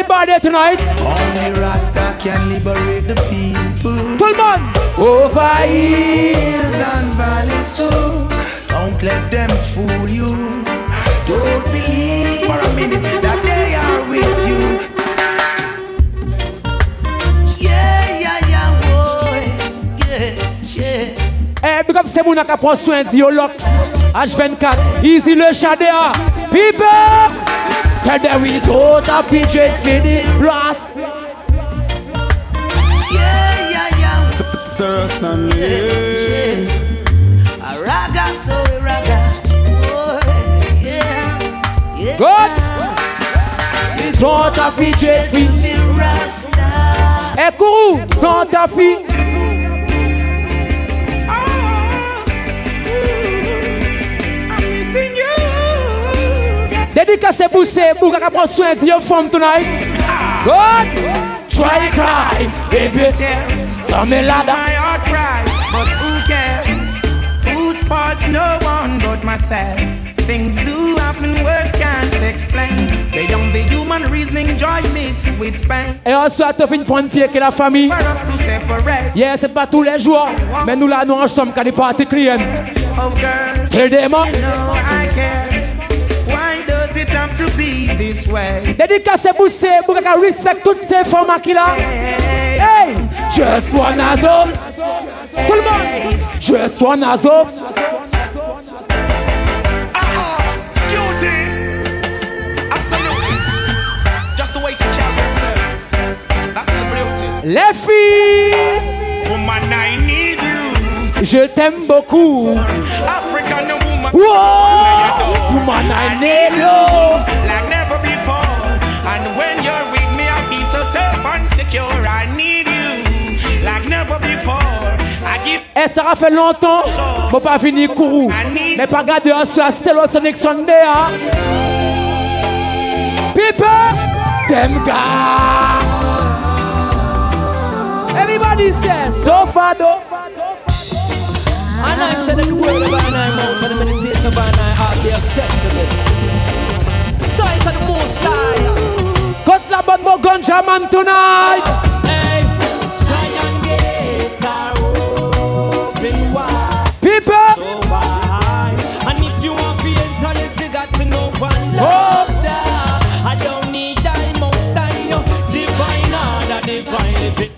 Everybody tonight. Only Rasta can liberate the people. Tout le monde. Over hills and valleys too. Don't let them fool you. Don't believe for a minute that they are with you. Eh, up c'est mon qui prend soin de Yolox. H24. Easy le. People. Tell them we don't have to dread for the blast. Yeah, yeah, yeah. Stir us and Yeah. A raga, so a raga. Boy, yeah. Yeah. Good. Don't have to dread for Me Rasta. Eh, Kourou, dans ta Dédicacé pour qu'elle prenne soin de your femme tonight. Good. Try cry, baby. Some ladder. My heart cries, but who cares? Whose fault? No one but myself? Things do happen, words can't explain. Beyond the human reasoning, joy meets with pain. Et ensuite, tu finis prendre pied que la famille. To Yeah, c'est pas tous les jours. Mais nous là, nous ensemble, quand les parties crient. oh girl, Tell them, hein. no, I care to be this way. Dédicacez Boussé, Boukaka respect toutes ces formats qu'il a. Hey, just one as of. Tout le monde. Just one as of. Les filles, je t'aime beaucoup. Whoa, woman, I need you. like never before. And when you're with me, I feel so safe and secure. I need you like never before. I give Eh, ça a fait longtemps, bon pas fini courou. Mais pas garder un sur Stello Sonic Sunday, hein. People, them guys. Everybody says, so far though. And I said that the word of an eye mouth and the meditation of an eye heart be acceptable. Sight of the most high. Cut la bonne mon ganja man tonight.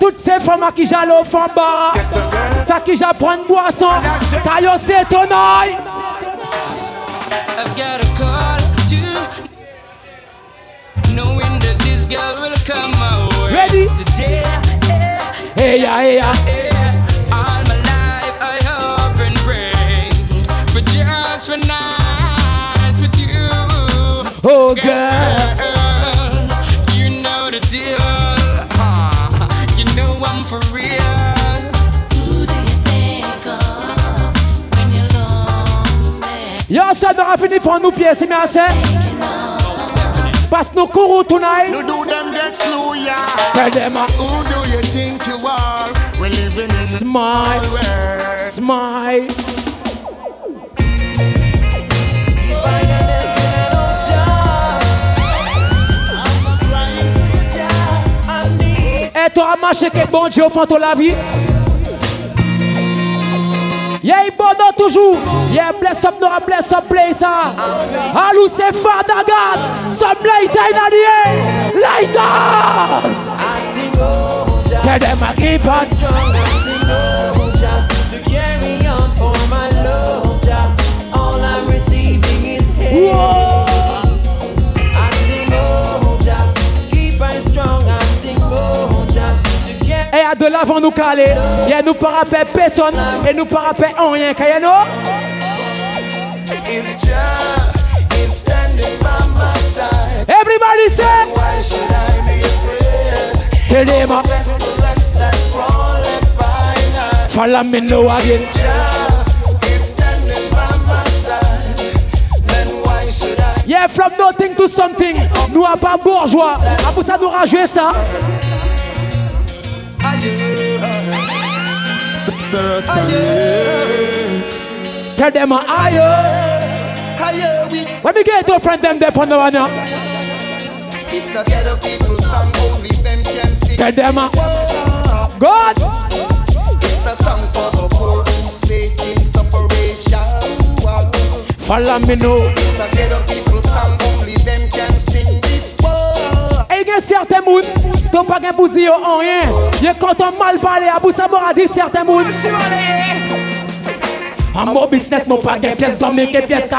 toutes ces femmes qui j'allais au fond bar. Ça qui j'apprends une boisson. Taillot, c'est ton oeil. I've got a call to knowing that this girl will come my way. Ready? Today, Hey, ya, hey, ya. all my life I hope and pray for just one night with you. Oh. Girl, Yo, ça n'aura fini pour nous pièces, mais assez. Parce que nous courons tonight. You do them get slow, yeah. Tell them, uh, Who do you think you are? We're living in smile, smile. Et toi, marché que bon Dieu font la vie. Yeah, il bon toujours. Yeah, bless up, no bless up, place. Alou, c'est Fadagan. Some lighter in the air. Lighters. Tell them I keep on. To carry on for my love, All I'm receiving is hate. Et à de l'avant nous caler. Nous pas personne. Et nous pas en rien. Kayano. If Jah is standing by my side, Everybody say. why should I be afraid? Tell them. uh, Pestilence that crawleth Follow me now again. Yeah, from nothing to something. Nous pas bourgeois. Ah, pour ça, nous rajouter ça. Tell them higher. When we get to friend them there on one now. It's a ghetto people song, only them can sing. Tell them uh. God. It's a song for the poor who's facing separation. Follow me now. It's a ghetto people song, only them can. Et il y a certains gens qui pas pas pour dire rien. Et quand on mal parlé à Boussamora dit certains gens. En mon business, mon pas gain pièce, zombie, gain pièce.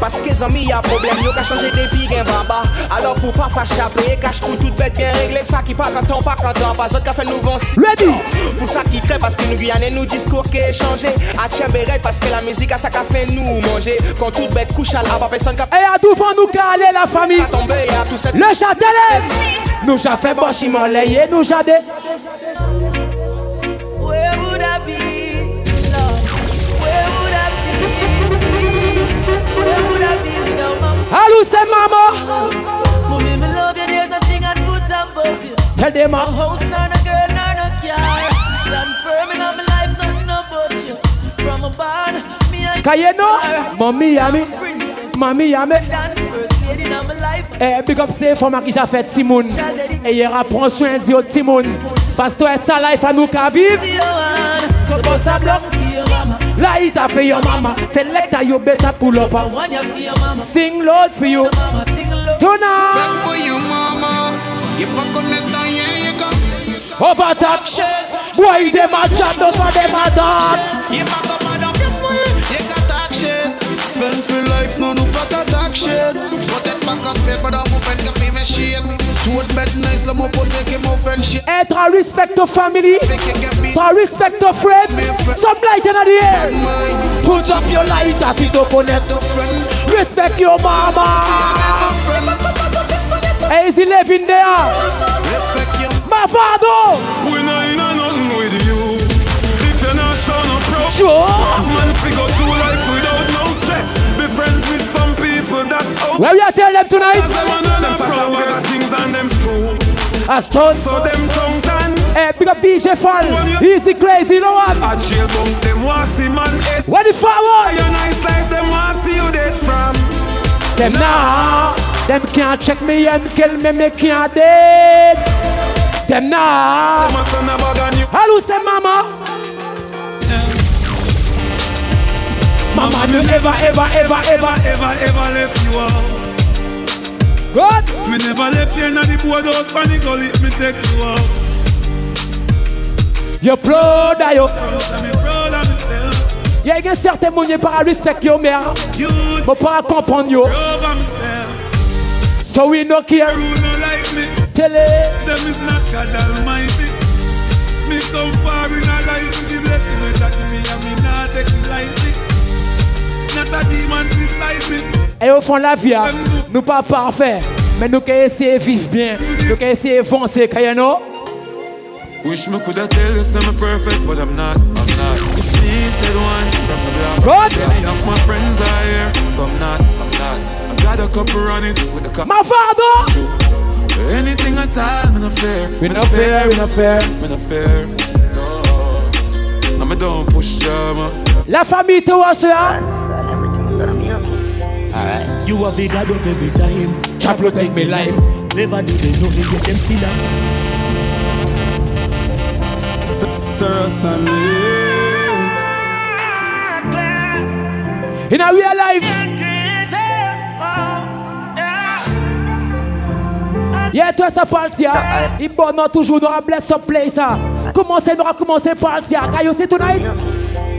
Parce que zombie, y'a problème, y'a qu'à changer des pigs, baba. Alors pour pas faire chaper, cache pour toute bête, bien régler ça qui part quand on part quand on passe. Zotka fait nous vont Ready! Pour ça qui crée, parce que nous guyanais, nous discours qui est changé. A tchèmberet, parce que la musique a ça qu'a fait nous manger. Quand toute bête couche à la pas personne qui a. Et à tout vent, nous calé la famille. Tombé, tout. Le châtelet! Nous j'a fait bon, j'y nous j'a. Où est-ce que I c'est put above you. Tell them No uh, house, nor no girl, no car. Stand firm in my life, nothing about you. From a barn, me I Kayeno. Mommy Yami. princess. Mamie Yami. Dan first lady in my. Eh, big up c'est femme qui j'ai fait Timoun. Et il prend soin de Timoun. Parce que sa life à nous qu'à vivre. See your hand, so boss a block for your mama. Là, il t'a fait your mama. Select you better pull up. I for your mama. Sing Lord for you. Mama sing low. Tonight. Back for you, mama. You pas connaître yeah, you go. Overtop. Boy, them a chat, don't for them a talk. You pas comme madame, yes, moi. You got talk shit. Benz for life, no, no, pas qu'à talk shit. Peut-être pas qu'à spit, but I'm open, qu'à faire mes shit. Tout bed nice, le mot posé, que mon friend shit. Et tra respect to family. Make it get beat. Tra respect to friend. Some light in the air. Put up your light as it open it. the friend. Respect your mama. The. Hey, is he living there? Respect you. My father. We not in a nothing with you. If you're not showing up proud, Sure. man, figure through life Where we are tell them tonight? Them and them proud, get things and them screw. Aston. So them tongue tan. Hey, big up DJ Fall. Easy crazy, you know what? A jail bump, them want see man. What the forward? Your nice life, them want see you dead from. Them now. Them can't check me and kill me, me can't dead. Them now. Them a send a bag you. Hello, say mama. Mama, you never, ever, ever, ever, ever, ever left you out. Good. Me never left you in the boardhouse, panic gully, me take you out. You proud of you. So me proud of myself. Il y a certains gens qui pas respect your mère. You Mais pas comprendre yo. So we no care. Who no like me? Tell it. Them is not God Almighty. Me come far in a life with the blessing that Et au fond de la vie, hein, nous pas parfaits. Mais nous qui essayer de vivre bien. Nous qui essayer d'avancer, you know? Wish me coulda tell you I'm perfect, but I'm not, I'm not. It's me, said one from the block. Good. Many of my friends are here, some not, some not. I got a couple running with the cup. My father. Anything at all, me no fair. No. Don't push drama. La famille te voit ça. You have a God up every time. Protect me life. Never do they know me, yet them still am. Stir us and In a real life. Yeah, toi ça parle tia. Il bon non toujours nous bless some place. ah. Commencez nous commencer par tia. Can you see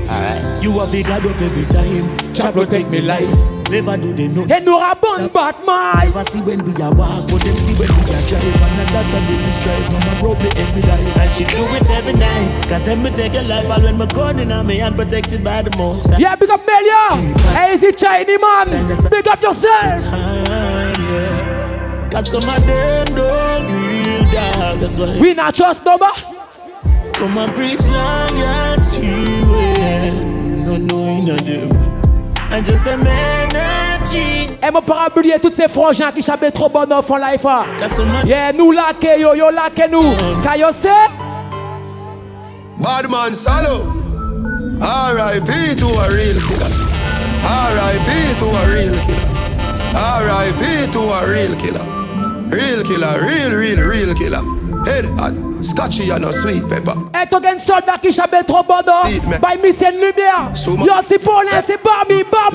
tonight? You have a God up every time. Jah protect me life. Never do they know. Et nous rabon Batman. Never see when we are walk, but them see when we are drive. And that time they strive, mama broke me every day. And she do it every night. Cause them me take a life all when my gun in on me and protected by the most. Yeah, big up Melia. Hey, is it Chinese man? Big up yourself. Time, yeah. Cause some of them don't real dog. That's why We not trust number. come and preach loyalty. and just an energy. Et mon pas oublier tous ces frangins qui chapent trop bon off en life. ah. Yeah, nous là, que yo, yo là, que nous. Car yo c'est. Bad man Salo. R.I.P. to a real killer. R.I.P. to a real killer. R.I.P. to a real killer. Real killer, real, real, real killer head hot. Scotchy and sweet pepper. Et tu as soldat qui trop bon, by Mission Lumière. Yo, c'est pour les, c'est pas mi, pas?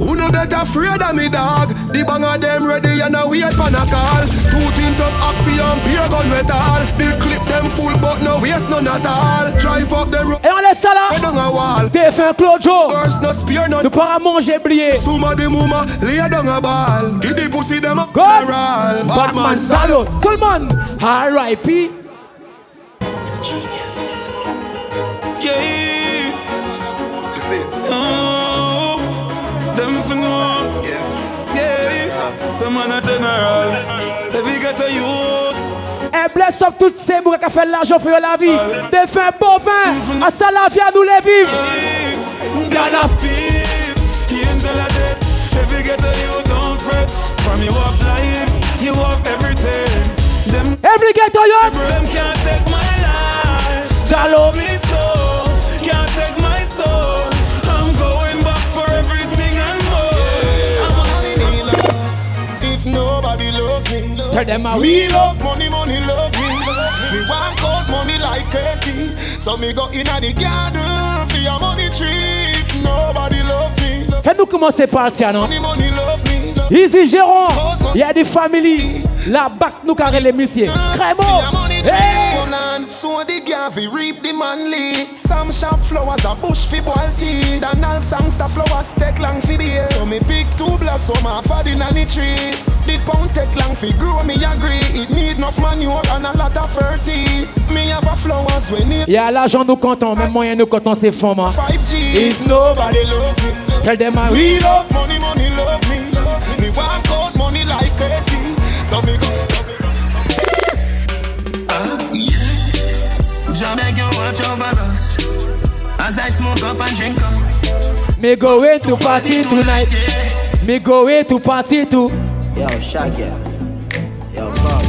Who no better afraid of me dog? The bang of them ready and a wait for a call. Two tint up oxy and beer gun metal. The clip them full but no waste none at all. Drive up them road Et on laisse ça là. down a wall. T'es fait un Claude Joe. No spear none. Nous pas à manger, blier. Suma de muma, lay down a ball. Give the pussy them a Good. roll. Bad man salute. Tout le monde. R.I.P. Yeah. Man a general. You get a youth. Et bless up toutes ces bourgs qui fait l'argent pour la vie. Des fins bovins. À ça la vie à nous les vivre. God of peace, angel of death. You get a you don't fret. From you have life, you have everything. Them Every ghetto youth. them can't take my life. Jalo. Me so Tell them how we love money, money love me. Me want money like crazy, so me go inna the garden for your money tree. If nobody loves me, Fais-nous commencer par le tien, non? money, money love me. Easy Jérôme. Il y a des familles. La bac nous carré les messieurs. Crémo. Land, so the gavi reap the manly. Some sharp flowers a bush fi boil tea. Than all songs the flowers take long fi bear. So me pick two blossom off of the nanny tree. The pound take long fi grow, me agree. It need enough manure and a lot of fertility. Me have a flowers when it Il y a l'argent nous comptons, même moyen nous comptons c'est fond, man. 5G. If nobody loves me, Tell them how we love money, money love me. Me want out money like crazy. So me go. Jah beg you watch over us as I smoke up and drink up. Me go way to party tonight. Yeah. Me go way to party too. Yo, Shaggy. Yo, Bob.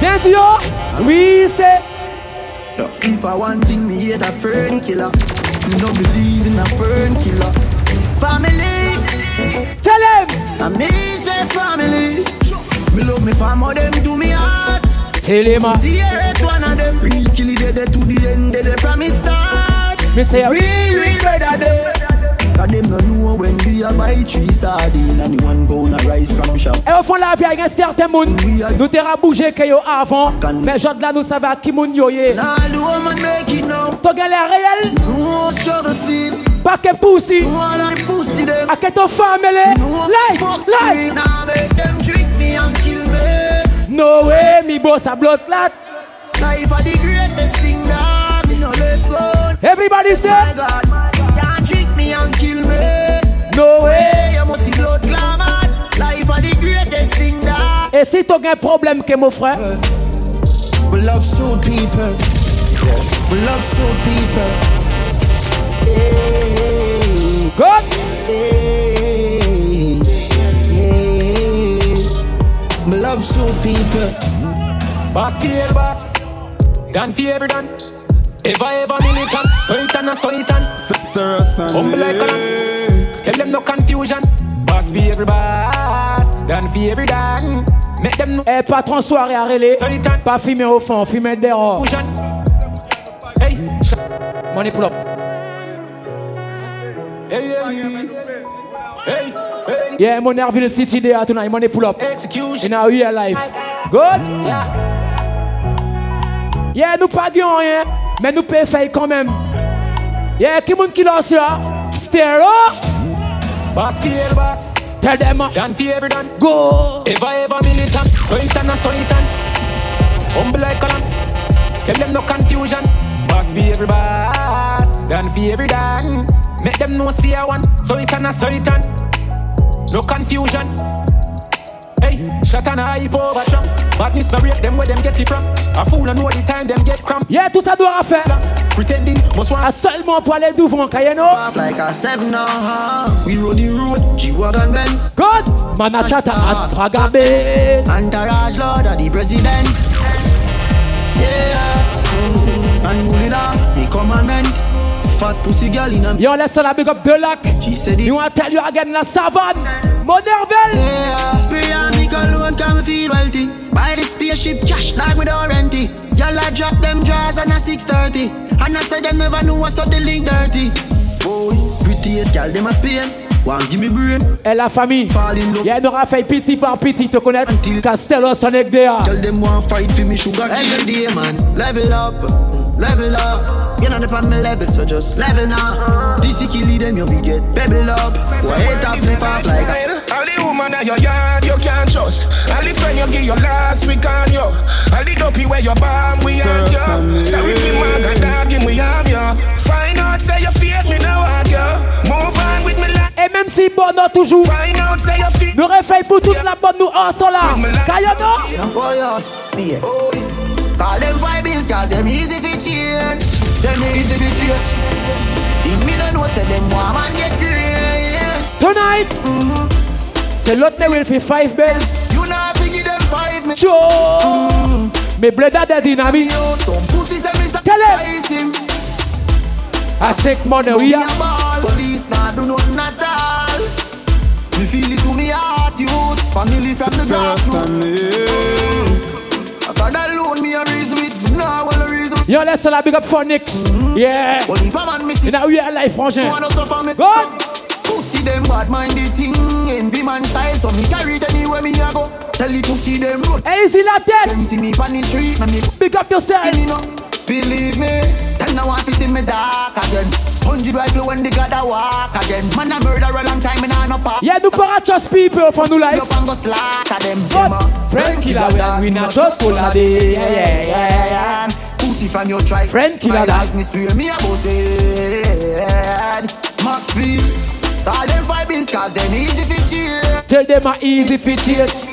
Bien sûr. We c'est. If I want thing, me hate a fern killer. Me no believe in a fern killer. Family, Tell him. I me say family. Me love me family, them do me heart. Tell him. ah. The hate one of them real kill it dead to the end, dead from me start. Me say Real, real better them. Cause them no know when we a buy three sardine and the one pound a rice from shop. Et au fond la vie, a un certain monde. Nous t'avons bougé que yo avant. Mais de là, nous savons qui moun yo ye. Now the woman make it now. Ton galère. No struggle. Pas que pussy them. À que ton. No Like, fuck like. No way, mi boss a blood clot. Life are the greatest thing that me no let go. Everybody My say. God, can't trick me and kill me. No way. You must see blood clamor. Life are the greatest thing that. Et si t'as un problème que mon frère. We love soul people. We love soul people. Hey, God. Love soul people. Boss be a boss, done for every done. Ever ever militant, so it and a so it and. Sister us and Humble like a lamb. Tell them no confusion. Boss be every boss, done for every done. Make them no Eh, patron soirée à relais. Pas fumer au fond, fumer dehors. Hey, Money pull up. hey, hey, hey, hey. Yeah, mon the City there tonight. Money pull up. Execution. In our real life. Good. Yeah. Yeah, nous pas rien, mais nous payons faille quand même. Yeah, qui moun qui lance ça? Stereo. Boss be a boss, Tell them. done for every. Go. Ever ever militant, so it and so it and. Humble like a lamb. Tell them no confusion. Boss be every boss, done for every done. Make them know see I want, so it and so it and. No confusion. Hey, shot and a hype over trump. Badness no rate them where them get it from. A fool and know the time them get cramp. Yeah, tout ça doit faire. Pretending, must want Ah, seulement pour aller devant Cayenne. off like a seven now. We run the road, G-Wagon Benz. God, Manachata Aspragabe. Entourage Lord of the President. Yeah. And Mulina, me commandment. Fat pussy girl in a Yo, laisse la big up de lac. She said it. You want to tell you again la savane. Monervel. Yeah, spray on me cologne, come feel wealthy. Buy the spaceship, cash like with all renty. Y'all I drop them drawers on a 630. And I said them never knew what's up the link dirty. Boy, prettiest girl, them a Spain. One give me brain. Et la famille. In love. Y'a n'aura fait petit par petit te connaître. Castello Sonic Dea. Tell them want fight for me sugar Every day man, level up, level up You know the on my level so just level now This kill them you be get pebble up Why hate up me off like a All the woman at your yard you can't trust. All the friend you give your last week on you. All the dopey where you bomb we on you. Sorry if you and dog him we have you. Find out say you fake me now I you. Move on with me life. Et même si Bono toujours Find out say you fake. nous réveille pour toute la bonne nous en sont là. Cayano. Call them five bills cause them easy fi change Them easy fi change The me no know say them want man get great Tonight. C'est l'autre mais will fait five bells. You know fi give them five me Joe. Mais bleda de dynamique. Yo, some pussy say me Tell him. sacrifice him À six money we We are. police nah do nothing at all. Me feel it to me heart, youth. Family from the grassroots. Well a reason with. Yo, laisse la big up Phonics. Yeah. Well, if a man me see, In a real life, frangin. wanna suffer me. Good. Pussy them bad mind the thing. Envy man style, so me carry it anywhere me a go. Tell it to see them road. Et ici la tête. Them see me on the street, me Big up yourself. me no. Believe me, them no want to see me dark again. Hundred rifle when they gotta walk again. Man a murder a long time, me nah no pop. Yeah, nous para trust people for new life. Up and go slaughter them. A Friend killer, we are- we not just full of day. Yeah, yeah, yeah, yeah. Pussy from your tribe. Friend killer My that. life, me swear me a boss head. Max V. All them five bills cause them easy to cheat. Tell them a easy fit change.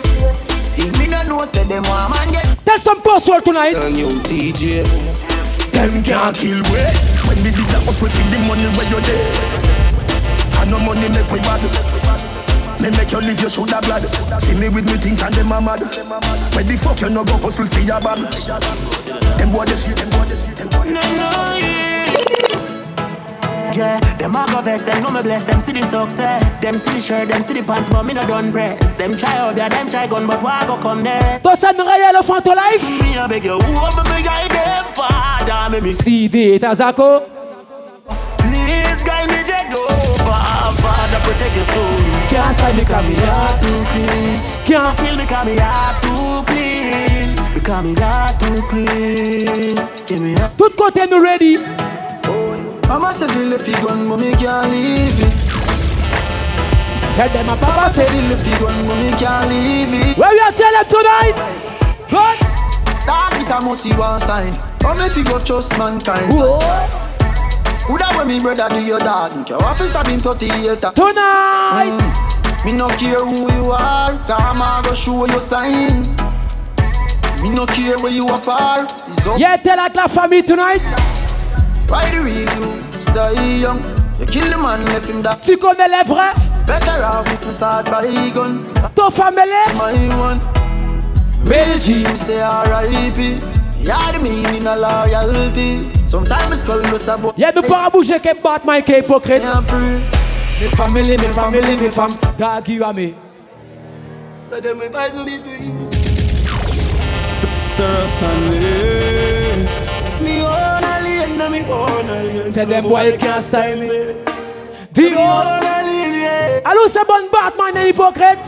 Think me no know say them want man get. Tell some post world tonight. And you TJ. Them can't kill we When the dealer hustle for the money where you there And no money make we bad Me make you live you shoulda blood See me with me things and them a mad Where the fuck you no go hustle for your bag Them boy the shit, them boy the shit, them boy the shit No, no, Yeah, Yeah, them a go vex, them know me bless, them see the success. Them see the shirt, them see the pants, but me no done press. Them try out there, them try gun, but why go come there? Toi, ça ne réel au fond ton life. Me a beg you, who me me guide them father, me me CD Tazako. please guide me jag over, father protect your soul. Can't stop me come here Too clean, Can't kill me 'cause me heart too clean, because me heart too clean. Give me a Tout côté nous ready. Oh, mama say feel the fig one, but me can't leave it. Tell them a papa Say feel the fig one, but me can't leave it. Where we are tell them tonight. Good. Dark is a must see one sign. But me fig up trust mankind. Whoa. Coulda when me brother do your dog, me care stab him 38 a- Tonight. Mm. Me no care who you are, come I go show you sign. Me no care where you are. Yeah, tell at la famille tonight. Why the real you die young? You kill the man, left him that. Tu connais les vrais. Better off if me start by gun. Ton famille. My one, Belgium. me say R.I.P. Yeah, the meaning of loyalty. Sometimes skull just a boy. Yeah, nous pas bouger que battre my que hypocrite. Can't prove. Mes familles, mes familles, mes femmes. Dagi à me. But them we buy some big dreams. Stir us and eh. Me own alien, na me own alien. C'est des boys qui en style me. The Dis Allô, c'est bon Batman et hypocrite.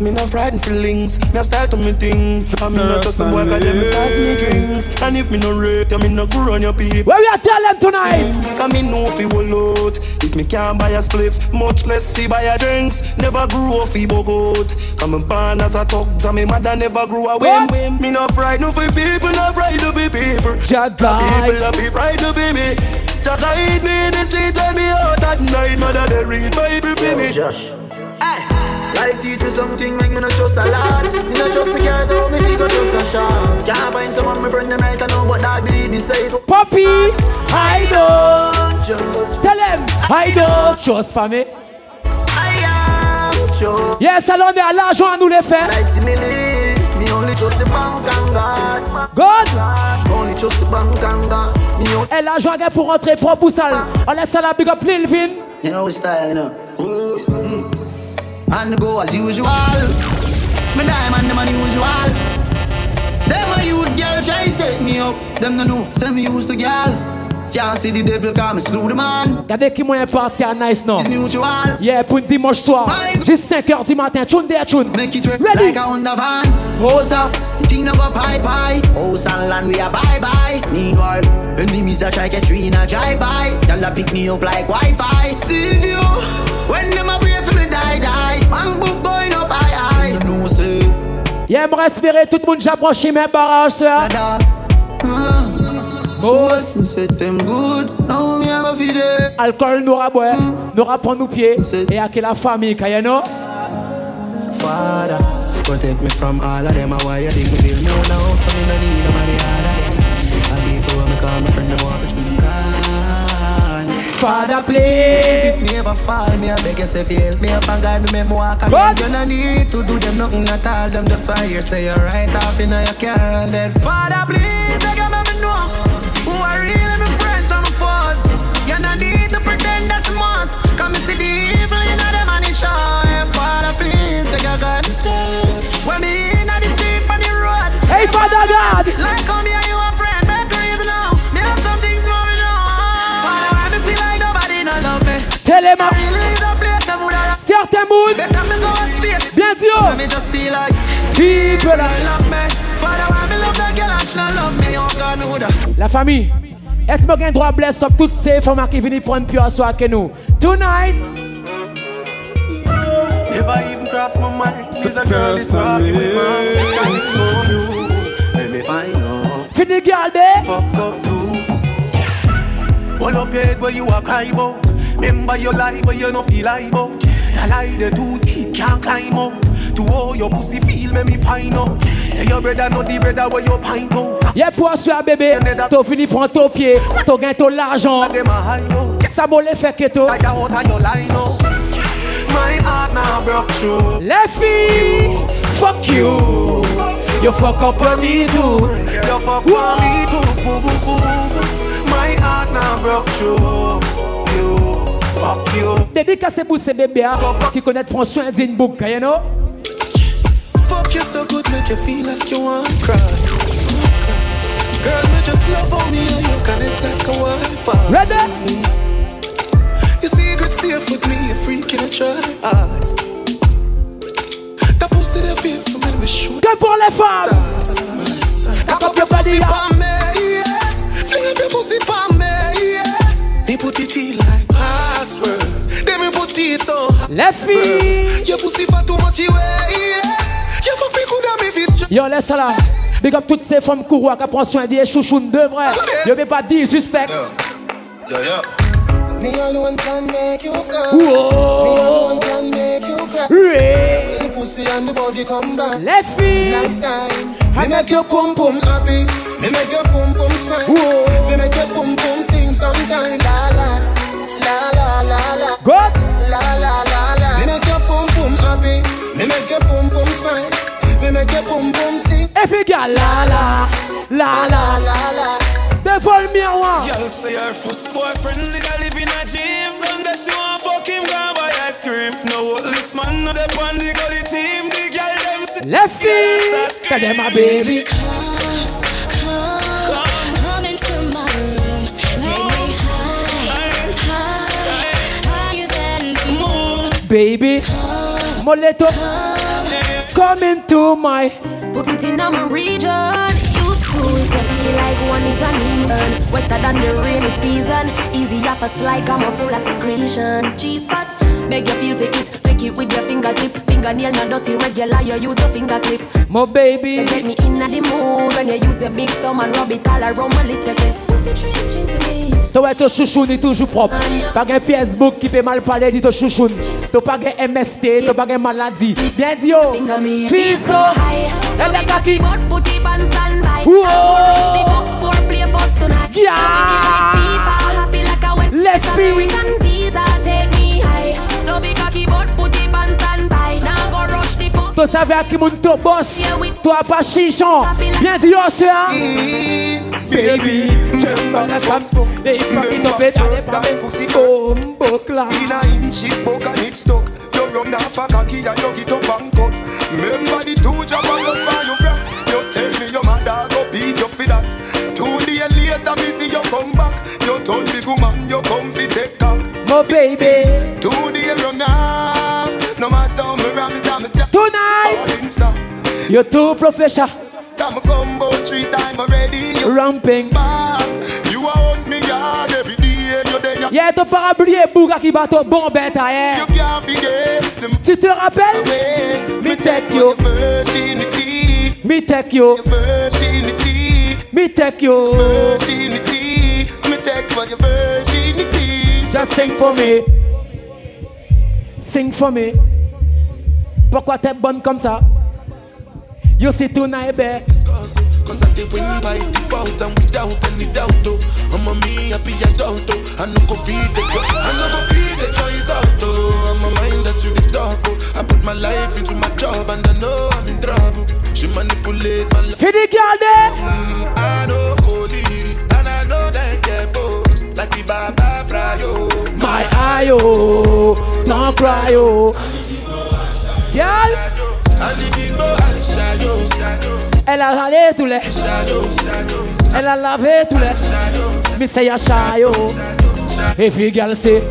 Me no frightened feelings, me a style to me things. And me not just some boy cause them pass me drinks. And if me no rate, you me no go run your people. Where we are tell them tonight. Cause me know fi will out If me can't buy a spliff Much less see buy a drinks Never grew up fi bogot Come me born as a thug And me mother never grew a What? whim Me no frightened fi people No frightened fi people Jack The people guy. a be frightened fi me Just hide me in the street Tell me out at night Mother they read Bible fi me Josh. Like teach me something, make me not trust a lot. Me not trust me cars, so me figure just a shot. Can't find someone my friend them right, I know, but I believe me say it. Poppy, I don't Just Tell him, I don't trust famille. I am sure. Yes, alors on est à l'argent à nous les faire. Like simile, me only trust the bank and God. God, Only trust the bank and God. Me only et l'argent gagne pour rentrer propre ou sale. On laisse ça la big up Lil Vin. You know we style, you know. And go as usual. Me diamond them unusual. Them a use girl try set me up. Them no know, say me use the girl. Can't see the devil come me slew the man. Regardez qui moyen parti à Nice non. It's mutual. Yeah, pour dimanche soir. Juste 5h du matin. Tune there, tune. Make it work Ready? like a Honda van. Rosa, the thing no go pie pie. House and land we a bye bye. Meanwhile, enemies that try catch we in a drive by. Y'all pick me up like Wi-Fi. See you when them a pray Yeah, me respirer, tout le monde j'approche mes barrages, ça. Me set them good. Now me. Alcool nous raboie, nous rapprend nos pieds. Et à qui la famille, know? Father, protect me from all of them. Why you think me feel no now, so me no need nobody other than. I people when me call my friend them want to see me. Father, please. If me ever fall, me I beg you say help me up and guide me, make me walk and God. You no need to do them nothing at all. Them just why you say you're right off in your car and then Father, please, beg you make me know who are really my friends and my foes. You no need to pretend that's a must. Come and see the evil in them and it show. Hey, Father, please, beg you me steps. When me in the street on the road. Hey, Father God. Like Let me just feel like People, I love me. Father, why me love that girl? And she not love me? Oh God, know that. La famille, est-ce que vous droit bless up toutes ces femmes qui viennent prendre pure soir avec nous? Tonight, Never even cross my mind. A girl is walking with my Can't ignore you. Let me find out. fini garder. Fuck up too. Hold up your head where you are cry about. Remember your but you no feel like about. The lie the too deep, can't climb up. To all your pussy feel, make me find out. Say your brother, not the brother where you pint out. Yeah, pour asseoir bébé, t'as fini prendre ton pied, t'as gagné ton l'argent. Ça m'a les fait que toi. Your. My heart now broke through. Les filles, fuck you. You fuck up on me too. You fuck on me too. Boo, boo, boo. My heart now broke through. You fuck you. Dédicacé pour ces bébés hein, qui connaissent prendre soin d'une boucle, you know? You so good, make you feel like you want to cry. Girl, me just love on me and you connect like a Wi-Fi. Ready? You see, good safe with me, a freak in a try. That pussy that feel for me, we shoot. Que pour les femmes. Cock up your pussy pa me, yeah. Fling up your pussy pa me, yeah. Me put it in like password. Then me put it so. Les filles. Your pussy for too much, you yeah. Yo, laisse ça là. Big up toutes ces femmes courroies qui prennent soin des chouchounes de vrai. Je vais pas dire suspect. Yo, yo. Me alone can make you come. Whoa. Me alone can make you cry. Yeah. When the pussy and the body come back. Les filles. Last time, me make your pum pum happy. Me make your pum pum smile. Whoa. Me make your pum pum sing sometime. La la, la la la la. La la la la. Me make your pum pum happy. Me make your pum pum smile. Me make your pum pum sing. Et puis, gars, la la, la la, La la. devant le miroir. Girl say her first boyfriend nigga live in a gym From there she want fuck him, go buy ice cream No this man no dey on the gully team The girl them say Les filles. Tell them my baby. Come into my room, take me high, high, higher than the moon. Baby. Moleto. Come into my. Put it in our region. Used to it, me like one is uneven. Wetter than the rainy season. Easy off a slide, I'm a full of secretion. G-spot, beg you feel for it. Flick it with your fingertip. Fingernail not dirty, regular, you use your finger clip. My baby. You get me in the mood when you use your big thumb and rub it all around my little bit. Put the trench into me. Toi, ouais, ton chouchou est toujours propre. Pas un Facebook qui peut mal parler, dit ton chouchou. T'as pas un MST, t'as pas un maladie. Bien dit, oh. Feel so high. So we cocky but put it on Tu savais à qui mon to boss. Toi pas chichon. Bien dit, oh, c'est un. Baby, just wanna come. They fucking up it. Bombo clap. In a inch it broke and it stuck You run off a cocky and you get up and cut Remember the two job and you buy your frack You tell me your mother go beat you for that Two days later me see you come back You turn big woman you come fi take off My baby. Two days run off Inside You're too professional. Time combo three time already You Ramping. back You are on me yard every day You there Yeah, t'as pas oublié Bouga qui bat ton bon bête à You can't forget them Tu te rappelles? Me take you. virginity Me take you. virginity Me take you. virginity Me take for your virginity Just sing for me. Sing for me. Pourquoi t'es bonne comme ça? You see tonight, babe. Cause I did win by default and without any doubt oh. I'm a me happy adult oh. I no go feed the joy I no go feed the joys out oh. I'm a mind that's really dark oh. I put my life into my job and I know I'm in trouble She manipulate my life Fini garder. mm, I know holy and I know they get both Like the Baba Frayo My eye, oh. Don't cry, oh. Girl, elle a râlé tous les. Elle a lavé tous les. Mais c'est Yasha, yo. Et girl, c'est.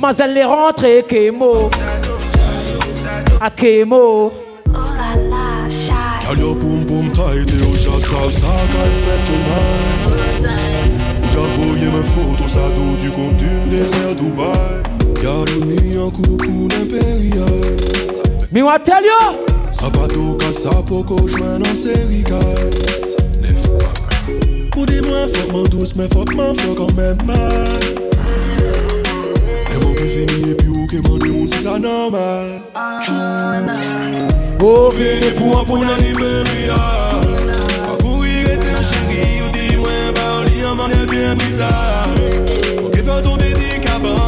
Mais elle est rentrée, Kemo. À Kemo. Girl, your boom boom tight au jazz salsa qu'elle fait tonight J'avoue, mes photos, ça dos du compte du désert Dubaï Mi watel yo Sapato ka sapo ko jwen an seri ka Ou di mwen fok man dous men fok man fok an men mal Eman ki fini epi ou ke man di moun si sa normal. Oh. Ou vini pou an pou nan Iberia Akou yi rete an cheri ou di mwen ba ou li an man e bien brita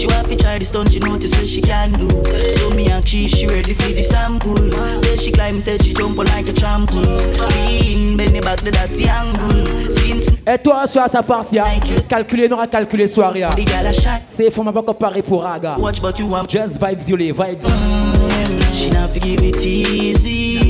She want to try the stunt, she notice what she can do. So me and she, she ready for the sample. Then she climb instead, she jump on like a trampoline. Lean, bend it back, that's the angle. Since Et toi, sa partie, hein, calculer, non, à calculer soirée. the C'est faut m'avoir comparé pour Raga. watch but you want. Just vibes, you les vibes. She not forgive it easy,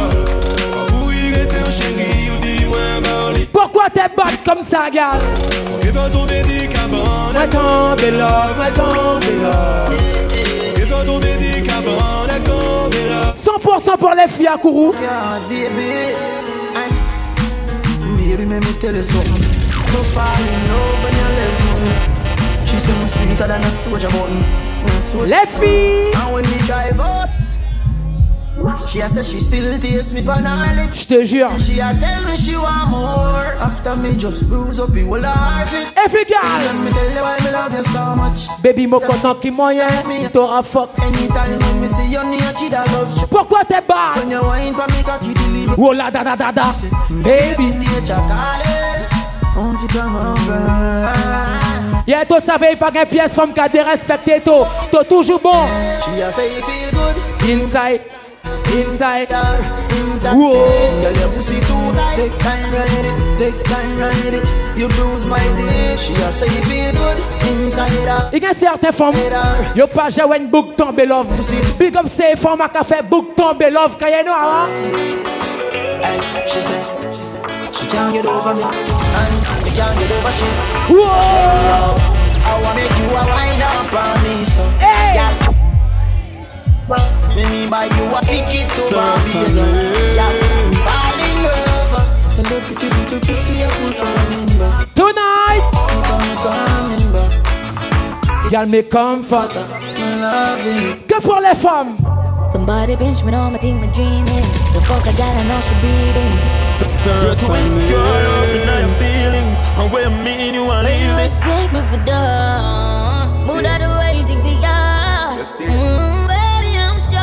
Pourquoi t'es bonne comme ça, gars? Ok, fais ton dédicabant Va tomber là, va tomber là. Ok, fais ton dédicabant Fais tomber là 100% pour les filles à Kourou. Yeah, baby. Aye. Baby, let me tell you something. No fall in love when you love something. She say me sweeter than a soldier button. Soldier Les filles, And when we drive out, she a say she still taste me pan her lips. je te jure. She a tell me she want more. After me just bruise up the whole heart. it. Efficace. Let me tell you why me love you so much. Baby, mon content qui moyen, t'auras fuck. Anytime when me see you naked, I love you. Pourquoi t'es bad? When you wine for me, cocky deliver. Oh la da da da da. Mm, baby. Nature calling. Won't you come over? Yeah, tu savais, il faut qu'un pièce femme qui a dérespecté toi. T'es toujours bon. She a say feel good Inside. Inside. Inside. Whoa. Girl, your pussy too tight. Take time, ride it. Take time, ride it. You bruise my dick. She a say you feel good inside her. Il y a certaines femmes, yo pas joué une book tombe love. Big up ces femmes qui fait book tombe love quand you know hein? Hey, she said she can't get over me and me can't get over she. Whoa. I wanna make you a wind up on me so. Hey. Yeah. Me me buy you a ticket to Barbados. Yeah, fall in love. And the pretty little pussy I put coming back. Tonight. You come coming back. Girl, me comfort. Me loving it. Que pour les femmes. Somebody pinch me on my team, me dreaming. The fuck I got, I know she breathing. You're too insecure, up in your feelings. And where me, you want But you leave it. respect me for dumb. Smooth out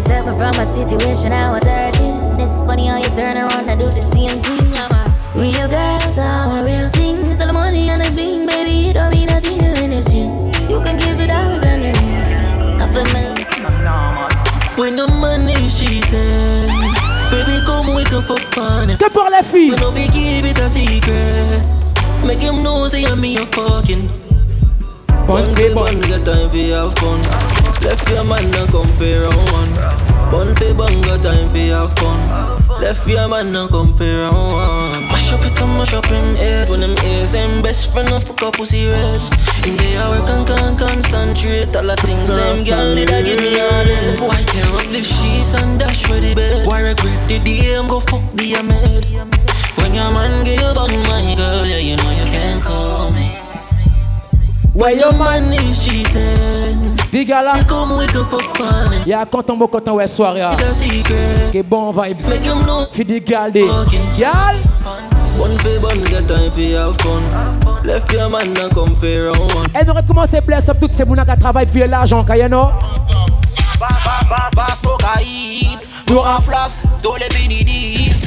this. You took me from a situation I was hurting. It's funny how you turn around and do the same thing. I'm a real girl, so I'm a real thing. It's all the money and the bling, baby. It don't mean nothing to anything. You can keep the dollars and the ring. Coffee milk. When the money cheating. Baby, come wake up up on it. Que pour les filles. No be keep it a secret. Make him know say I'm me a fucking. One for bun, get time for your fun. Left your man and come for round one. Bun for bun, got time for your fun. Left your man and come for round one. Mash up it and mash up him head. When them ears and best friend of fuck up pussy red. In the hour can can concentrate. All the things them girl need to give me all it. Why tear up the sheets and dash for the bed? Why regret the day I'm go fuck the maid? When your man get you bun my girl, yeah you know you can't call me. Where your man is cheating? Diga là. Yeah, content beau content ouais soirée. ah. Que bon vibes. Make him know. Fidi galde. Gal. One for bun, get time for your fun. Left your man and come for round one. Elle aurait commencé bless up toutes ces mounas qui travaillent pour l'argent, quand you know? Bass Fogaid, Dora Floss, Dole Benidis.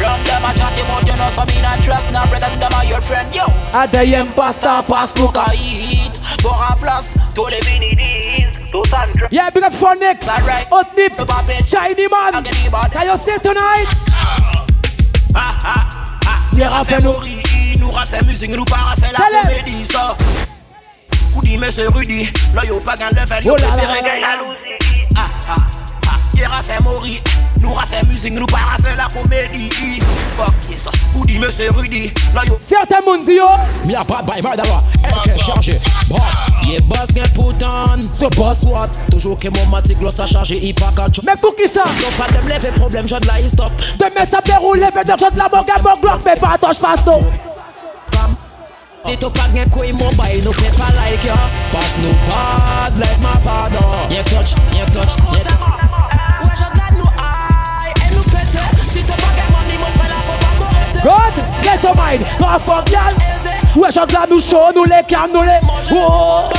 From them I chat about you know so me not trust, now pretend them are your friend, yo. Adayem pasta Bass Fogaid, Dora Floss, Dole Benidis, those Andras. Yeah, big up for next. Hot nip. Shiny man. Can you say tonight? Ah ah ah, Yeah, rappelle nous. nous refait musique, nous para fait la comédie, ça. Koudi, mais c'est Rudy, là yo pas gain level, Oh là là préféré là gain jalousie. Ah ah ah, hier a fait mourir, nous refait musique, nous fait la comédie. Fuck yes, Koudi, mais c'est Rudy, là yo. Certains dit yo. Me a bad boy murderer, LK chargé, boss. Yeah, boss put on. So boss what? Toujours que mon matic gloss a chargé, il pas catch. Mais pour qui ça? Donc pas de me lever problème, je de la stop. Demain ça déroule, fais de de la morgue, mon glock, fais pas attention façon. Si tu pas gen kouy mon bay, nou pe pa like ya Pass nou bad like my father Yen touch, yen touch, yen touch your mind la oh.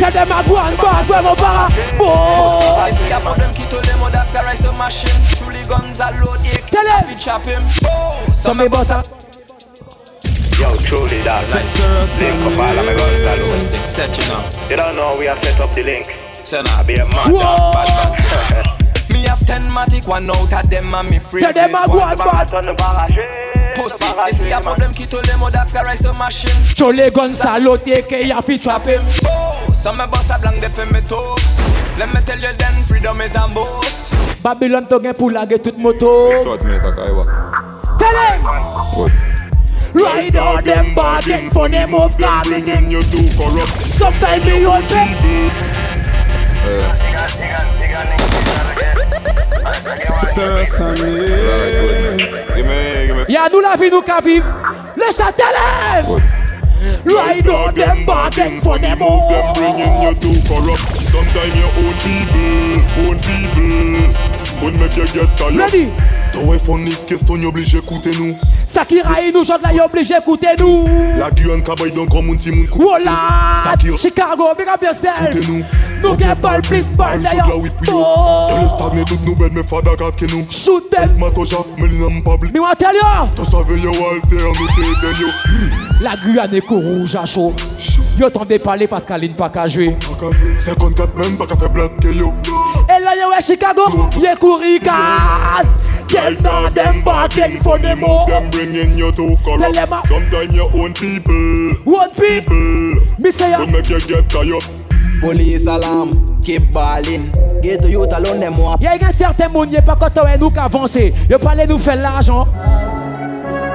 Tell I go and bar, go him me boss Yo, truly that like link up all of my guns alone. Exceptional. You don't know we have set up the link. Send I be a man, Whoa. bad man. Me have ten matic, one out of them and me free. Tell them I go and back. Pussy, I see a problem, key to them, oh, that's the rise of machine. Show les guns salote que y'a fi trap him. Oh, some me boss a blank, they for me talks. Let me tell you then, freedom is a boss. Babylon to gen pou lage tout moto. Tell him. Ride out them bargain for them of garden. you too corrupt. Sometimes me own me. Stir us on me. Give me, give me. Y'a la vie nous qu'à vivre. Le châtelet. Ride on them bargain for them all. Them bringing you to corrupt. Sometimes your own people, own people. Could make you get tired. Ready? Toi, Phonics, question obligé écouter nous. Sakira et nous chante là, y obligé écouter nous. La Guyane, un petit monde Oh là Sakira. Chicago, big up yourself. Écoutez-nous. Nous get ball, please ball d'ailleurs. yo. Dans le stagné, toutes nous belles, mais fada gat que nous. Shoot them. Ma toja, mais l'homme pas tell. Tu savais yo, Walter, nous yo. La Guyane est rouge à chaud. Yo t'en parler parce qu'Aline pas qu'à jouer. 54 même, pas qu'à faire black que yo. Et là, yo, Chicago, y'a couru casse. Get down them bargain for them all. Them bringing you to Tell corrupt. Sometimes your own people. One people. Me say. Could make you get tired. Police alarm, keep balling. Get to youth alone them more. Y'a un certain monde, y'a pas quand on nous qu'avancer. Y'a pas les nous faire l'argent.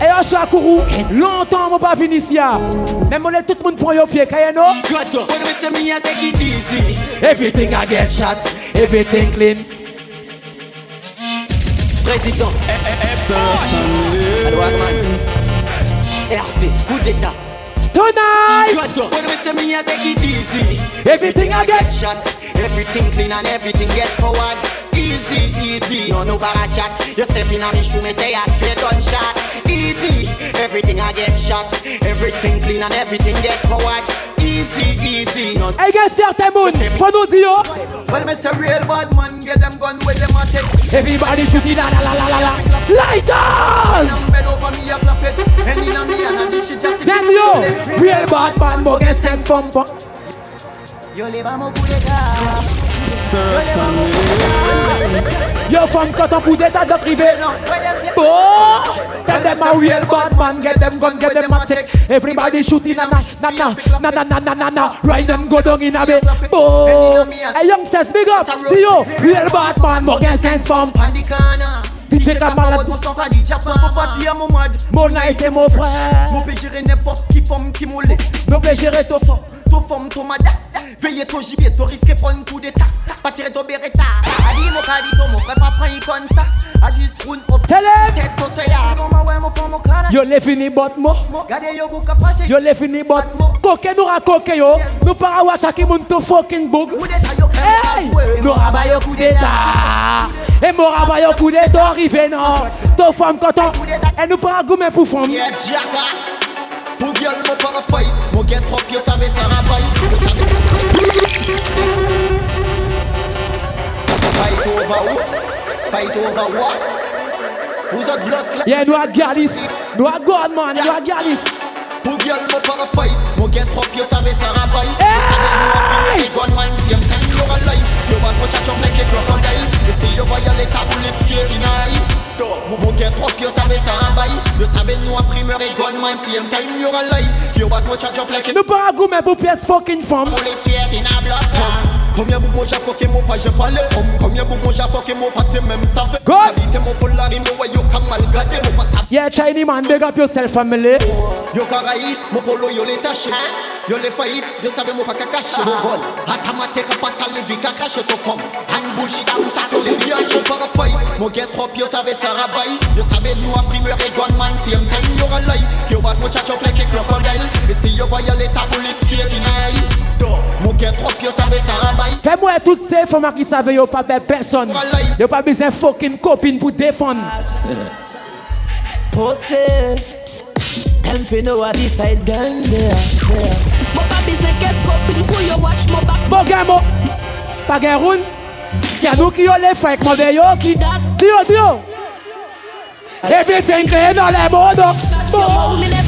Et là, je suis à Kourou. Longtemps, mon pas fini ici. Hein. Même on est tout le monde pour au pied, Kayano. Everything I get shot, everything clean. Président, RP, coup d'état. Tonight! Everything I get shot, everything clean and everything get forward. kill easy. No, no para chat. You step in on me shoe, me say I straight on shot. Easy. Everything I get shot. Everything clean and everything get coward. Easy, easy. No. Hey, guys, certain moon. For no deal. Well, Mr. Real Bad Man, get them gun with them at it. Everybody shooting la la la la la la. Lighters! Then yo Real Bad Man, but get sent from. Yo le vamos a culetar. Yo le coup d'état. Yo femme quand on coup d'état de privé. Oh, tell them a real bad man, get them gun, get them a. Everybody shooting na na na na na na na na na na. Right them go down in a bit. Oh, hey youngsters, big up. See yo, real bad man, get sense from. DJ. Mon pas mad. Mon nice et mon frère. Mon n'importe qui forme qui moule. Mon. To fom to mada. Veye to jibye, to riske pon kou de ta Patire to bereta Adi mo kadi to mo fè pa pran yi kon sa Aji sroun op Tèt Yo le fini bot mo. Gade yo bou ka fache Yo le fini bot. Mo. Koke nou ra koke yo. Nou para wacha ki moun to fokin boug Hey Nou raba yo kou de ta E mou raba yo kou de to rive nan To fom koton E nou para goumen pou fom Yeah, jackass ah. viol, mwen pa fay Mwen gen trop, yo save sa rabay Fight over who? Fight over what? Who's a block like? Yeah, nou a galis Nou a god man, nou a galis Pou gyal mwen pa fay Mwen gen trop, yo save sa rabay Hey! Gun man, same time you're alive You want to chat your neck, you crocodile. You see you violate a bullet straight in a eye? Trop savez nous a mais fucking femme. Police in a Combien bouc mon j'ai fucké mon pas j'ai pas les hommes. Combien bouc mon j'ai fucké mon pas t'es même savais. God. Habité mon folari mon ouais yo kam mal gâté mon pas Yeah, Chinese man, big up yourself family. Yo karaï, mon polo yo les taché. Yo les faillit, yo savais mon pas cacher Mon gol, atamate ka pas sale vie qu'à cracher ton femme. Han bullshit à où ça te les bien Je pas faille, mon get trop yo savais ça rabaille. Yo savais nous a frimeur et gunman Si un time yo ralai Yo bat mon chat up like a crocodile Et si yo violate ta bullet straight in eye Fais-moi toutes ces femmes qui savent yo pas personne. Yo pas besoin fucking copine pour défendre. Them fi know what this side done there, there Mon pas besoin qu'est-ce copine pour yo watch back. Bon gars, bon. Pas gain roun. C'est à nous qui yo les yo qui. Dio, dio. Everything clean dans les. Yo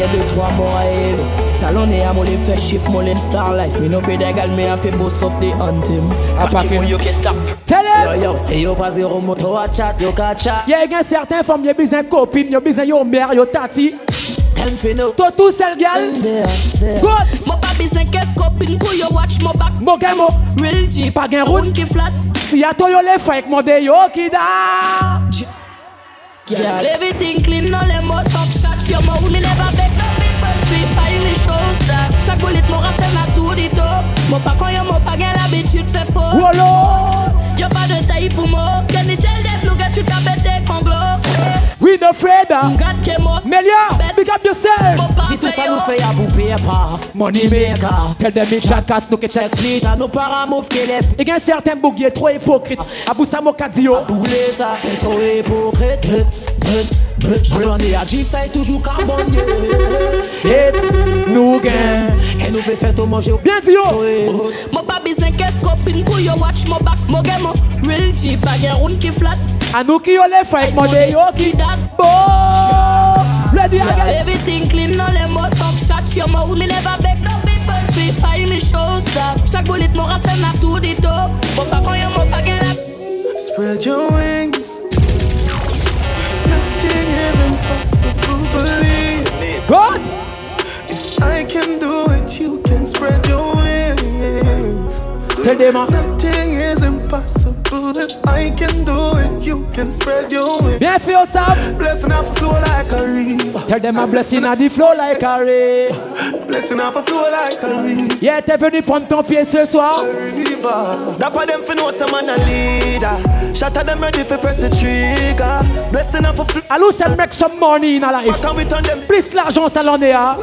get the trois more I hate Salone I'm only first shift, more lip star life. Me no fit egal, me a fit bust up the anthem I pack him, you can stop Tell him! Yo yo, say yo pa zero moto a chat, yo ka chat. Ye gen certain fom, yo bizen kopin, yo bizen yo mer, yo tati. Them finno To tout sel gal. Go Mo pa bizen kes kopin, pou yo watch mo back. Mo gen mo. Real G Pa gen roun ki flat. Si ya to yo le fake, mo de yo ki da. Girl, everything clean, no le moto Your mouth me never beg no people free. Buy me shows that. Chaque bullet mo rafle la tout dit top. Mo pa kon yo mo pa gen l'habitude fait faux. Wolo. Yo pas de taille pour moi. Can you tell them look at you ka bête kon glow. We no afraid. ah. Melia, big up yourself. Si tout ça nous fait à poupée pas. Money maker. Tell them it chakas nous que check. Split à nos parents move que les Il y a un certain bouguier trop hypocrite. Abou Samo Kadio. Boulé ça, c'est trop hypocrite. Je veux l'en à G, ça est toujours carbone. Hit, nous gain. Et nous peut faire tout manger. Bien dit oh. yo. Mon pas besoin qu'est-ce copine pour yo watch mon back. Mon game, mon real G, pas gen round qui flat. A nous qui yo les fake, mon de yo qui that. Bon. Le Girl, diagal. Everything clean, no let more talk shots. Your mouth me never beg no people free. Buy me shows that. Chaque bullet mo rafle na tout dit top. Mon pas kon yo mon pas gen la. Spread your wings. Believe. God. If I can do it, you can spread your wings. Tell them ah. Nothing is impossible. If I can do it, you can spread your wings. Bien fait yourself. Blessing off a flow like a river. Tell them a blessing a the flow like a ray. Blessing off a flow like a river. Yeah, t'es venu prendre ton pied ce soir. That for them for know some man a leader. At them ready for press the trigger. Blessing off a flow. Allô, ça make some money in a life. But we turn them? Plus l'argent, ça l'en est à.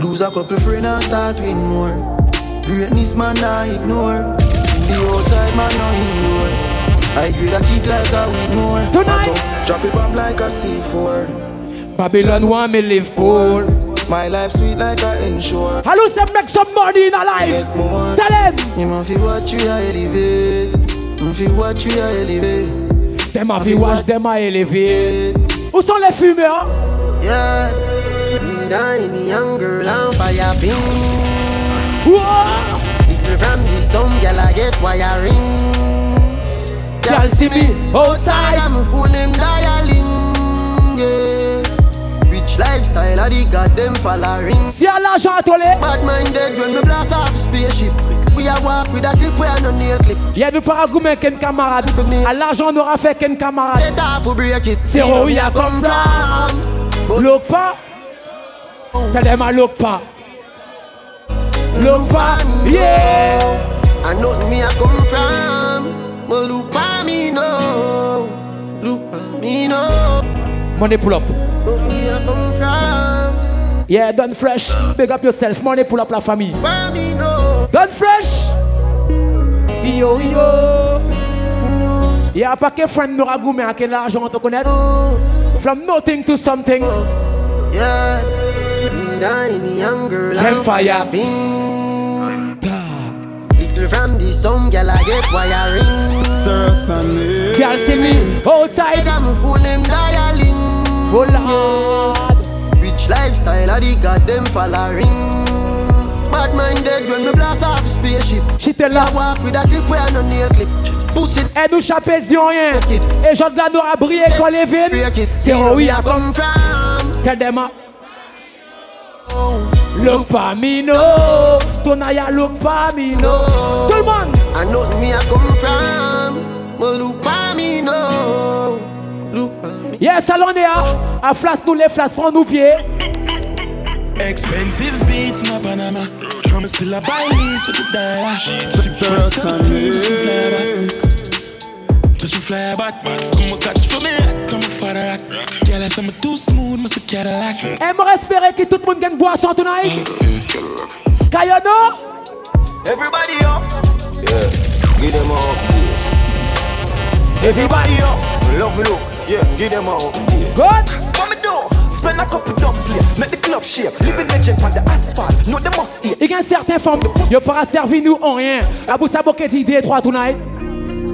Lose a couple friends and start with more. Greatness man I ignore. The outside man I grade a kick like a weed more. Tonight. Drop it bomb like a C4. Babylon want me live poor. My life sweet like a ensure. Allô, ça make some money in a life. Get more. Tell them. You feel what you are elevate. You feel what you are elevate. Them a fi watch, them a élevé. Où sont les fumeurs? Yeah. Young girl on fire ping. Whoa. From the girl I get wiring. Girl see me? outside. I'm a phone them dialing. Yeah. Rich lifestyle, I the goddamn following. À l'argent toller. Bad minded when me blast off a spaceship. We a walk with a clip, we a no nail clip. Y'a nous pas goûter qu'un camarade. À l'argent, on aura fait qu'un camarade. Set off for break it. C'est où a come from. Pas. Tell them I look pas. Pas. Yeah. I know me I come from. But at me at me no. Money pull up. Me I come from. Yeah, done fresh. Big up yourself. Money pull up la famille. Done fresh. Yo yo. Y'a un paquet friend nous ragoumé à quel argent on te connaît. From nothing to something. Yeah. Me tiny young girl. Them on fire. ping. Little from the girl I get wiring. Girl see me outside. I'm a phone them dialing. Oh Lord. Rich lifestyle, I the following. Bad minded when me blast off spaceship. She tell. I walk with a clip where no nail clip. Pussy Et nous chapé disons rien. Et j'en de la noix à briller quand les it. C'est où we a come from. Tell them. Look pas me no. Look me no. Tout le monde. I know me I come from. But look at me no. Look at me. Yes, à. À flash nous les flash, prends nous pieds. Expensive beats in Panama. I'm still a buy these for the dollar. Sisters and me. Just you fly back. Come a catch for me. Come a father rock. Girl, I say me too smooth, a Cadillac. Aimerait espérer que tout le monde gagne boisson tonight. Kayono. Everybody up. Yeah. Give them up. Everybody up. Love look. Yeah. Give them up. Good. What me do? Spend a couple dumb play. Make the club shake. Living legend on the asphalt. No, they must stay. Il y a certaines femmes, yo pas servi nous en rien. Abou Saboké dit des trois tonight.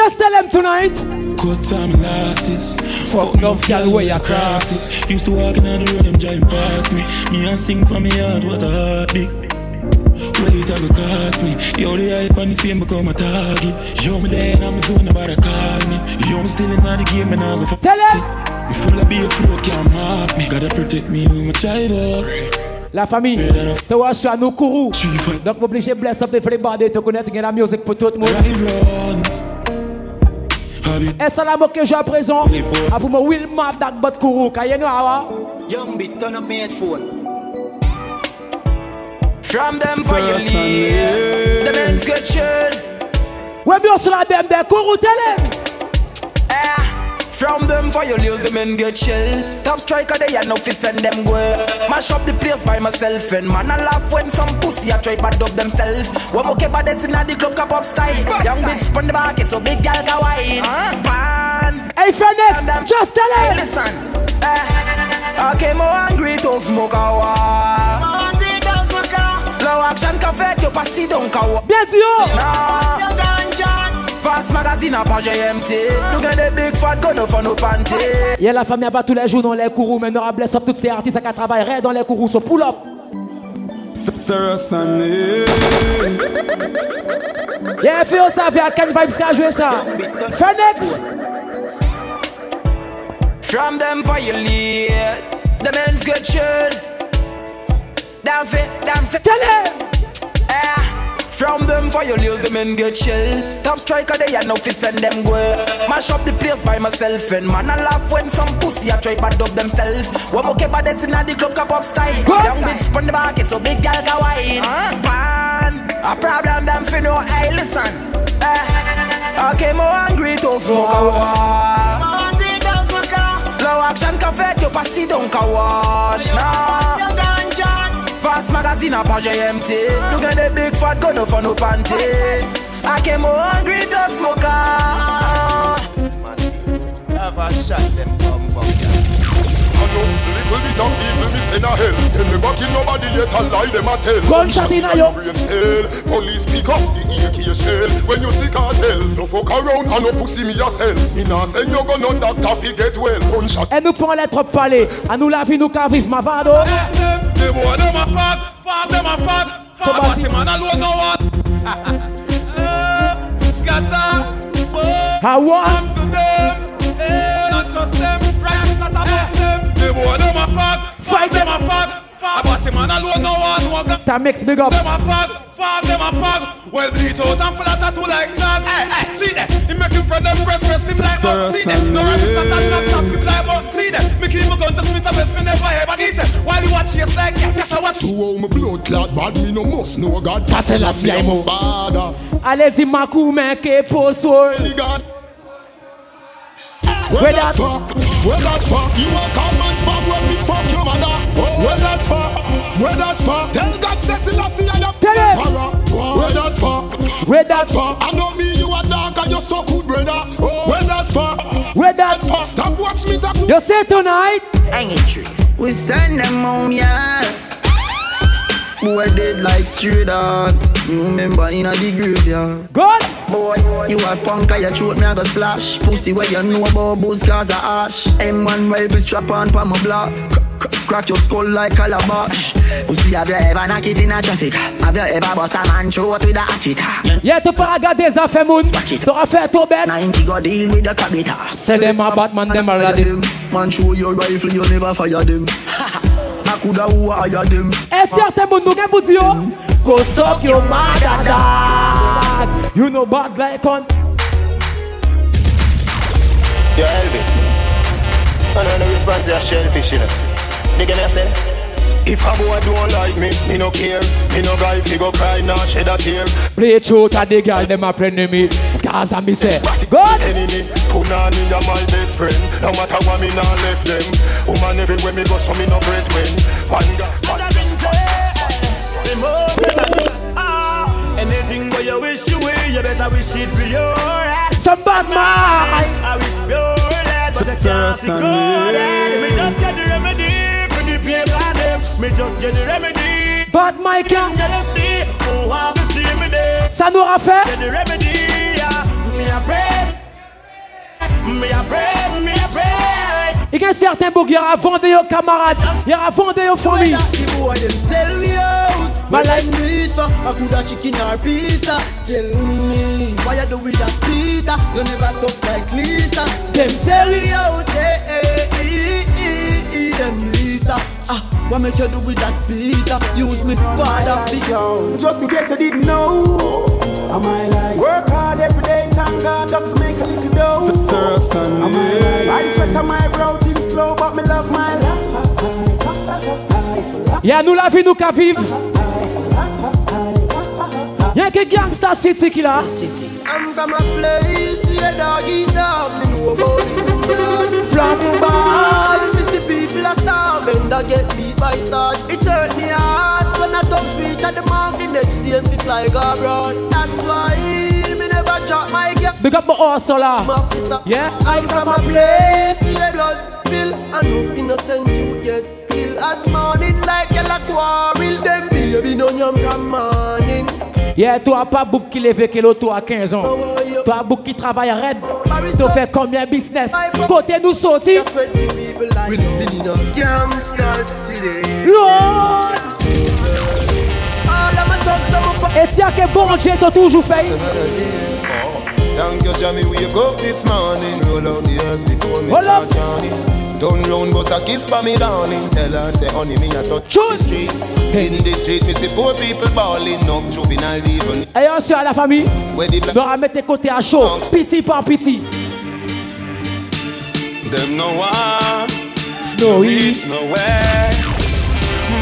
Just tell them tonight. Cut time lasses. Fuck love, gal where you crosses. Used to walk in on the road, them drive past me. Me and sing from me heart, what a heartbeat. Well, it a go cost me. Yo, the hype and the fame become a target. Yo, me there and I'm zone about to call me. Yo, me still in the game and I go for Tell him. Me full of beer flow, can't mark me. Gotta protect me with my child up. La famille, te vois sur nous courou. Donc m'obligé de bless up les bandits, te connaître la musique pour tout le monde. Et salam que j'ai à présent. À vous, moi, Will Mad Kourou. Awa. Ah, ah. Young bit, turn up my headphone. From them for you leave. The men's get chill. Ouais, bien sur la dem de Kourou, tell him. Eh, From them for you lose the men get chill. Top striker they are no fi send them go. Mash up the place by myself and man I laugh when some pussy a try bad up themselves. One more keep this inna the club cap up style. Young bitch from the back so big gal go wine. Pan. Hey Phoenix, just tell him. Listen. Eh, I came more angry talk smoke a war. Angry talk smoke a. Low action cafe tu passi donc a war. Bien sûr. Pass magazine à page empty. Nous gagne des big fat gun for no panty. Y'a la famille à pas tous les jours dans les courous, mais n'aura bless up toutes ces artistes qui travaillent dans les courous, so pull up. Stir us on it. Yeah, feel ça, via Ken Vibes qui a joué ça. Phoenix. From them for you lead. The men's get chill. Damn fit, damn fit. Tell him. From them for you lose the men get chill. Top striker they are no fi send them go. Mash up the place by myself and man I laugh when some pussy a try bad up themselves. One more keep this inna the club cap up style. Young bitch spun the back so big gal go wine. Pan. A problem them fi know. Hey listen. Eh. Okay more angry talk smoke a war. Low action cafe tu passi donc a watch now. Pass magazine à page empty. Nous gagne des big fat gun for no panty. I came more hungry dog smoker. Ah. Have a shot them bum bum know little bit of people miss in a hell. They never kill nobody yet a lie them a tell. Gunshot in a yo. brain. Police pick up the AK shell. When you see cartel, no fuck around and no pussy me yourself. Me nah send you gun on doctor fi get well. Gunshot. Et nous prenons les trop. À nous la vie, nous qu'à vivre ma vado. The boy them a fag, fag them a fag. Fag but the man alone know what. Eh, Scatter. Oh, How what? Come to them. Eh, not just them. Right, shut up, bust them. The boy them a fag, fag them a fag. Fag but the man alone know what. No got That makes big up. them a fag, fag them a fag. Well bleach out and full of tattoo like jag. Hey, hey, see that? He make him from them breast, breast him like bug. See that? No rubbish shot and chop, chop him like bug. See that? Me keep my gun to Smith and West, me never ever get it. While you watch yes like yes, yes I watch. To how my blood clot bad, me no must know God. Pass it, Selassie, I'm I'm a a father. Allez, dis ma coup, mais que pour soul. God. Where Where that- that fuck? Where that fuck? You a come and fuck when me fuck your mother. Where that fuck? Where that fuck? Tell God say Selassie I am Tell him. para. Where that fuck? Where that fuck? I know me you a dark and you so good brother. Where that fuck? Where that fuck? Stop watch me that. You say tonight? Hanging tree. We send them home, yeah. Boy dead like stray dog. Remember in a the graveyard. Good. Boy, you a punk, I throat me a go slash. Pussy where you know about booze cause of ash. M1 rifle strap on pa my block. Cr- cr- Crack your skull like calabash. Pussy, have you ever knocked it in a traffic? Have you ever bust a man throat with a hatchet? Yeah, tu peux regarder des affaires, moun. T'auras fait ton bête. 90 go deal with the cabita. C'est des ma Batman, dem a regardé. Man show your rifle, you never fire them. I coulda who hire them. Et certains moun nou gen pou yo. Oh. Go suck your mother dog. You know bad like on. Yo, Elvis. I know the response to a shellfish, you know. You get me, I say? If a boy don't like me, me no care. Me no guy fi go cry nor shed a tear. Play truth and the girl them a friend of me. Cause I me say, God. Enemy, Punani are my best friend. No matter what me nah left them. Woman everywhere me go, so me no fret when. One guy. Eh, eh, eh, ah. Anything where you wish you will, you better wish it for your Some bad man. I wish pure less. but they can't see good. Me just get the remedy for the pain on them. Me just get the remedy. Bad Mike, yeah. you see, who want to see me there? Ça nous aura fait. Get the remedy, yeah. Me a pray, me a pray, me a pray. Il y a certains bougs, il y aura vendé aux camarades, il y aura vendé aux familles. My life need for a good chicken or pizza. Tell me why you do with that pizza? You never talk like Lisa. Them sell me out, eh, eh, eh, eh, eh, them. Ah, what make you do with that pizza? Use me father figure. Just in case you didn't know, I'm my life. Work hard every day, thank God, just to make a little dough. Sister Sunday. I'm my life. I sweat on my brow, think slow, but me love my life. Yeah, nous la vie, nous qu'à vivre. Y'a que Gangsta City qui là. I'm from a place where dog eat dog, me know about it. From Dubai, me see people are starving, that get beat by Sarge. It hurt me hard when I don't reach at the mark, the next day me like a abroad. That's why me never drop my gear. Big up my là. Yeah. I'm from a place where blood spill, and no innocent you get killed. As morning like a quarrel, them baby no yam from morning. Yeah, toi pas beaucoup qui lève que l'autre toi à 15 ans. Toi beaucoup qui travaille raide. Tu fais combien business? Côté nous sorti. We Et si y'a que bon Dieu t'a toujours fait. Thank you, Jamie. Wake up this morning, roll out the earth before me start. Turn round, bust a kiss for me, darling. Tell her, say, honey, me a touch the street. In the street, me see poor people balling, enough juvenile even. Et on à la famille. Nous allons mettre tes côtés à chaud. Petit par petit. Them no one, no reach nowhere.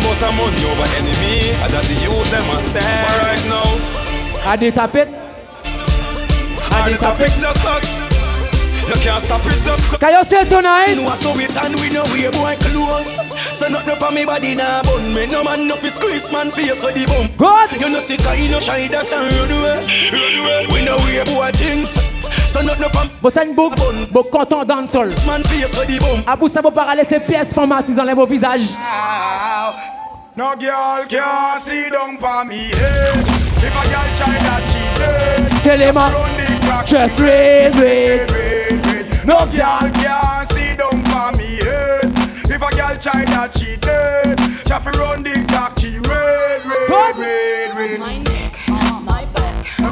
But I'm on over enemy, and that the youth them a stare. But right now, À des tapettes. I the topic just us. You can't stop it just Can you say tonight? No, I so it and we know we boy close. So nothing up on me body nah bun me. No man no fi squeeze man face with the bum. God. You know sick you know try that and run away. Run away. We know we boy things. So nothing up on Bon, c'est une boucle. Bon, content dans le sol. man face with the bum. À bout, ça va pas laisser pièces pharmacie dans les beaux visages. no girl can see down for me head. If a girl try that cheat, Tell him, uh, just read, read. No girl can see down for me head. If a girl try that cheat, she have to run the cocky red, red, red, red, red.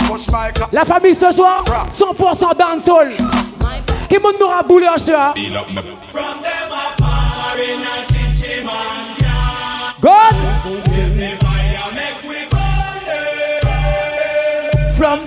Push my cock. La famille ce soir, 100% dancehall. Qui monde nous raboulé en chat? From them apart in a chinchy man God. From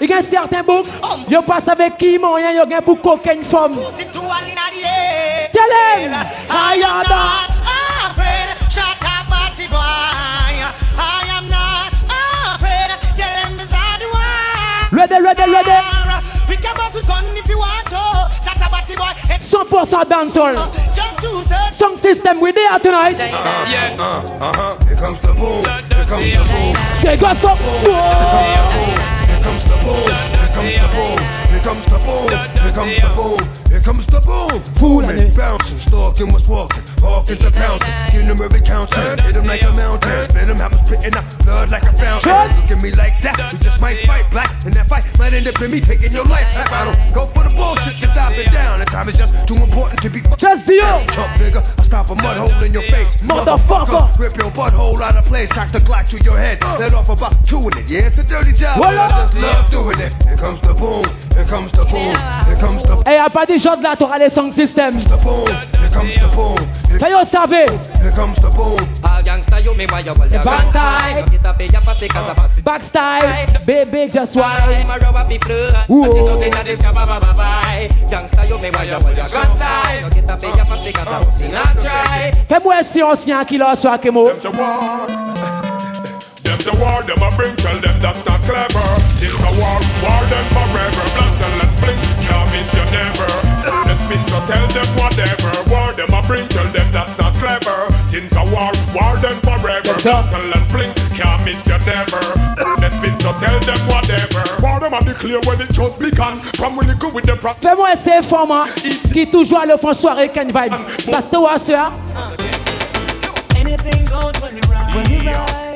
Il y a certains bougs, yo passe avec qui moyen yo gain pour coquer une femme. Tell him. I am not afraid. Shut up, party boy. I am not afraid. Tell him beside the one. Ready, ready, ready. We can bust with gun if you want to. Shut up, party boy. 100% dancehall. Just choose it. Song system, we there tonight. Yeah. Uh, uh-huh. Here comes the boom. Here comes the boom. Comes the boom. Here comes the boom. Here comes the boom. Here comes the boom. Here comes the boom. Fooling, bouncing, stalking, what's walking, walking to pouncing. Getting them every counting. Hit them like a mountain. Spit them, have them spitting out blood like a fountain. Look at me like that. We just might fight black. And that fight might end up in me taking your life. I don't go for the bullshit, cause I've been down. And time is just too important to be Just you. Chump nigga, I stop a mud hole in your face. Motherfucker. Rip your butthole out of place, cock the Glock to your head. Let off about two in it. Yeah, it's a dirty job. I just love doing it. Here comes the boom. Here comes the boom. Here comes the Et y a pas des gens de là, t'auras les song system. boom. Here comes the boom. Here, Fait yo savez. here comes the boom. I gangster, you me why you hold your Backstyle. Get up in your pussy cause I pass it. Backstyle, baby, just why. My rub up the floor. Whoa. Gangster, you me why you hold your gun tight. Get up in your pussy cause I pass it. Not try. Fais-moi si ancien qui l'a soit que moi. Them the war, them a bring, tell them that's not clever. Since a war, war them forever. Black and blink, can't miss you never. The spin, so tell them whatever. War them a bring, tell them that's not clever. Since a war, war them forever. Battle and blink, can't miss you never. The spin, so tell them whatever. War them a declare when it just begun. From when you go with the pro- Fais-moi essayer format qui toujours à le fond soirée Ken Vybz. Parce que ouais, ça. Anything goes when you ride. When you ride.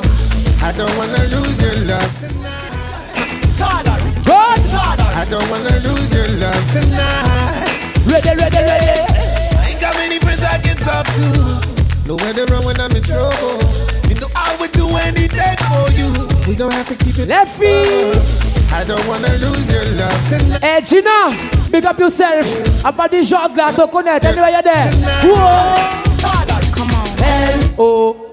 I don't wanna lose your love. Good. I don't wanna lose your love tonight. Ready, ready, ready. I ain't got many friends I can talk to. Nowhere to run when I'm in trouble. You know I would do anything for you. We gon' have to keep it. Les filles! I don't wanna lose your love tonight. Hey Gina, big up yourself. About the jog là, tu connais, anyway you're there. Whoa! Come on. L-O.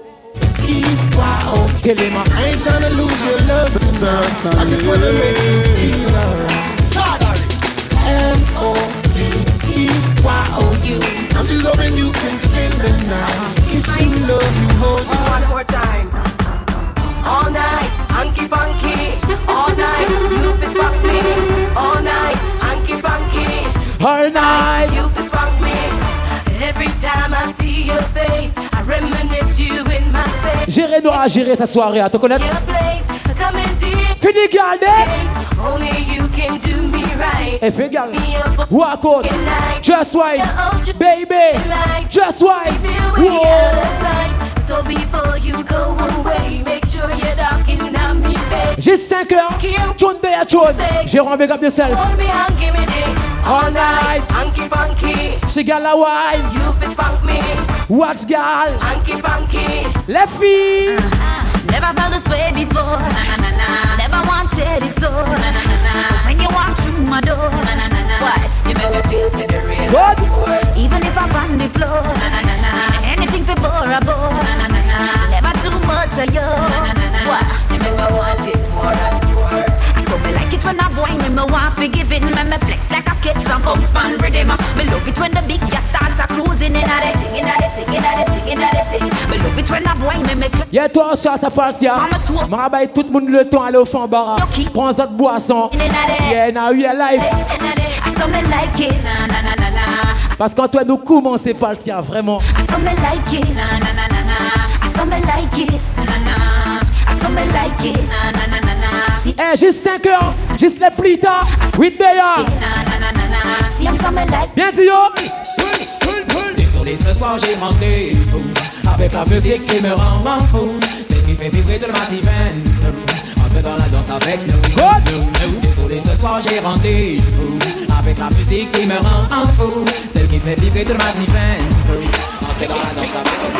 E-Y-O. Kill him, man. I ain't tryna lose your love tonight. I just wanna make you feel alright. I'm just hoping you can spend the night. Kiss you, love you, hold you One more time. All night, hanky panky. All night, you fist fuck me. All night, hanky panky. All night. You fist fuck me. Every time I see your face, I reminisce you elle aura géré sa soirée, hein, t'en connais? Fini, garde Et fais garde. Walk out. Just wine Baby. Just wine. Whoa. So before you go away, j'ai 5 heures. Tune day à tune. Jérôme, big up yourself. Hold me and give me the All night. hanky panky. She got la wine. You fist funk me, Watch panky. Les filles. Never felt this way before. Never wanted it so. When you walk through my door, what? You make me feel to the real. Good. Even if I'm on the floor, anything for bore. Never too much of you. What? When a boy me me want to give it. Me me flex like a skate and come span rhythm. Me love it when the big yachts start a cruising in a the thing, in a the thing, in a the thing, in a the thing. Me love it when a boy me me Yeah, toi, ça, ça parle, tiens. Marabaye tout le monde le temps, aller au fond bar. Prends votre boisson. Yeah, now we are live. I so me like it. Na na na na na. Parce qu'Antoine, nous commençons par le tien, vraiment? I Hey, juste 5 heures, juste les plus tard, 8 d'ailleurs. Bien dit yo. Désolé, ce soir j'ai manqué fou. Avec la musique qui me rend fou. C'est qui fait vibrer de la Entre dans la danse avec nous. Désolé, ce soir j'ai rendez-vous. Avec la musique qui me rend fou. Celle qui fait vibrer de la Entre dans la danse avec nous.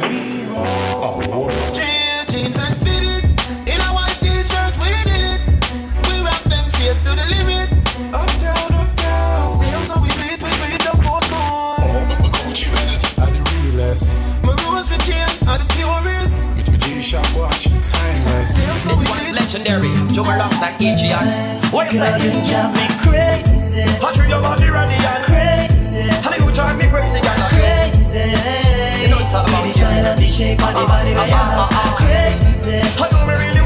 Let's the limit. Up down, up down. Say I'm so we bleed, we bleed up more. Oh, my coach, you better. I'm the realest. My rules for chain are the purest. With my G-Shock watch, timeless. This one's legendary. Joe alongside Ijian. What you say? You drive me crazy. Hush with your body, Randy, and crazy. How do you drive me crazy, girl? Crazy. You know it's all about you. The shape of the body, uh-huh. I'm uh-huh. crazy. How you really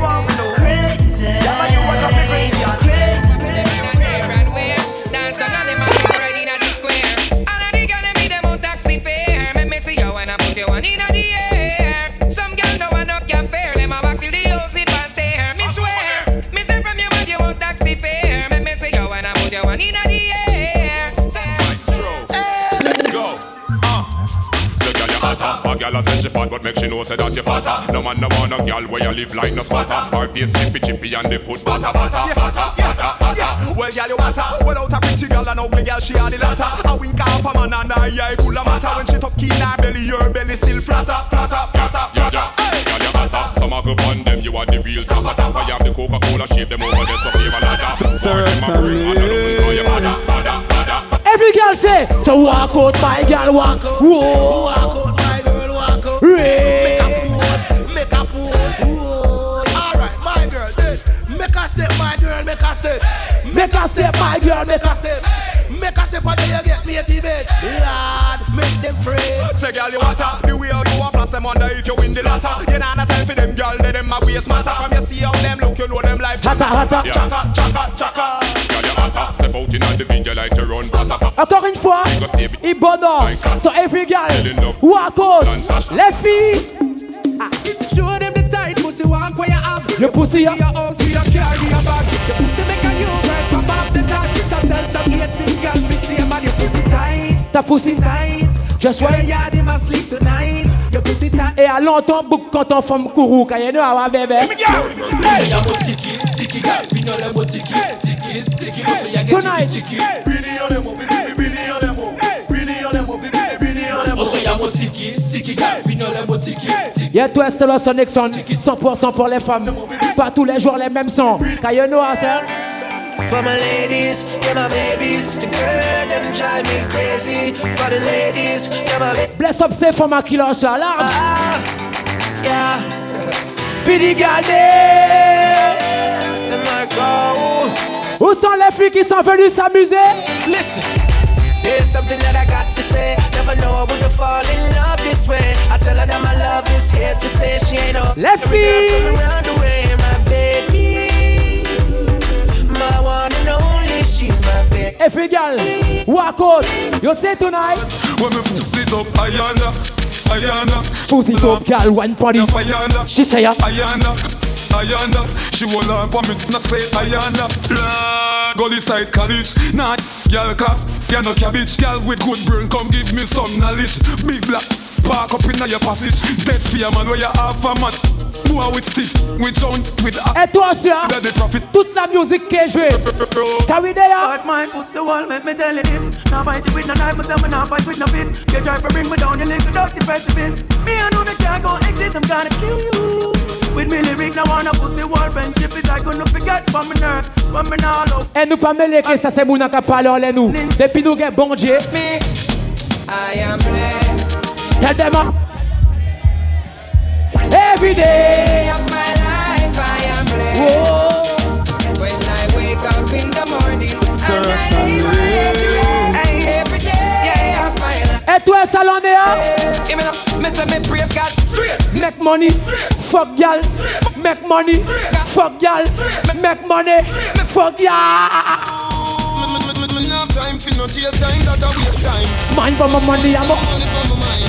hotter. A say she fat, but make she know say that you fatter. No man no want no girl where you live like no squatter. Her face chippy chippy and the foot batter batter batter batter batter. Well, girl, you matter. Without a pretty girl and ugly girl, she had the latter. A wink off a man and her eye full of matter. When she tuck in her belly, your belly still flatter, flatter, flatter, Yeah, yeah. Girl you hotter. Some a go on them, you are the real top top. I have the Coca Cola shape them over there, so flavor ladder. Stir Every girl say, so walk out, my girl, walk. Whoa. Walk out, Make a step, my girl, make a step. Make a step, and then you get native it. Lord, make them free. Say, girl, you hotter. The way how you a plus them wonder if you win the latter. You know, not time for them, girl. They them a waste matter. From you see how them look, you know them life. Hotter, hotter. Chaka, chaka, chaka. Girl you hotter. Step out inna the video like to run patter. Encore une fois, il bonheur. So every girl, walk out, les filles. Ah, show them the tight pussy walk where you have. Your pussy Your house, your car, your bag. Ta pussy tight. Just Girl, Et allons ton bouc quand on forme kourou, quand bébé. Ya musiki, tonight. Le son 100% pour les femmes. Pas tous les jours les mêmes sons. Quand For my ladies, yeah my babies, the girl them drive me crazy. For the ladies, yeah my babies. Bless up ces femmes qui lâchent à large. Yeah. Fini garder. The Marco. Où sont les filles qui sont venues s'amuser? Listen. There's something that I got to say. Never know I would have fall in love this way. I tell her that my love is here to stay. She ain't no Les filles. She's my baby. Every girl, walk out. You say tonight. When me put it up, Ayana, Ayana. it up, girl, one party. Ayana. She say ya. Ayana, Ayana. She will learn for me, not say Ayana. Lord, Gully side college. Nah, girl, class, you no cabbage. Girl with good brain, come give me some knowledge. Big black. Park up in your passage. Dead fear man, where you have a man. Boy with stiff, with John, with a. Et toi, sœur, the profit. toute la musique qui est jouée. Carry there. But my pussy wall, make me tell you this. Now fight it with no knife, but then we not fight with no fist. You try to bring me down, you live without the precipice. Me, I know that can't go exist, I'm gonna kill you. With me lyrics, now on a pussy wall, friendship is I gonna forget from my nerve, from me now low. Et nous pas mêler que ça c'est moun qui parle en nous. Depuis nous gen bon Dieu. I am blessed. Tell them up. Every day. of my life, I am blessed. When I wake up in the morning, and I see my head rest. Every day of my life. Et toi. Give me up, me say me praise God straight. Make money. Fuck y'all. Make money. Fuck y'all. Make money. Fuck y'all. Me no have time for no jail time, that a waste time. Mind for my money, I'm up. Money for my mind.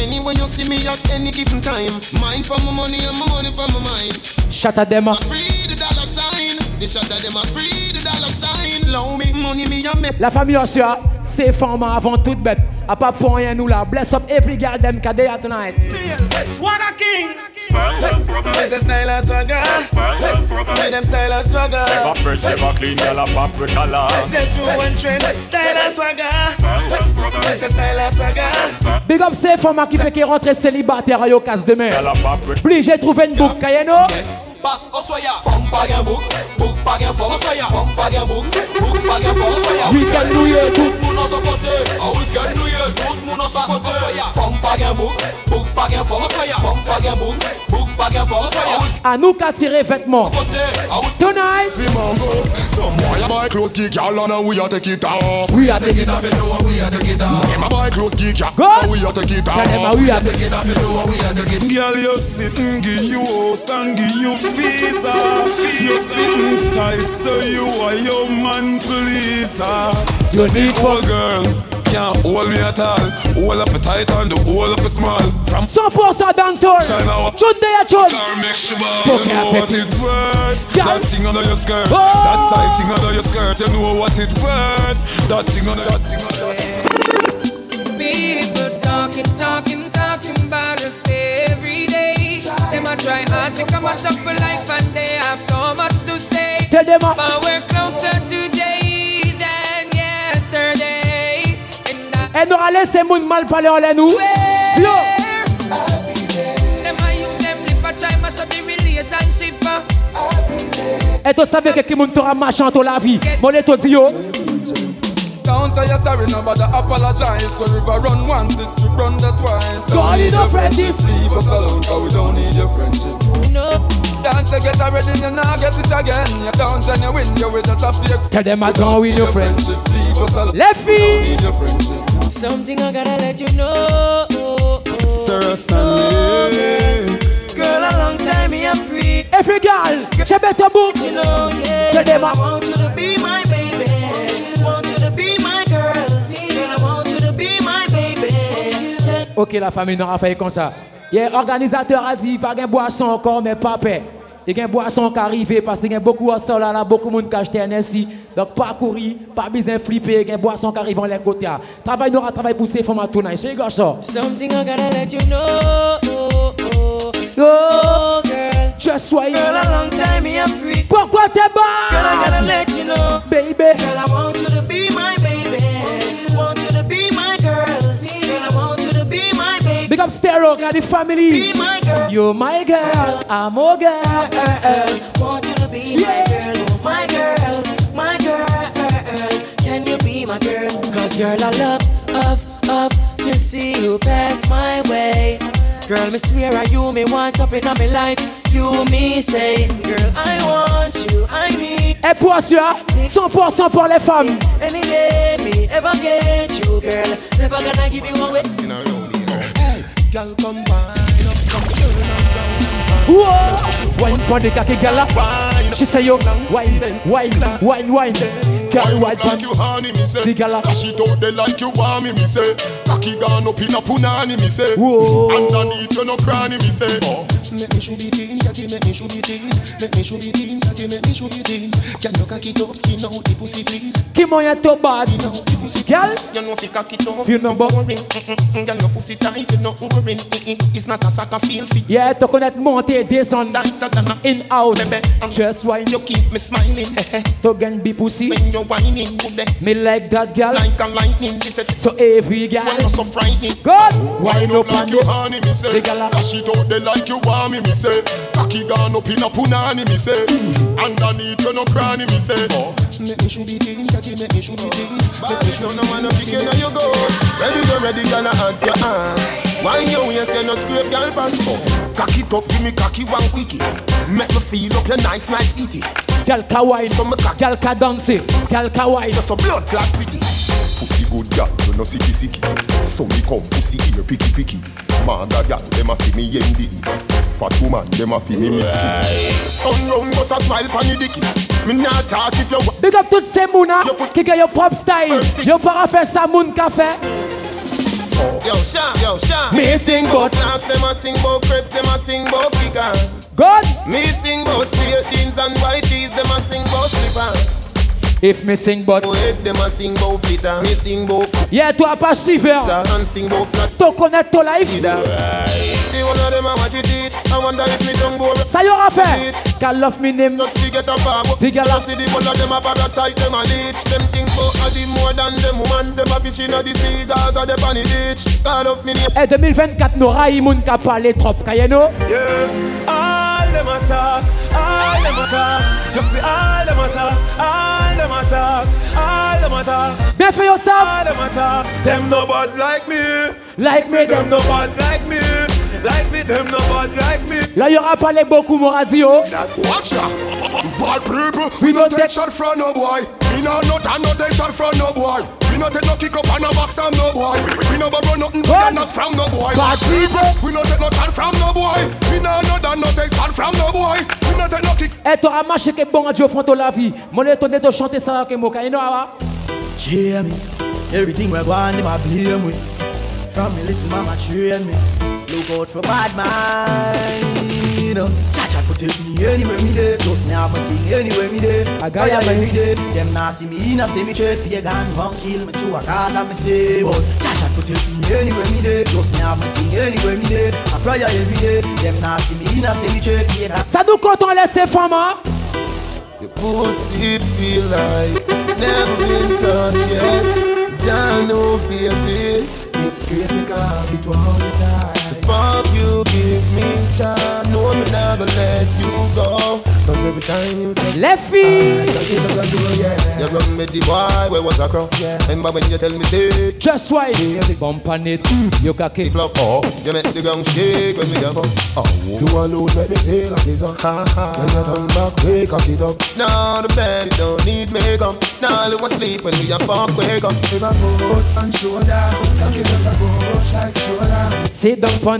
Anywhere you see me at any given time. Mind for my money and my money for my mind. Shut up, them. Free the dollar sign. The shot of them a free the dollar sign. Low me money me a make. La famille Ossia, Say femme avant toute bête. A pas pour rien nous là. Bless up every girl them cause they are tonight. Swagger king. There's a style of swagger. Hey, them style of swagger. Never fresh, never clean, girl a pop with color. Set to one trend. Style swagger. Big up ces femmes qui fait qui rentre célibataire à casse demain. Obligé de trouver une boucle, Kayeno. Basse au soya. Femme pas un boucle bouk pas gen fok force ya Femme pa gen bouk, bouk pa gen force ya Weekend New Year tout moun an sa kote A weekend tout moun an sa kote Femme pa gen bouk, bouk pa gen force ya Femme pa gen bouk, bouk pa gen force ya À nous qu'à tirer vêtements. Tonight. We Some boy a buy clothes geek y'all and we a take it off. We a take it off. We a take it off. Them a buy clothes geek y'all and we a take it off. We a take it off We a take it Girl, you sitting, give you house and give you visa. You sitting tight, so you are your man pleaser. Ah. You need for girl. Can't hold me at all. All of it tight and the whole of it small. From 100% dancehall China, Chun de ya chun you know what it worth. Girl. That thing under your skirt. Oh. That tight thing under your skirt. You know what it worth. That thing under that thing under. People talking, talking, talking about us every day. Them a try hard to come a shop for life and they have so much to say. te demande. Uh, elle nous a laissé monde mal parler en l'air nous. Yo. Et tu savais que qui monde t'aura marchant dans la vie. Mon dit yo. Don't say you're sorry, no bother apologize. So river run once, it to run that twice. Don't need no friendship. Leave us alone, cause we don't need your friendship. No. Can't you get already, you now get it again. You don't and you win, you with just a fake Tell them I gone with your friend friendship. Leave us alone. Les filles Need your friendship. Something I gotta let you know. Stir us and Girl, a long time me a free. Every girl J'ai bête un bout You know, yeah. Tell them I I want you to be my Ok la famille n'aura fait comme ça Yeah, organisateur a dit pas de boisson encore mais pas paix Il y a une boisson qui arrive parce qu'il y a beaucoup de sol là, beaucoup de monde qui achète un ainsi. Donc pas courir, pas besoin de flipper, il y a une boisson qui arrive en les côtés. Travail n'aura travail pour ces femmes à tout C'est. Something I gotta let you know. Oh, girl. Je sois Girl, a long time me a free. Pourquoi t'es bas? Girl, I gotta let you know. Baby. Girl, I want you to be my baby. Want you to up Stereo, got the family. Be my girl. You my girl, I'm your girl. Want you to be my girl, oh, my girl, my girl. Can you be my girl? Cause girl, I love, of, of to see you pass my way. Girl, me swear are you me want up in my life. You me say, girl, I want you, I need. Et pour ça, 100% pour les femmes. Any day me ever get you, girl. Never gonna give you away. Girl, come wine up, come turn around. Whoa! Wine the cocky girl. She say yo, wine, wine, wine, wine. Girl, Wine wine up like you honey, me say. The gala. Dash it out there like you want me, me say. Cocky gone up in a punani, me say. Whoa. Underneath you no cranny, me say. Oh. Make me shoot it in, catty, make me shoot it in. Make me shoot it in, catty, make me shoot it in. Can you cock it up, skin out the pussy, please? Qui moyen to bad? Girl, You know if you cock it up, You know, boring. Girl, your pussy tight, you know boring. It's not a soccer feel fit. yeah, to connaître monter, descendre, in, out. Um, Just wine. You keep me smiling, To gain be pussy. when you're whining. Good day, Me like that girl. like a lightning. She said, So every girl. Why you so frightening? God, Wine up like you honey, me say. The gala. Dash it out there like you want me, me say. Cocky gone up in a punani, me say. Underneath you no cranny, me say. Oh. Make me shoot it in, catty, make me shoot it in. Make me shoot no man no chicken and you go. Ready, go ready, girl, I hunt your hand. Wine your waist, you no scrape, girl, pants. Cock it up, give me cocky one quickie. Make me feel up your nice, nice titty. Girl ka wine, girl ka dance, girl ka wine. So blood clot pretty. Pussy good girl, you no sicky sicky. So me come pussy ear picky picky. Manga girl, them a fi me yendi. Fat woman, them a fi me miss it. Turn round, bust a smile pon the dicky. Me not talk if you wa- Big up toutes ces mouna qui gagnent pop style. Yo para faire ça moun café. Yo, Sean, yo, Sean. Me sing bout- Knocks, them a sing bout crepe, them a sing bout kicker. God, Me sing bout straight jeans and white tees, them a sing bout slippers. If me sing but Head, them a sing bout flitter. Me sing bout Yeah, toi pas suiveur. and sing bout cat. To connaître ton life. The one of them a watch it eat. I wonder if me tongue bore. Ça y aura fait. Call love me name. Just forget a bar. The gala. See the one of them a parasite, them a leech. Them think for a the more than them woman. Them a fish in a the sea, Gaza, the panny ditch. Call up me name. Eh 2024 n'aura y moun ka parler trop kayeno. All them attack, all them attack. You see all them attack them attack, all them attack. Be for yourself. All them attack. Them no bad like me. Like me, them, them no bad like me. Like me, them no bad like me. Là, il y aura parlé beaucoup, mon radio. Watch that. Bad people, we no take shot from no boy. We no not and no take shot from no boy. We no take no kick up and no box from no boy. We no borrow nothing we no knock from no boy. Bad people, we no take no tan from no boy. We no not and no take tan from no boy. We no take no kick. Eh, t'auras marché que bon radio fronto la vie. Mon étonné de chanter ça que moka. You know how? Cheer me. Everything we're going, them a blame me. From me little mama train me. Look out for bad mind. Cha-cha could take me anywhere me there. Just me have a thing anywhere me there. I got ya, Fire every baby. day. Them nah see me in a cemetery. Pagan gon' kill me through a cause I me say. But cha-cha could take me anywhere me there. Just me have a thing anywhere me there. I pray every day. Them nah see me in a cemetery. Pagan Ça nous compte, on laisse ces femmes, hein? Your pussy feel like never been touched yet. Don't know, baby. It's great because it all the time. The fuck you give me, child. No, me not gonna let you go. Cause every time you take Les filles. You run me the boy, where was I cross? Remember when you tell me, say, Just why? Bump on it. You got kick. fluff oh. You make the ground shake when we jump up. Oh, you alone make me feel like it's a uh. ha ha. When you turn back, we cock it up. Now the band don't need makeup. Now you want sleep when we a fuck wake up. If I foot and shoulder, take it as a push like stroller. C'est donc on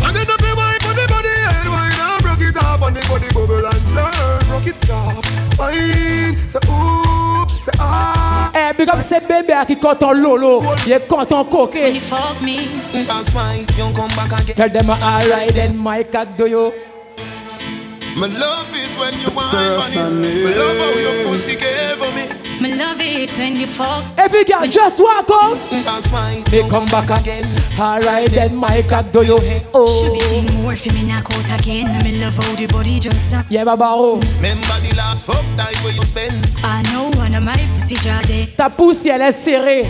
coquet. fuck me. Mm. That's why you come back again. Tell them I alright then my cock do you. Me love it when you wine on it. Me love how your pussy care for me. Me love it when you fuck. Every girl just walk out. That's why Me come back again. Alright then my cock do you. Oh. Should Oh. be seen more for me knock out again. Me love how the body just. Yeah, baba oh. Remember the last fuck night where you spend. I know one of my pussy jade. Ta pousse elle est serrée.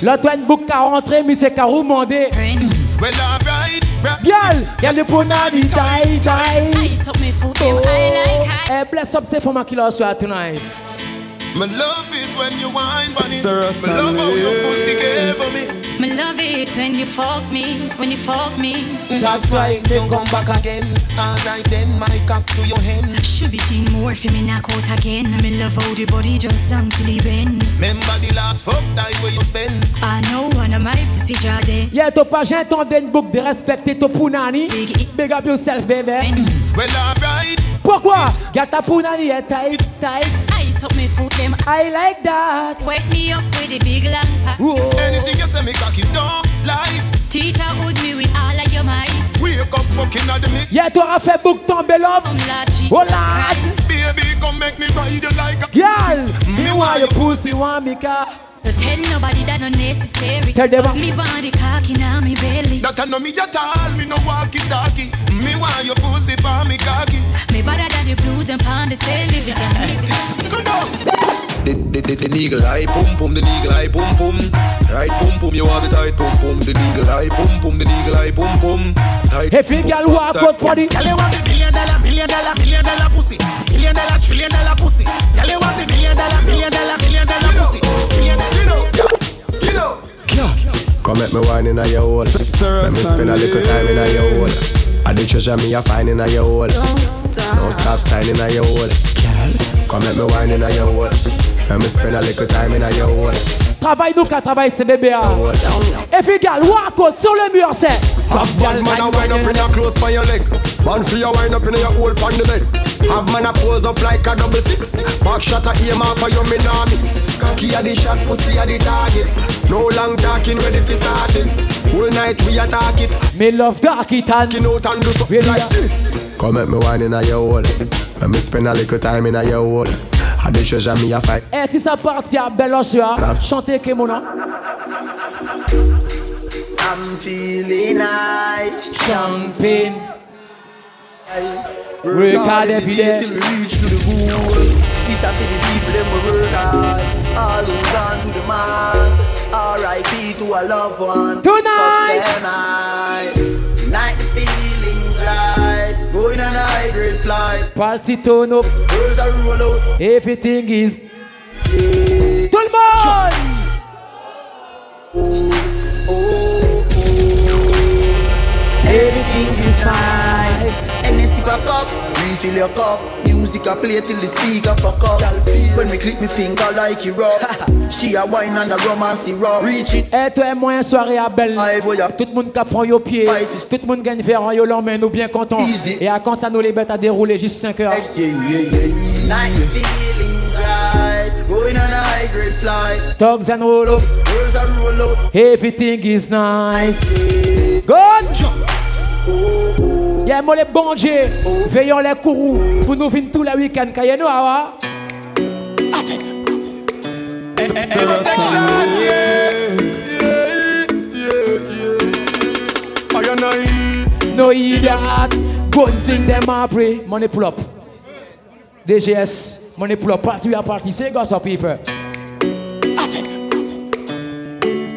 L'autre une boucle à rentrer, mais c'est carreau mandé. Well, alright. Girl, girl, you put on the tie tie. Ice up me food, oh. I like. Hey, eh, bless up, say for my killer tonight. Me love it when you wine on it. Me love how your pussy care for me. Me love it when you fuck me, when you fuck me. Mm. That's why you come back again. Alright then, my cock to your hand. Should be seen more for me knock out again. Me love how the body just until it bend. Remember the last fuck night where you spend. I know one of my pussy jade. Yeah, t'as pas j'ai entendu une boucle de respecter ton punani. Big up yourself, baby. Mm. Well, alright. Pourquoi? Got ta punani est tight, tight. Ice up me foot them. I like that. Wake me up with a big long pack. Anything you say, me cocky don't light. Teacher would me with all of your might. Wake up fucking at the mid. Yeah, t'auras fait boucle tomber love. Oh là. Baby, come make me ride you like a Girl, me want your pussy, want me car. Don't tell nobody that no necessary. Tell them. But me body cocky now me belly. That I know me at all, me no walkie talkie. Me want your pussy for me cocky. Me better than the blues and pound the television. Come down. The, the, the, the eagle eye pum pum, the eagle eye pum pum. Right pum pum, you want the tight pum pum. The eagle eye pum pum, the eagle eye pum pum. Tight If you girl walk out for the Girl, you want the billion dollar, billion dollar, billion dollar pussy. Billion dollar, trillion dollar pussy. Girl, you want the billion dollar, billion dollar, billion dollar pussy. Come make me wine in a your hole. Let me spend a little time in a your hole. I the treasure me a find in a your hole. Don't stop signing a your hole. Come make me wine in a your hole. Let me spend a little time in a your hole. Travaille nous qu'à travailler ces bébés. If you girl walk out sur le mur, c'est. Bad man a wind up in your clothes on your leg. Man for your wind up in your hole on the bed. Have man a pose up like a double six. Back shot a aim off for your me nah miss. Cocky a the shot, pussy a the target. No long talking, ready for start it. Whole night we attack it. Me love dark it and skin out and do something like this. Come make me wine in a your hole. Let me spend a little time in a your hole. I the treasure me a fight. Eh, si ça partit à belle osua, chantez que mon nom. I'm feeling high. Champagne. Work hard every day. till we reach to the goal. This for the people them we work hard. All who gone to the mark. R.I.P. to a loved one. Tonight. Upstairs night. Night the feelings right. Going on a high grade flight. Party turn up. Girls are roll out. Everything is. Tout le monde! Everything is nice. Back up, refill your cup. Music a play till the speaker fuck up. When me click me finger like it rough. she a wine and a romance it. Et toi et moi, soirée à belle. Tout le monde qui prend au pied. Tout le monde gagne vers yo l'emmène, nous bien contents. Et à quand ça nous les bêtes à dérouler juste 5 heures? Yeah, yeah, yeah. Night the feelings right. Going on a high grade flight. Dogs and roll up. Girls are roll out. Everything is nice. Good. Yeah, moi les bons dieux, veillons les courroux pour nous venir tous les week-ends. Nous, ah No idiot, go and sing them up, pray. Money pull up. DGS, money pull up. Pass we are party. Say gossip people.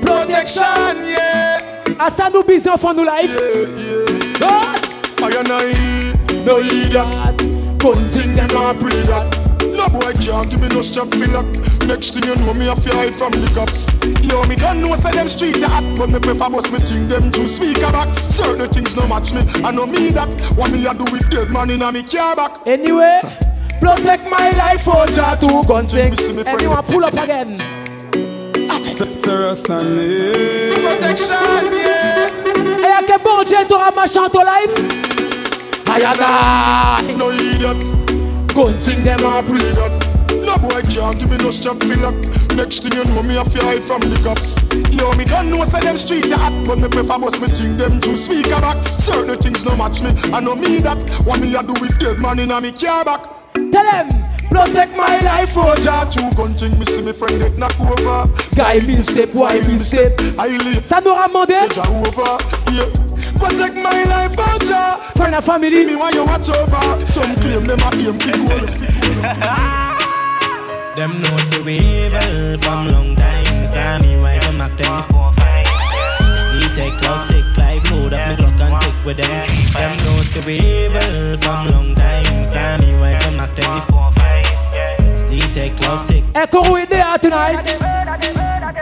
Protection, yeah. À ça nous bisous enfants nous live. I and I, no idiot. Couldn't sing them and pray that. No boy can't give me no strap feel lock. Next thing you know, me have to hide from the cops. Yo, me don't know say them streets are hot, but me prefer bust me thing them to speaker box. Certain things no match me, I know me that. What me a do with dead man in a me car back. Anyway, protect my life oh, for Jah to gun thing. Anyone pull up again. Protection, yeah. À bon Dieu t'auras marché en ton life? Aïe aïe No idiot. Go and sing them and pray that. No boy can't give me no strap feel lock. Next thing you know, me have to hide from the cops. Yo, me don't know say them streets are hot, but me prefer bust me thing them to speaker box. Certain things no match me, I know me that. What me a do with dead man in a me car back. Tell them. Protect my life, oh Jah Two gun thing, me see me friend get knock over Guy mean step, why mean step I live Ça nous a demandé over, yeah Protect my life, Jah Friend and family. Me want you watch over. Some claim them a aim for goal Them know the we evil from long time. Sammy right from Mac 10 See take love, take life Load up me clock and take with them. Them know the we evil from long time. Sammy right from Mac 10 See take love, take Echo with there tonight.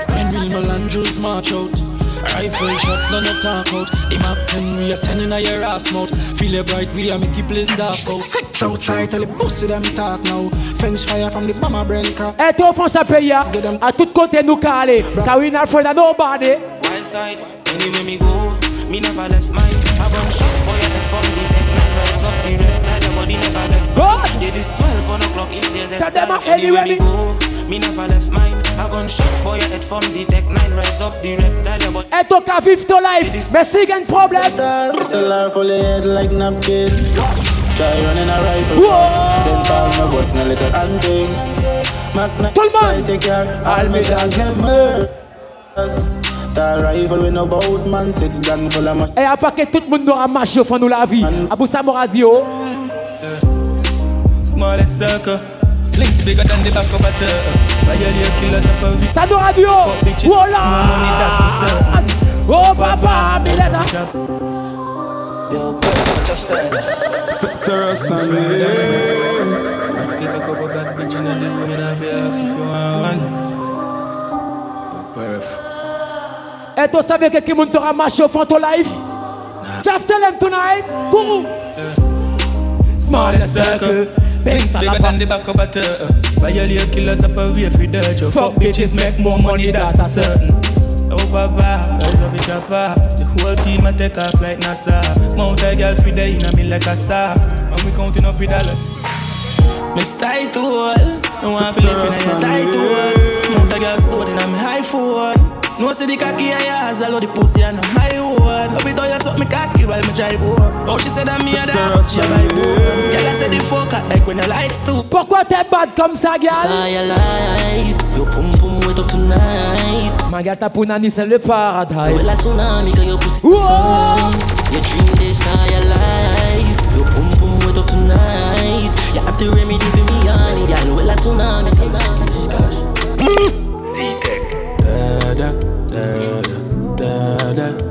When real Melandros march out. Rifle shot, none of talk out. The map 10, we are sending a your ass mouth. Feel it bright, we are make it place dark out. Sex outside, tell the pussy them talk now. Fence fire from the bomber brain crack. Et toi, France à payer. À tout côté nous caler. Car we not afraid of nobody. Wild side, anywhere me go Me never left mine. I bun shot, boy, I get from the tech Nine rise up. The red Tell your body never Good Yeah, this 12 on o'clock is your death Tell them time. anywhere me go Me never left mine I gun shot, boy, I head from the tech Nine rise up the red Tell your body Et toi, qu'à vivre ton life Mais si un problème SLR full of head like napkin. Try running a rifle. Send ball no bust no little hunting. Tout le monde. Take care. All me dogs them murders. That rifle with no boat man. Six gun full of mush. Et à part que tout le monde nous marché au fond de la vie Abou Samo Radio Smallest circle. Links bigger than the back of a turtle. Violate killers up a week Sado Radio certain. Oh papa, me. Just Stir us on me. Kick a couple bad bitch in the room and I feel ask if you want one. Perf Et toi savais que quelqu'un t'aura marché au fond de ton life? Just tell them tonight. Go Smallest circle Links bigger than the back of a turtle. Violate killers up a way for dirt you Fuck bitches make more money that's for certain. Oh baba, rise up bitch up The whole team a take off like NASA. Mount a girl for the inna me like a saw. And we counting up with a lot Miss tight to No one feel it in your tight to hold Mount a girl stored in a me high phone No see the cocky and your ass, I love the pussy and my one Love it oh, how you suck me cocky while me drive home. Oh she said that me a that, she a vibe home Girl I said the fuck out like when the lights too. Pourquoi t'es bad comme ça, gars Say your life, your pum pum wet up tonight. Ma gars, ta punani, c'est le paradise. Well, like tsunami, cause your pussy turn. You dream this all your life. Your pum pum wet up tonight. You have to remedy for me, honey. Girl, well, a tsunami. Da da da da da da da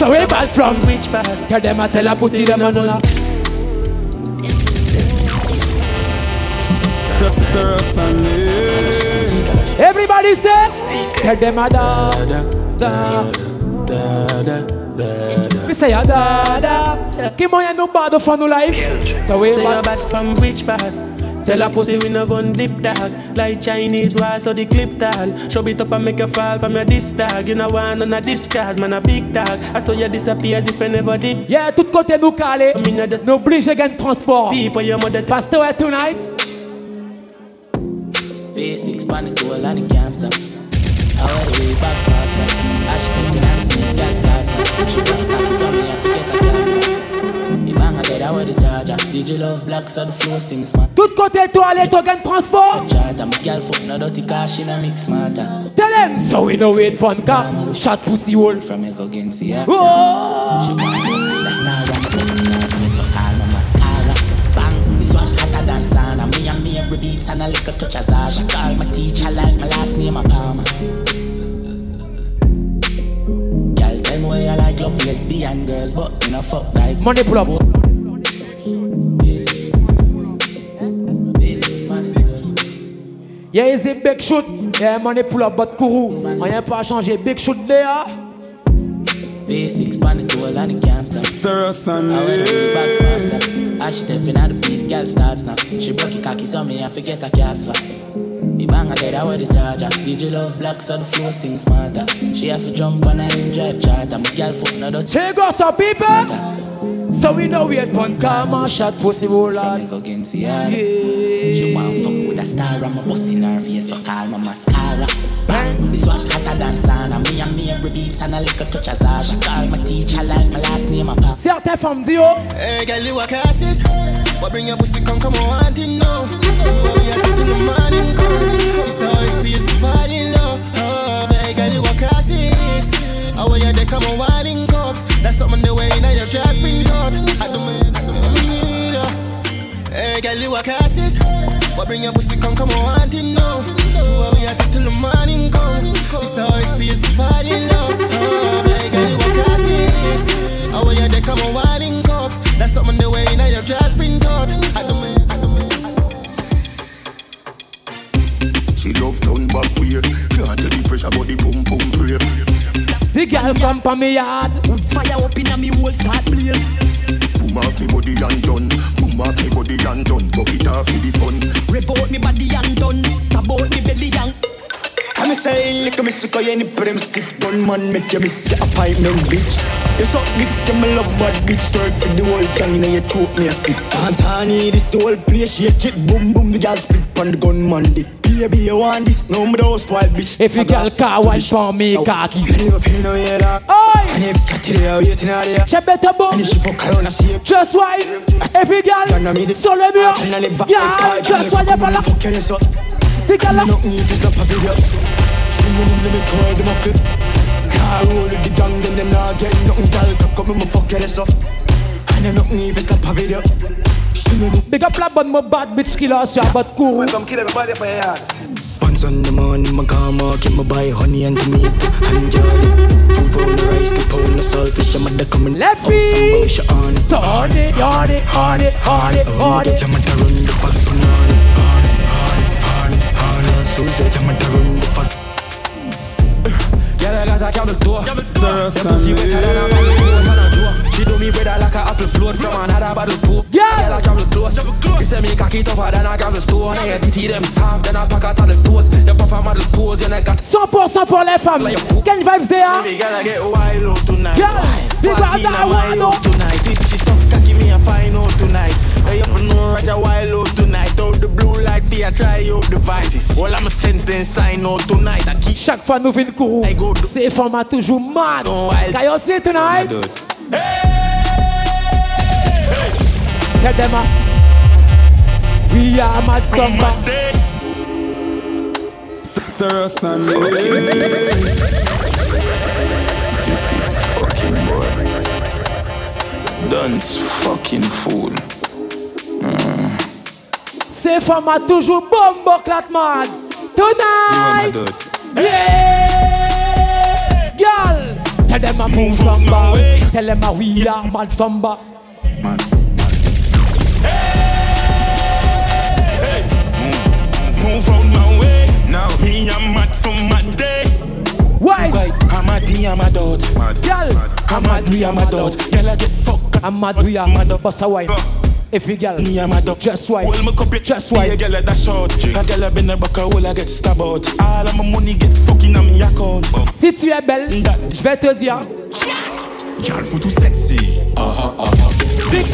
So we bad from which bad? Tell them I tell a pussy them. Stir us Everybody say, tell them a da da da da da. We say a da da. Kim on no bad for no life. So we bad from which bad? Tell a pussy we no gun dip dog Like Chinese wall so the clip tall Show it up and make you fall from your disc dog You know one on a discard man a big dog I saw you disappear as if I never did Yeah, tout côté nous caler. N'oblige gain transport. People your mother Pastor where tonight. V6 panic to a lot of can't stop. I wear the way back past her. I should thinking I'm this girl starts now. She got cocky so me I forget her gas The bang I I wear the charger. You love black the flow seems smart. Tout côté toilette au gain transport. Charter my girl foot no dirty car she no mix smarter. Tell them so we know wait for car. Shot pussy hole. From go again see. Oh. She want to the star of pussy. Me so call my mascara. Bang, this one hotter than sauna. Me and me every beats and a little touch of Zara. She call my teacher like my last name a Palmer. Girl, tell me why you like love lesbian girls, but you know fuck like Money pull up. Yeah, is a big shoot? Yeah, money pull up, but Kourou. Rien pas changé. Big shoot there. V6 panic to a lot of can't stop. Stir us and I the way back past her. As she stepping out the place, girl starts now. She broke it cocky, so me I forget her cast for. The bang I dead, I wear the charger. Did you love black, so the flow sing smarter. She have to jump on her in drive charter. My girl foot no dutch. Go some people. So we know wait for karma shot pussy From the fuck with a star, I'm a boss in her face, so call my mascara. Bang, this one hotter than sauna. Me and me every beats and a little touch of Zara. She call my teacher like my last name a pop. Certains femmes disent oh. Hey, girl, you a cassis. What bring your pussy come, come on, want it now. What we are till the morning come. It's how it feels to fall in love. Oh, hey, girl, you a cassis. How you they come on, want it cup. That's something the way now your dress been cut. I do me, I do me need her. Hey, girl, you a cassis. What bring your pussy come, come on, want it now. What we are till the morning come. It's how it feels to fall in love. Oh, hey, girl, you a cassis. How you they come on, want it cup. That's something the way now your dress been cut. I do me, I do me. She love turn back way. Can't tell the pressure, but the pum pum brave. The girl from me yard. Wood fire up in a me whole start blaze. Boom off me body and done. Off me body and done. Buck it off with the fun. Rev out me body and done. Stab out me belly and I me say, at me sick of any prim stiff gun man Make you miss your appointment, bitch You suck dick, you me love bad bitch Twerk for the whole gang, you know you choke me a spit Dance honey, this the whole place Shake it, boom boom, the girl split on the gun man dick Baby, you want this, no me those spoiled bitch If you girl car watch for me cocky. I never pay no head up! I never scat to the waiting out there She better boom. And if she fuck around, I see Just why? Every girl. Sur le mur. Yeah, just why they follow. Fuck you, so The girl. I'm not me if it's not a video Minimum me call them a clip Car roll with the Then them not get nothing Girl. Cock up me my fuck your ass up. I nothing even stop a video Big up la bonne my bad bitch qui lance sur la cool. Welcome kill everybody for here. Once on the morning my car mark Can my buy honey and tomato and jelly Two pound rice, two pound of saltfish Your mother coming Left feet On it, on it, on it, on it, on it, on it. Your mother run the fuck on it, on it, on it, on it, on it Susie, your mother the fat Girl, I got a camel toe. Your pussy wetter than a bottle coat on a door. She do me better like a apple float from another bottle poop. Yeah. Girl, I travel close. You say me cocky tougher than a gravel stone. And your titty them soft, then I pack out all the toes. Your papa model pose, you neck got 100% pour les femmes. Quelle vibes there? Baby girl, I get wild out tonight. Yeah. Big Party up in that my one, out tonight. If she suck cocky, me a find out tonight. Now you for know Roger wild out tonight. Out the blue light, fear try out devices. All I'm a sense then sign out tonight. I keep Chaque fois nous venons courroux. Ces femmes a toujours mad. Can you see tonight? Tell them uh, we are mad summer. Stir us and Dance fucking fool. Mm. Ces femmes a toujours bombo clatman. You are my Tonight. Yeah. Girl. Tell them I move samba. Tell them I we are mad samba. Man Hey Move out my way. Now me I'm mad some mad day. Why? I'm mad me I'm a dot. Girl. I'm mad me I'm a dot. Girl I get fucked. I'm mad we are mad bust a wine. If you girl, me I'm a dot. Just wine. Hold my cup Just Be wine. a girl at that short. A girl I been a buck a hole I get stabbed out. All of my money get fucking on me account. Si tu es belle, je vais te dire. Girl faut tout sexy. Ah ah ah. Big.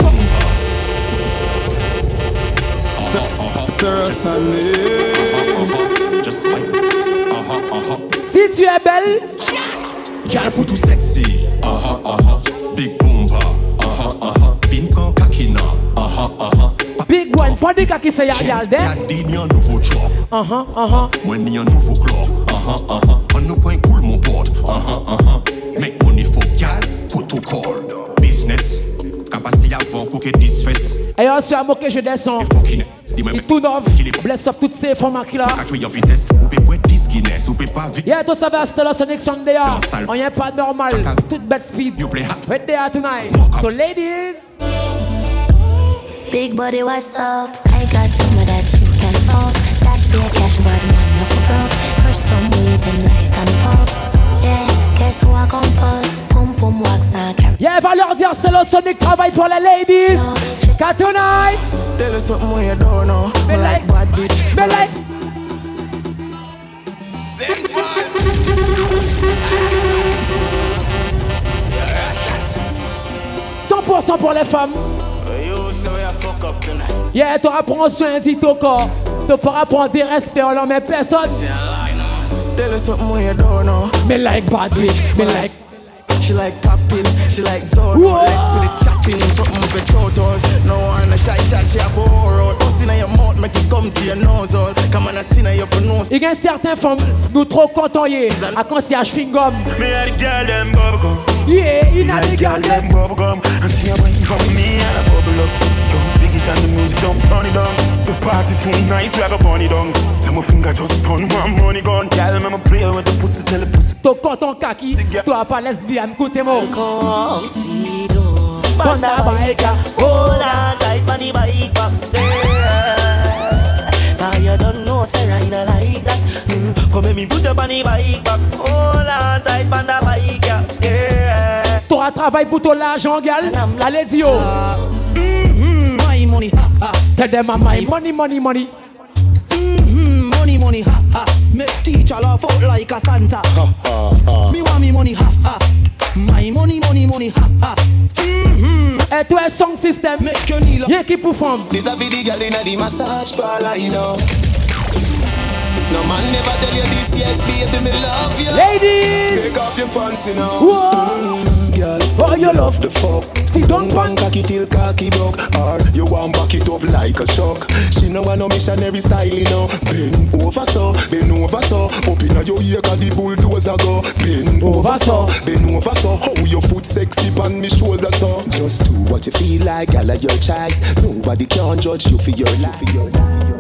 Stir Just. Uh-huh, uh-huh. Si tu es belle, Girl faut tout sexy. Big Uh-huh, big one. Pas de kaki c'est y'a girl there. Y'a dit ni un nouveau job. Uh-huh, uh-huh. Moi ni un nouveau club. Uh-huh, uh-huh. On nous point cool mon pote. Uh-huh, uh-huh. Make money for gal. Protocol. Business. Capacité avant cooker disfess. Et on se a moqué, je descends. Et tout neuf. Bless up toutes ces femmes qui là. En vitesse. Ou peut point 10 Guinness. Ou peut pas vite. Yeah, tout ça va, c'était la Sonic Sunday. ah. On y est pas normal. Toute bête speed. You play hot. Right there tonight. So ladies. Big body, what's up? I got some of that you can fuck. Dash be a cash, but one no for broke. Crush some weed and light and pop. Yeah, guess who I come first? Pum pum wax now, carry. Yeah, va leur dire le Sonic travail pour les ladies. Cat tonight. Tell us something when you don't know. Me like bad bitch. Me like. « 100% pour les femmes. Yeah, tu prendre soin de ton corps. Tu pourras prendre des respects, on n'en met personne. Tell us something when you don't know. Me like bad bitch, me like. She like popping, she like zone. Let's see the chatting, something with a. No one a shy shot, she have a road. Bust in your mouth, make it come to your nose all. Come on, I see now you for nose. Il y a certaines femmes, nous trop contents, yeah. À quand c'est à chewing gum. Me had a girl them bubblegum. Yeah, il Me a had a des girl gars. them bubblegum. And she a wine for me and a bubble up. Yo, big it and the music don't turn it down. The party too nice, we have a bunny down. Say my finger just turn one money gun. Girl, me play with the pussy, tell the pussy. Ton content kaki, toi pas lesbienne, écoutez-moi. Come see do Banda baika Hold on tight on the bike back there Now you don't know say I not like that Mm, Come make me put up on the bike back Hold on tight on the bike yeah, yeah. T'auras travail pour ton l'argent, gal. Allez, Dio. Mm-hmm, My money, ha ha. Tell them I'm my money, money, money. Mm, money, money, ha ha. Make teacher laugh out like a Santa. Me want me money, ha ha. My money, money, money, ha ha. Mm-hmm. Et toi, song system. Make your knee Rien qui femme. This a video girl inna the massage parlor, you know. No man never tell you this yet, baby, me love you. Ladies. Take off your pants, you know. Whoa. Girl, oh you love the fuck. Sit down pan cocky till cocky broke, or you want back it up like a shock. She no want no missionary style, you know. Bend over so, bend over so. Up inna your ear 'cause the bulldozer go. Bend over so, bend over so. How your foot sexy on me shoulder so. Just do what you feel like, girl, of your choice. Nobody can judge you for your life. For your life.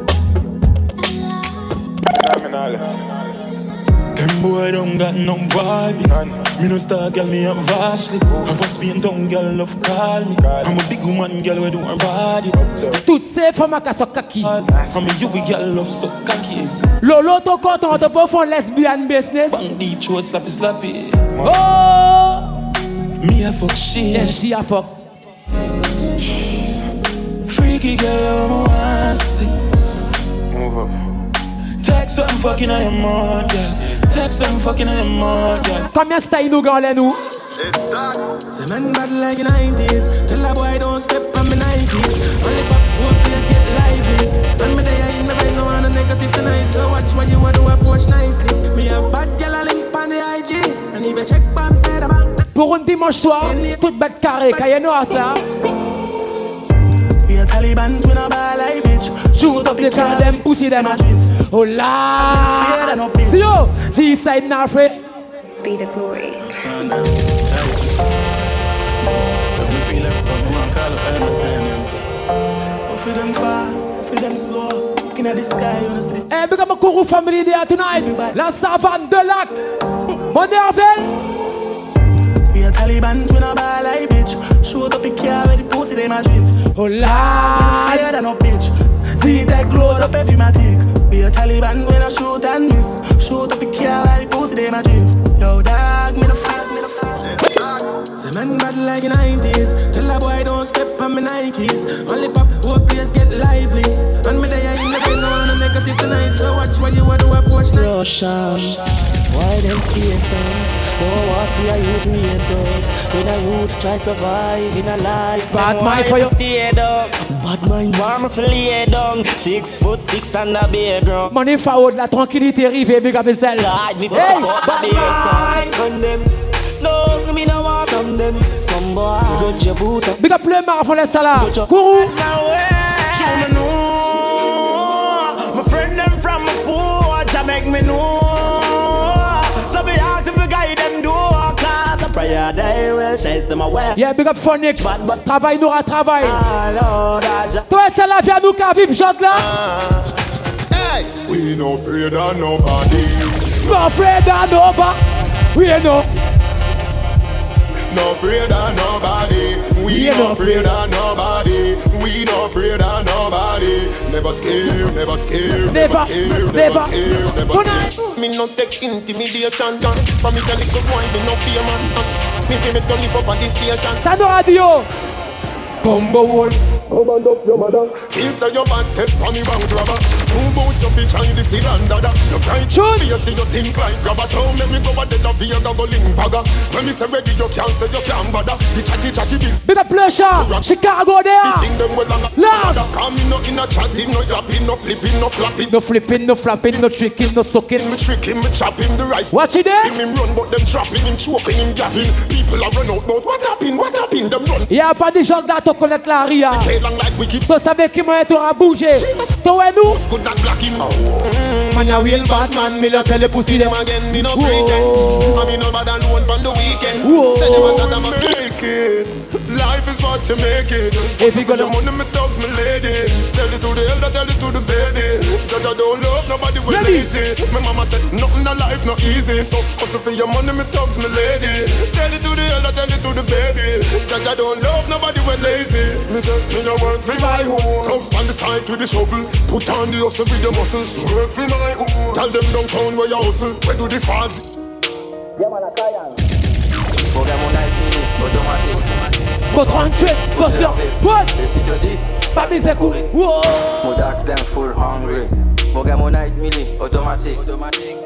Them boy don't got no vibes. Me no star girl, me up vastly. Have a spin down girl, love call me. I'm a big woman girl, we do her body. Toutes ces femmes à casse kaki. I'm a you girl, love so cocky. Lolo, ton content de pas faire lesbian business. Bang deep throat, slappy slappy. Oh. Me a fuck shit. Yeah, she a fuck. Freaky girl, I'm a want see. Move up. Text something fucking I am more, girl. Text something fucking I am more, girl. Combien style nous gars nous? Say men bad like the 90s. Tell a boy don't step on me Nikes. Only pop one place get lively. And me there in the right no one a negative tonight. So watch what you a do approach nicely. Me have bad girl a link on the IG. And if you check bomb side of bank. Pour un dimanche soir, toute bête carrée, Kayano à ça. We are Taliban's when I buy like bitch. Shoot up the car, them pussy them. Oh, Hola. See yo, G side now, This be the glory. Hey, big up my Kourou family there tonight. La Savane de Lac. Monday Aven. We are Talibans, we not buy like bitch. Shoot up the car with the pussy, they my drift. Oh, Hola. Fire than a bitch. See that glow up every matic. We are Taliban when I shoot and miss. Shoot up the car the pussy they my drift. Yo, dog, me no fuck, me no fuck. Say man bad like the 90s. Tell a boy don't step on my Nikes. Only pop, whole place get lively. And me there in the bed, no wanna make up it tonight. So watch what you want to watch now. Russian, why them stay so? No one see a youth raise up When a youth try survive in a life Bad mind for you. Stay down Bad mind Warm for lay down Six foot six and a big ground Money forward, la tranquillité arrivée, big up yourself. God, me Hey, fuck up the son From them No, me no want from them Some boy Judge your boot up Big up le mar, laisse ça là. Kourou. Show me me know So me ask if the guy them do Cause the prayer they will chase them away Yeah, big up Phonics. Travail, Nora, travail. Ah, Lord, I just Toi, c'est la vie à nous qu'à vivre, chante là. Hey, we no afraid of nobody. No afraid of nobody. We know. No afraid of nobody. We no afraid of nobody. We no afraid of nobody. Never scared, never scared, Never, scared, never. scared, never scared. Me no take intimidation done. For me tell little boy me no fear man. Me fi me to live up on this station. Ça nous radio. Combo wall. Come and up your mother. Kids say your bad take for me round rubber. Two boots up in China, this is dada. You can't Shoot. Fiercely you think like grabber. Don't make me go a dead of here, go link fagger. When me say ready, you can't say you can't bother. The chatty chatty this. Big up le chat. Chicago The there. thing them well longer. Large. Come in no in a chatting, no yapping, no flipping, no flapping. No flipping, no flapping, no tricking, no sucking. Me tricking, me chopping the rifle. Watch it there. Him him run, but them trapping him, choking him, gapping. People are run out, but what happened? What happened? Them run. Y'a pas des gens là, la ria. Play long like wicked. Tu savais qui m'a t'aura bougé. Toi et nous. Could not black him. Man, a real bad man, me lo tell the pussy them again. Me no pretend. I mean no bad alone on the weekend. Say them a that I'm a make it. Life is what you make it. If you got gonna- money, me thugs, me lady. Tell it to the elder, tell it to the baby. Judge, I don't love nobody with lazy. My mama said nothing in life not easy. So hustle for your money, me thugs, me lady. Tell it to the elder, tell it to the baby. Judge, I don't love nobody with lazy. Me say me a work for my home. Thugs on the side with the shovel. Put on the hustle with the muscle. Work for my home. Tell them downtown where you hustle. Where do the falls? Go 38, go sur. What? To this. Pas mis coup. Wow. Mo dogs them full hungry. Mo get mo night mini automatic.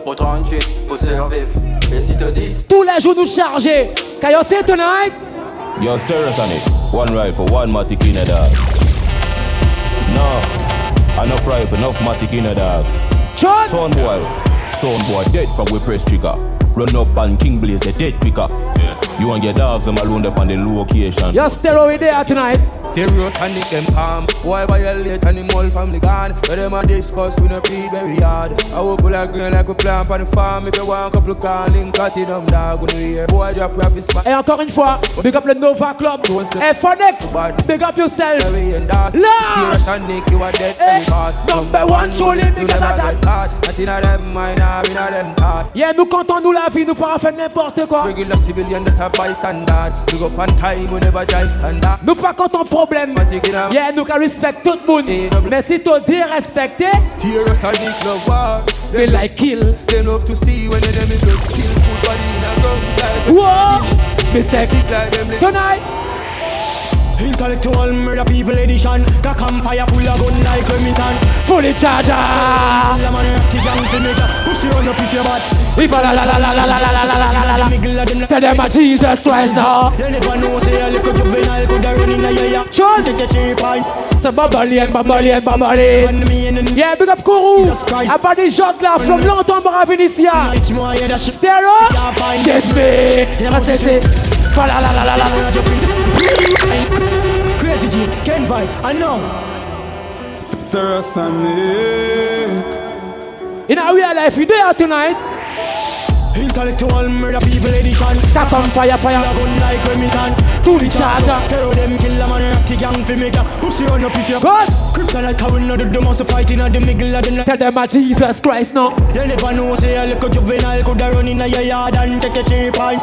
Mo 38 pour survivre. Listen to this. Tous les jours nous charger. Can you say tonight? Yo, stirrers on it. One rifle, one matic in a dog. No, enough rifle, enough matic in a dog. Shot. Sound boy, son boy dead from we press trigger. Run up and King Blaze a dead quicker. You and your dogs them alone up on the location. You're still over there tonight. Stereo sonic them calm. Why violate animal family gone? Where them a discuss we no feed very hard. I will full of green like a plant on the farm. If you want couple calling, cut it them dog. When we hear boy drop rap is. Et encore une fois, big up le Nova Club. Et Phonex, big up yourself. Stereo you are dead. Hey, number one, truly you big never up that. get hard. Not in a them mind, not in a them thought. Yeah, nous comptons nous la vie, nous pas faire n'importe quoi. Regular civilian, that's a bystander. We go on time, we never drive standard. Nous pas comptons problème. Yeah, nous can respect tout le monde. Mais si tu dérespecté, Stereosonic love war. they like kill. They love to see when they them in blood skill. Put body in a gun Whoa, me say like them tonight. Intellectual murder people edition Got campfire full of gun like Remington Fully charger. La man active young to make a pussy run up if you're bad If la la la la la la la la la la la Tell them a Jesus Christ now. They never know say a little juvenile coulda run in a yeah Chun. Take a cheap point C'est Babalian, Babalian, Babalian. Yeah, big up Kourou. A pas des gens là, from longtemps pour Avenicia. Stereo. Yes, me. Fa la la la la la. Crazy G, Ken Vybz, I know In our real life, you there tonight? Intellectual murder people edition Got on fire, fire. Gun like Remington to the charger. Tell them kill a man and the gang fi me gang. Pussy on up if you Good. Kryptonite carry no the most fighting at the middle of the night. Tell them a Jesus Christ now. You never know say a little juvenile coulda run in a yard and take a cheap pint.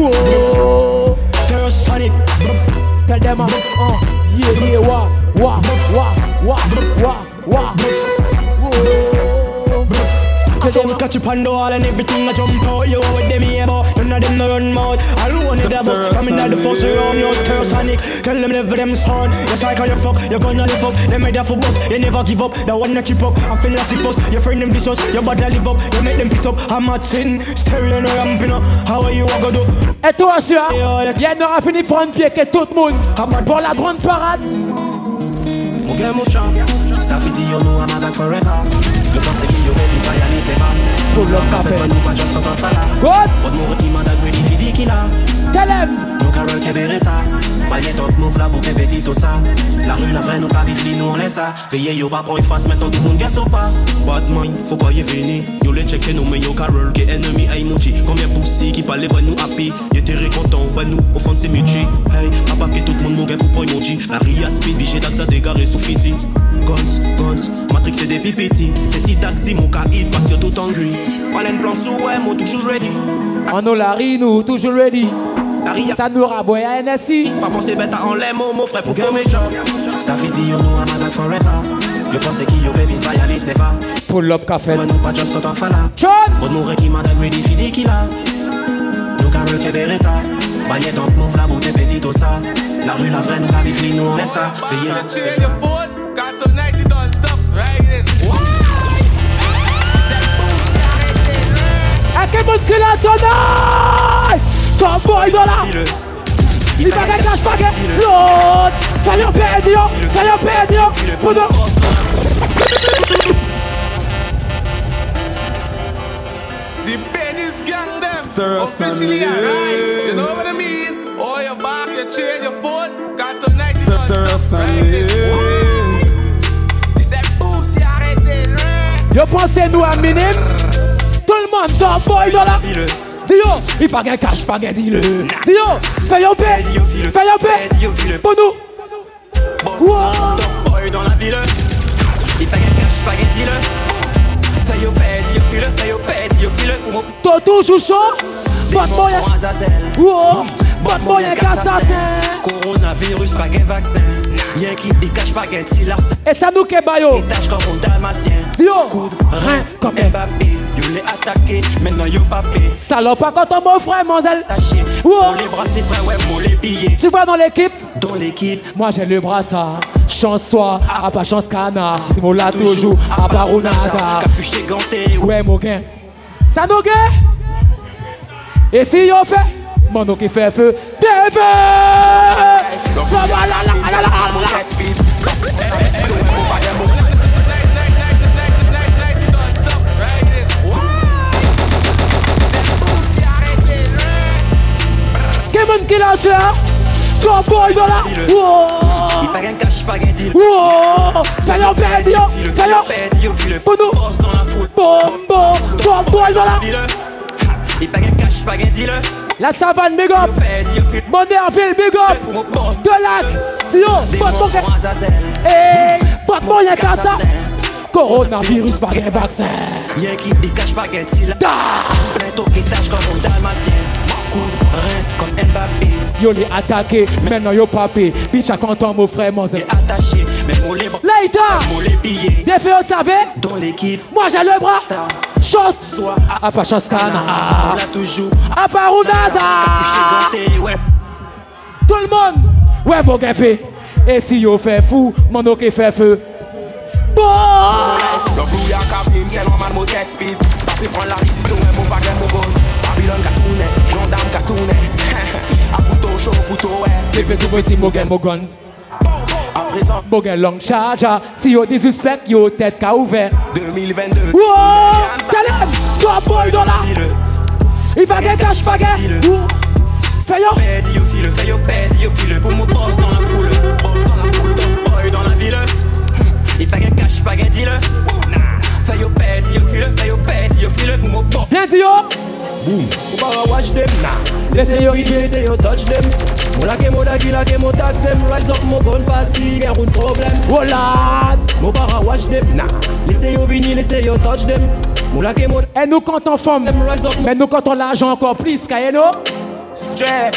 Whoa. Stereosonic Tell them, uh, uh, yeah, yeah, wah, wah, wah, wah, wah, wah. Whoa. So we catch you on the wall and everything I jump out You with them here but none of them no run mouth. Alone in the bus coming out the You stir sonic Tell them never them son. Yes I call you fuck. You gonna live up. They made that for bus You never give up. The one that keep up. I feel like first. Your friend them vicious. Your body live up. You make them piss up. I'm a tin Stereo no ramping up. How are you? I go do? Et toi, sûr, il y en aura fini prendre pied que tout le monde. Pour la grande parade. Mon gars, mon champ, Staffy dit yo know I'm a dog forever. Good. Di ki la. Tell them. le Québéreta. Maillet top move la bouquet petit tout ça. La rue la vraie nous pas vite nous on laisse ça. Veillez yo pas pour une face maintenant tout le monde gasse ou pas. Bad faut pas y venir. Yo les checker nous mais yo Carol que ennemi aïe mouchi. Combien poussi qui parle ben bah, nous happy. Yo t'es content ben nous au fond c'est muchi. Hey, à papier tout le monde mon pour prendre mouchi. La ria speed bijé d'ax à dégarer sous physique. Guns, guns, Matrix c'est des pipetis. C'est Tidaxi mon cas hit passe yo tout angry. Olen plan sous ouais, moi toujours ready. Anolari nous toujours ready. Sanura boy à NSI Pas penser bête à enlever mon frère pour que mes jobs Staffidi you know I'm forever. Qui café. Nous pas just quand on fala John! Bon nous qui m'a des qui là Nous carrel que des retards Bagnet donc la boute petit au ça. La rue la vraie nous la vivre nous on laisse ça. Payer Got stop que la Top boy dans la Il va la spaghette L'autre. Salut en paix Dion Salut en paix Dion Bruno The gang Officially arrived You know what I mean? All your back, your your foot. Got the next eh? Yo pensez-nous à minime Tout le monde top boy dans la Dis-yo, il pas gain cash, pas gain dealer. Dis-yo, fais en paix, fais en paix. Pour nous. Top boy dans la ville. Il pas gain cash, pas gain dealer. Fais en paix, dis-yo, file, fais en paix, dis-yo, file. Toto chouchou, bad boy. Wow. Bad boy est assassin Coronavirus pas gain vaccin Y'a qui décache pas gain petit Et ça nous qu'est bayo Détache comme un dalmatien Coup de rein comme Mbappé Yo l'ai attaqué, maintenant yo papé. Salope, quand mon frère, Monzel. Taché. Wow. Les bras, c'est vrai, ouais, pour les billets. Tu vois dans l'équipe? Dans l'équipe. Moi j'ai le brassard. Chance soit, à pas chance canard. C'est mon là toujours, à part. Capuché ganté. Ouais, mon gain. Ça nous gain? Et si on fait? Mon nom qui fait feu, feux! La, Simon qui lance là. Cowboy dans la. Pas cash, pas. Ça y est, ça y est. Bono. Bombo. Cowboy dans la. Il pas cash, pas deal. La savane, big up. Bonnerville, big up. Delac. Yo, pas de mon Hey, pas de mon yakata. Coronavirus, pas gain vaccin. Y'a qui décache, pas gain deal. Da. Plein de comme un dalmatien. Comme Mbappé. Yo les attaqué, maintenant yo papé. Bitch à content mon frère, mon zèle. Attaché, mais les bras. Bien fait? Dans l'équipe. Moi j'ai le bras! Ça. Chance! Soit À pas chance On toujours. Tout le monde! Ouais, mon guépé! Et si yo fait fou, mon qui fait feu. Bon! Le brouillard qu'a film, c'est normal, mon tête speed. Papi prend la risito, ouais, mon baguette, mon goal. Babylone chaud couteau, ouais. Bébé tout petit, Mogan, Mogan. À présent, Mogan long charger. Si yo désuspect, yo tête qu'a ouvert. 2022. Wow! Caleb! Toi, boy, dans la. Il va gagner cash, pas gagner. Bad, yo file, fais yo bad, yo file Pour mon boss dans la foule Boss dans la foule, top boy dans la ville Hum, Il pas gain cash, pas gain deal Fè yo pet, yo feel yo pet, yo feel it, pop yo. Boum. Ou watch dem na Lese yo hit, lese yo touch dem Mou lage mou tax dem Rise up mou kon fasi, gen roun problem Wolat Mou para watch dem na Lese yo vini, lese yo touch dem Mou lage Et nous quand on forme Mais nous quand on l'argent encore plus, Kayeno Stress.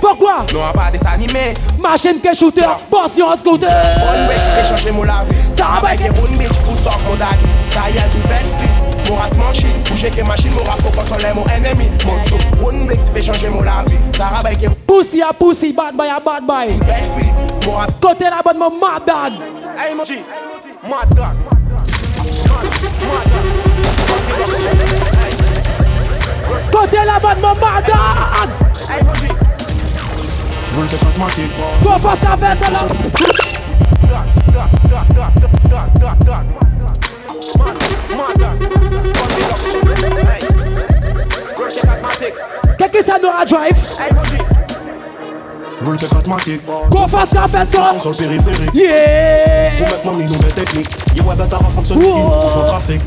Pourquoi? Non, pas des animés. Machine que shooter, portion scooter. One break, j'ai changé mon lave Sarah Bike et one bitch pour sort mon dag Taille du belle Mon race manchi Bouger que machine, mon rafo quand on l'aime mon ennemi Moto, one break, j'ai changé mon lave Sarah Bike et Pussy à pussy, bad boy à bad boy. belle fille. Mon race Côté la bonne, mon mad dog. Hey, mon G, mad dog. Côté la bonne, mon mad dog. Hey, mon G Boule de pas manquer Qu'on fasse avec de la Qu'est-ce que ça nous a drive Roule tes pragmatiques Qu'on fasse avec toi sur le périphérique. Yeah. Pour mettre mon technique Y'a ouais bête à renforcer trafic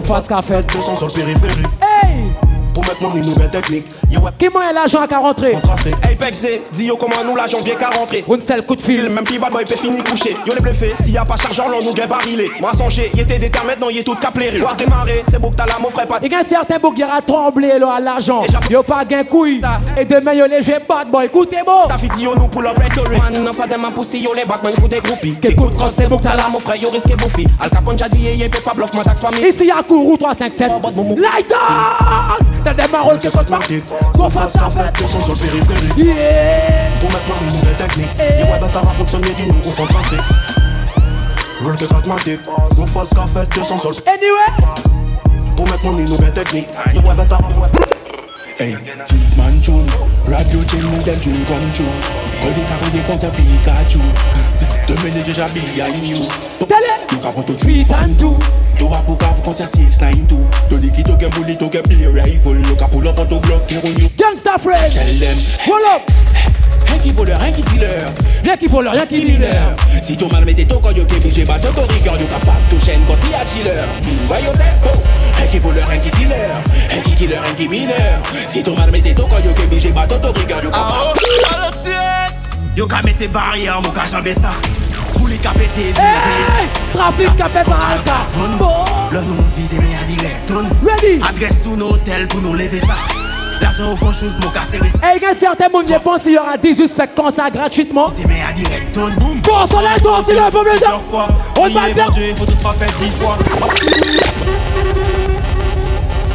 fasse 200 sur le périphérique. Hey. Pour mettre mon technique. Yo, ouais, Comment est l'argent qu'à rentrer? on. Hey, Pexé, dis yo comment nous l'argent bien qu'à rentrer Une seule coup de fil. Même petit bad boy peut finir couché Yo les bluffé, s'il y a pas chargeur, l'on nous gagne barilé Moi songé, y était déter maintenant, y est tout caplé Voir démarrer, c'est beau que t'as là, mon frère pas Il y a un certain bouc qui a tremblé là à l'argent. Yo pas gain couille. Et demain yo les jouer bad boy. Écoutez-moi. Ta fille yo nous up like Tory Man, non fa de ma poussi yo les Batman coup des groupies Qu'écoute quand c'est beau que t'as là, mon frère, yo risque bouffi Al Capone j'ai dit, peut pas bluff, moi taxe famille Ici y'a Kourou 357. Lighters! y'a des marolles qui comptent marquer. Qu'on fasse sa fête, sur le périphérique. Yeah! Pour mettre une nouvelle technique. Yeah, ouais, bah t'as fonctionné, dis-nous, on s'en trafic. Roll que gratte ma dick, qu'on fasse sa fête, 200 sur le Anyway! Pour mettre mon nouvelle technique. Yeah, ouais, bah t'as Hey, Tip Man Tune, Radio Chain modèle Tune comme Tune. Regarde quand des concerts Pikachu. Demain déjà behind you. Tell You can put to tweet and do. Tu vas pour faire concert 692. Tu dis qui toque un bully, toque un play rifle. You can pull up on ton bloc, et on you. Gangsta Fresh! Tell them. Pull up! Qui voleur, rien qui dealer. Rien qui voleur, rien qui dealer. Si ton mal mettait ton corps, yo qui bouge, bah ton rigueur, yo capable de chaîne quand y a chiller. Voyons c'est bon. Rien qui voleur, rien qui dealer. Rien qui killer, rien qui mineur. Si ton mal mettait ton corps, yo qui bouge, bah ton rigueur, yo capable. Yo ka mette barrière, mon ka jambe ça. Kouli ka pété! Trafic qui a fait un alka. Bon! Le nom visé mais à direct ton. Ready! Adresse sous nos hôtels pour nous lever ça. L'argent au fond chose, mon ka serré ça. Et il y a certains monde qui pensent qu'il y aura 18 spectacles comme ça gratuitement. C'est mais à direct ton. Boum. Bon, ça l'est toi aussi, le les Plusieurs fois. On va bien. mon Dieu, faut tout frapper dix fois.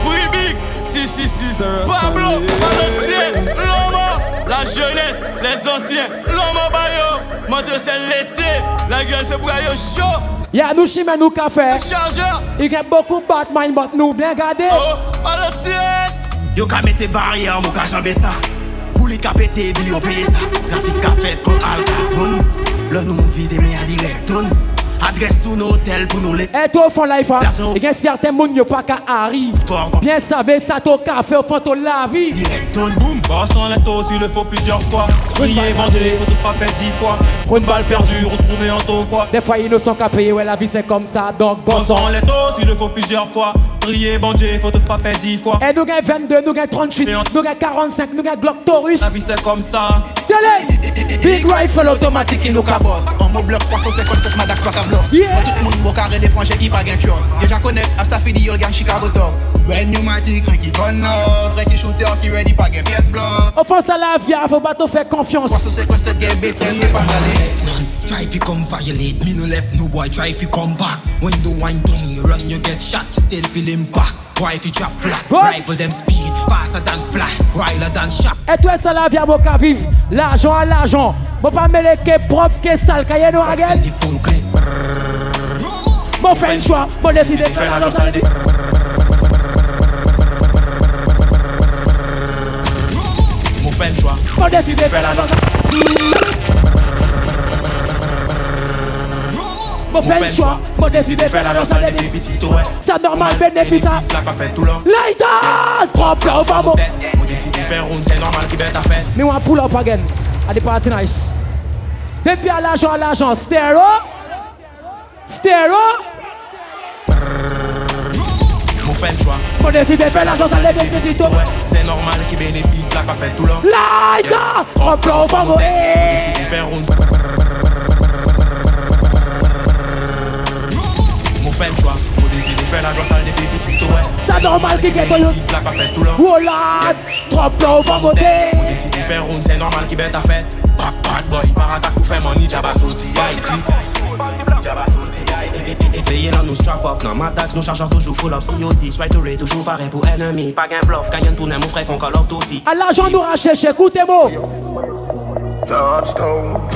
Free Bigs, 666, Pablo, Valentien, Loma, la jeunesse, les anciens, Loma Bayo, mon Dieu c'est l'été, la gueule c'est braillot chaud, Il y a nous chimé nous café. chargeur, Il y a beaucoup de Batman, but nous bien gardés. oh, Valentien, Yo ka mette barrière, mon ka jambe sa Bouli ka pete, bilyon veye sa Grafik ka fet kon al katon Le nou vize me a direkton Adres sou nou hotel pou nou le E to fon life a E gen certain moun yo pa ka ari Bien sabe sa to ka fe ou fon to la vi Direkton boum. Passant les taux, il le faut plusieurs fois. Crier, bander, faut te frapper dix fois. Une balle perdue, retrouver en taux froid Des fois innocents qu'à payer, ouais la vie c'est comme ça. Donc bon sang les taux, il le faut plusieurs fois prier, bon Dieu, faut tout pas perdre dix fois. Et nous gagnons 22, nous gagnons 38, nous gagnons 45, nous gagnons Glock Taurus. La vie c'est comme ça. Télé Big Rifle automatique, il nous cabosse. On me bloque 357 Madax pas bloc. Yeah. Tout le monde beau carré frangins, il pas gain chose. Déjà connaît, Asta fini, yo gang Chicago Dogs. Brand new matic, qui gun up, vrai qui shooter, qui ready, pas gain pièce bloc. Offense à la vie, faut pas te faire confiance. 357 gain B13, c'est pas salé. Try if you come violate, me no left no boy. Try if you come back. When the wine down, you run, you get shot, you still feeling back. Why if you drop flat? Rifle them speed, faster than flash, wilder than shot. Et toi, ça la vie à mon cas vivre. L'argent à l'argent. Bon, pas mêler que propre, que sale, qu'il y a nous à gueule. Bon, fais un choix. Mon fait. Mwen fèn chwa, mwen deside fè la dansan de mi Sa normal benefisa Lighters, drop la ou famo Mwen deside fè roun, se normal ki bet a fèt Mi wan pull up again, a di party nice. Depi a l'ajan, l'ajan, stero Stero Mwen fèn chwa, mwen deside fè la dansan de mi C'est normal ki benefisa, ka fèt tout l'an Lighters, drop la ou famo roun, fè l'jwa de fè la tout suite wè Sa normal ki gen koyo Slak pa fè tout la va de fè roun se normal ki bad boy Parata kou fè mani jaba soti Veye nan nou strap up, nan matak nou charjan toujou full up swipe to rate, toujou pare pou enemi kanyen tounen mou frey kon call of duty. A l'ajan nou rache, chekoute mo Touchdown.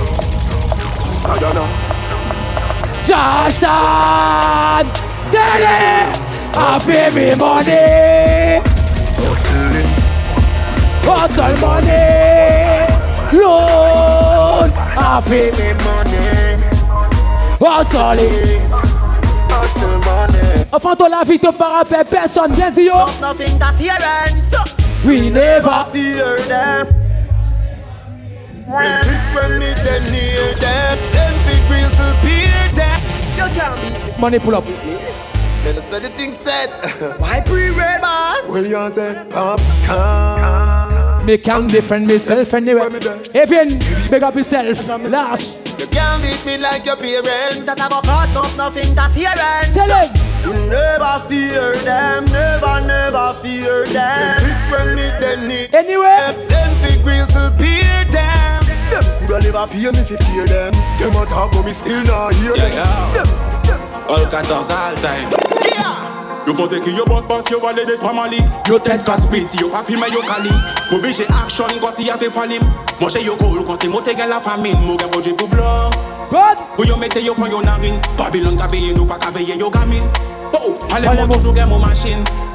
Touchdown! Télé! I feel me money! Hustle money! Loan! I feel me money! Hustle it! Hustle money. Enfin, toi la vie te fera peur, personne vient dire yo! Nothing interference. We never Fear them. This when me then near them. Send big grizzle them. You can't be Money pull up. Then I said the thing said. Why pre-red boss? Well, you say popcorn. Me can defend myself anyway. Even big up yourself. Large. You can't beat me like your parents. That have a cause not nothing interference. Tell him. You never fear them, never, never fear them. This when me then need Anyway. them. Send big grizzle peer them. Them coulda never pay me to fear them. Them a talk but me still not hear them. Yeah, All 14 all time. Yo pense que yo boss boss yo vale de trois mali Yo tête casse piti yo pas filmé yo kali Oblige action quand si y a te falim Mange yo cool quand c'est monté la famine Mo gen projet pour blanc Ou yo mette yo fond yo narine Babylon ka peye nou pa ka veye yo gamine Oh, ale mo toujours gen mon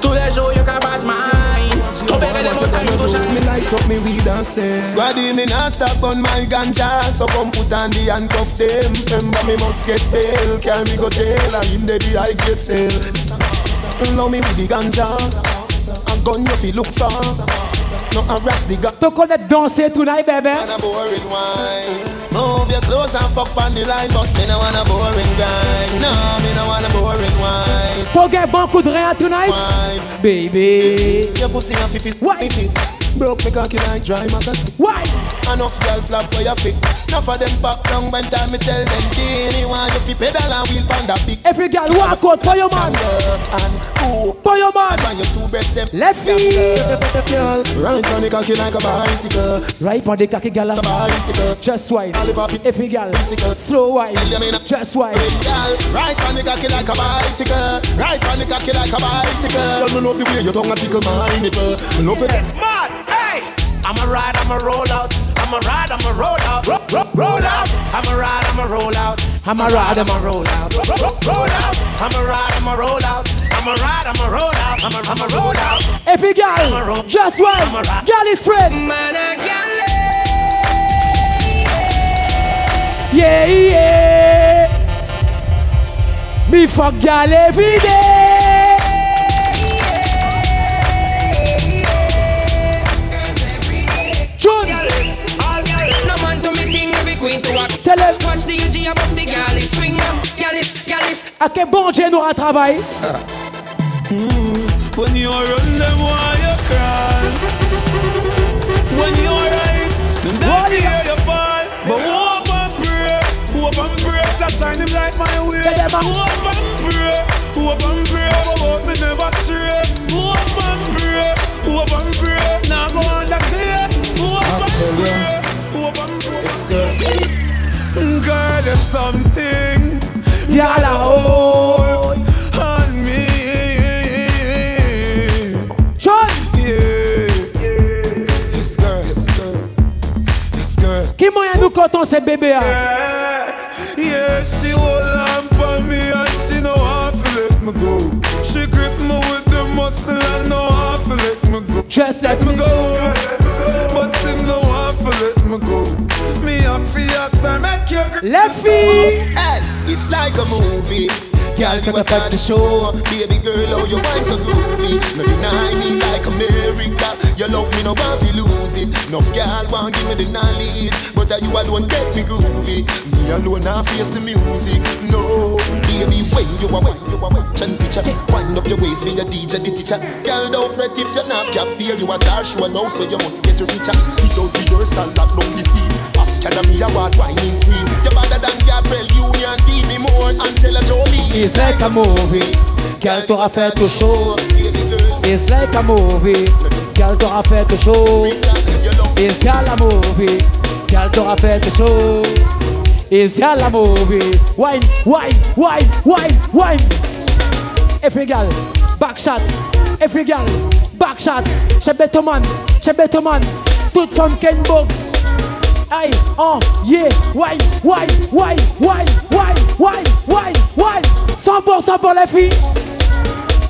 Tous les jours yo ka bad mind. Tobere les mots time to Me shine light up me weed and say Squaddy me not stop on my ganja. So come put on the handcuff them. Remember me must get bail. Carry me go jail. And in the I get sale. Love me with the ganja. A gun you fi look for No harass the gun Tu connais danser tonight, baby. a boring wine Move your clothes and fuck on the line But me no want a boring grind No, me no want a boring wine Faut get bon coup de rein tonight. Baby. Your pussy and fifi Why? Broke me cocky like dry magazine Why? Enough girl flap for your feet Enough of them pop down when time me tell them Me want you fi pedal and wheel pan that big Every girl walk out for your man. And ooh For your man. And your two breasts them Left feet. Girl, right on the cocky like a bicycle Right on the cocky gal. Bicycle Just wine. Every. Bicycle Slow wine. Just wine. Girl, right on the cocky like a bicycle Right on the cocky like a bicycle Girl, me love the way your tongue a tickle my nipple love it Mad! I'ma ride, I'ma roll out. I'ma ride, I'ma roll out. Ro- ro- roll out. I'ma ride, I'ma roll out. I'm a ride, I'm a roll out. Ro- ro- roll out. I'ma ride, I'ma roll out. I'ma ride, I'ma roll out, I'ma, I'ma roll out. Every girl, just one, girl is friend. Man, I Yeah, yeah. Me fuck girl every day. Tell him. Watch the UG above the girl is swing up. Girl is, girl is. À quel bon Dieu nous a travaillé. Mm, when you run them, why you cry? When you rise, them not hear you fall. But hope and pray, hope and pray to shine him like my way. Hope and pray, hope and pray, about me never stray. Hope and pray, hope and Qui moyen nous comptons cette bébé hein? Yeah, she hold on for me and she know how to let me go. She grip me with the muscle and know how to let me go. Just let me go. But she know how to let me go. Me a fiat and make you grip Left feet. Hey, it's like a movie. Girl, you a start the show. Baby girl, how you wine so groovy. No deny me like America. You love me, no want to lose it. Enough girl want give me the knowledge, but are you alone get me groovy. Me alone I face the music. No, baby, when you are wine, you are watching picture. Wind up your waist, be a DJ, the teacher. Girl, don't fret if you're not cap fear. You a star show now, so you must get richer. Hit out the rehearsal, lock down the scene. Academy award whining queen. You're better than Gabrielle Union, Demi Moore, Angela Jolie. It's like a movie. Girl, t'auras fait tout chaud. It's like a movie. Girl, t'auras fait tout chaud. It's girl a movie. Girl, t'auras fait tout chaud. It's girl a movie? Wine, wine, wine, wine, wine. Every girl, back shot. Every girl, back shot. Chez Betterman, chez Betterman. Toute femme Kenbog. Aïe, oh, yeah, wine, wine, wine, wine, wine, wine, wine, wine. 100% pour les filles.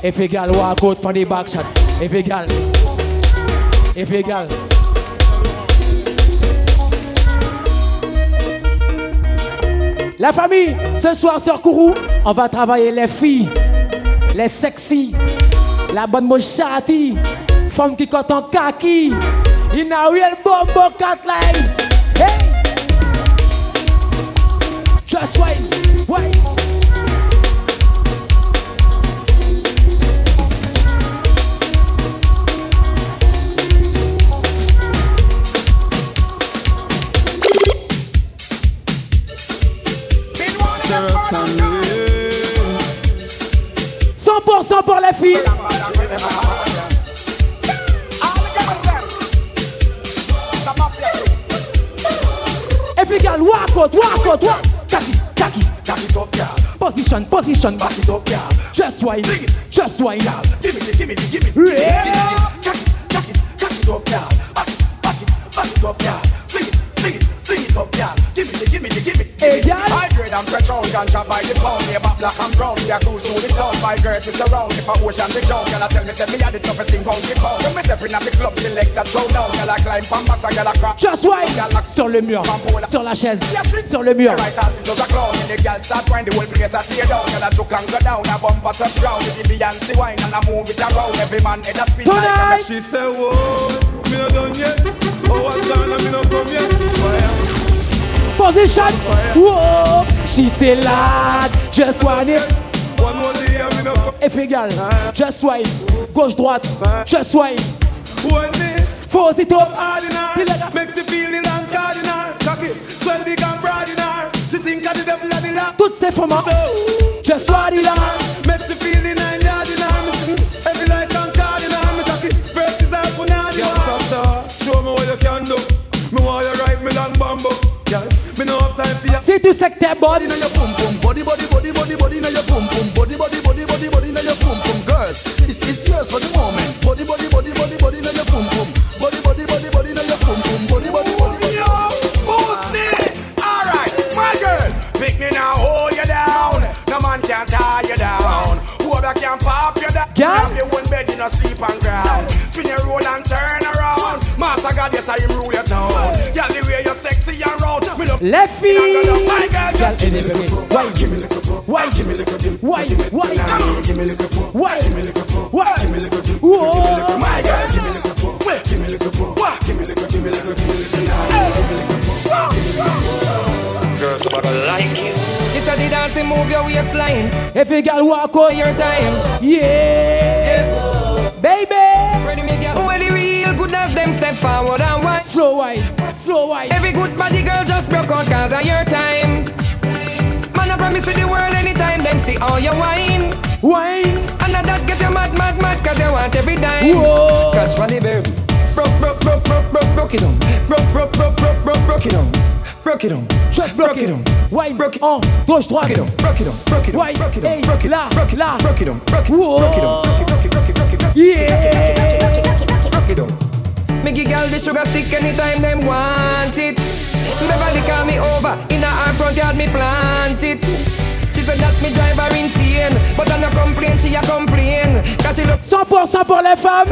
Every girl walk out for the back shot. Every girl. Every girl. La famille, ce soir sur Kourou, on va travailler les filles, les sexy, la bonne mochati, femme qui compte en kaki, in a real bombo cat line. Hey! Just wait, wait. « 100% pour les filles. Girl walk out, walk out, walk. Taki, taki it up, girl. Position, position, back it up, girl. Just wine, just wine, girl. Give me, give me, give me. Yeah. Taki, taki it up, girl. Back it, back it, back it up, girl. Fling it, fling it, fling it up, girl. Give me, give me, give me. Hey, girl. Hydrate and petrol, ganja by the pound. Yeah, back black and brown. Yeah, cruise through the town. My girls is around. If a ocean the girl, I tell me, say me had the toughest thing round the pound. When me step in at the club, select a throw down. I climb from girl, I crack. Just wine sur le mur, sur la chaise, sur le mur. Right out into the clown, and the girl start grind the whole place I tear down. I took and go down, I bump us up ground. The Beyonce wine, and I move it around. Every man head a spin like a She said, whoa, me done yet. Position. Whoa. She say lad, just want it. Effet égal, just swipe, gauche droite, just swipe. Force it up, ordinary, makes the feeling uncardinal, cocky, swell big and broad in her, she think of the devil of the lap. Toutes ces femmes, just swipe it up. Si tu sais que t'es bonne, Body, body, body, body, body, now your pum pum. Body, body, body, body, body, now your pum pum. Girls, this is yours for the moment. Body, body, body, body, body, now your pum pum. Body, body, body, body, now your pum pum. Body, body, body, body. Alright, my girl, pick me now, hold you down. No man can tie you down. Whoever can pop your down can you no sleep and cry. Spin your roll and turn around. Master God, yes, I am rule your town. Girl, the way you're Left feet. My girl, Girl, just in the beginning. Why? Give me little bit. Why? Give me little bit. Why? Why? Come on. Give me little bit. Why? Give me little bit. Why? Give me little bit. Whoa. Give me little bit. My girl, give me little bit. Wait. Give me little bit. What? Give me little. Give me little. Give me little. Give me little. Girls about to like you. It's a the dancing move your waistline. If a girl walk on your time. Yeah. Baby. Ready me girl. When the real good as them step forward and wine. Slow wine. Slow wine. Every good body girl just broke out cause of your time. Man, I promise you the world anytime them see all your wine. Wine. And that get you mad, mad, mad cause you want every dime. Whoa. Catch money, baby. Broke, broke, broke, broke, broke, broke it on. Broke, broke, broke, broke, broke, broke it on. Broke it on. Just broke it on. Wine. Broke it on. Gauche, droite. Broke it on. Broke it on. Broke it on. Wine. Broke it on. Hey, Broke it on. Broke it on. Broke it on. Broke it on. Whoa. Broke it on. Broke it, broke it, broke it, broke it, broke it. Yeah. Rock it on. Me give girl the sugar stick anytime them want it. Beverly call me over in her front yard me plant it. She said that me drive her insane, but I no complain, she a complain. Cause she look 100% pour les femmes.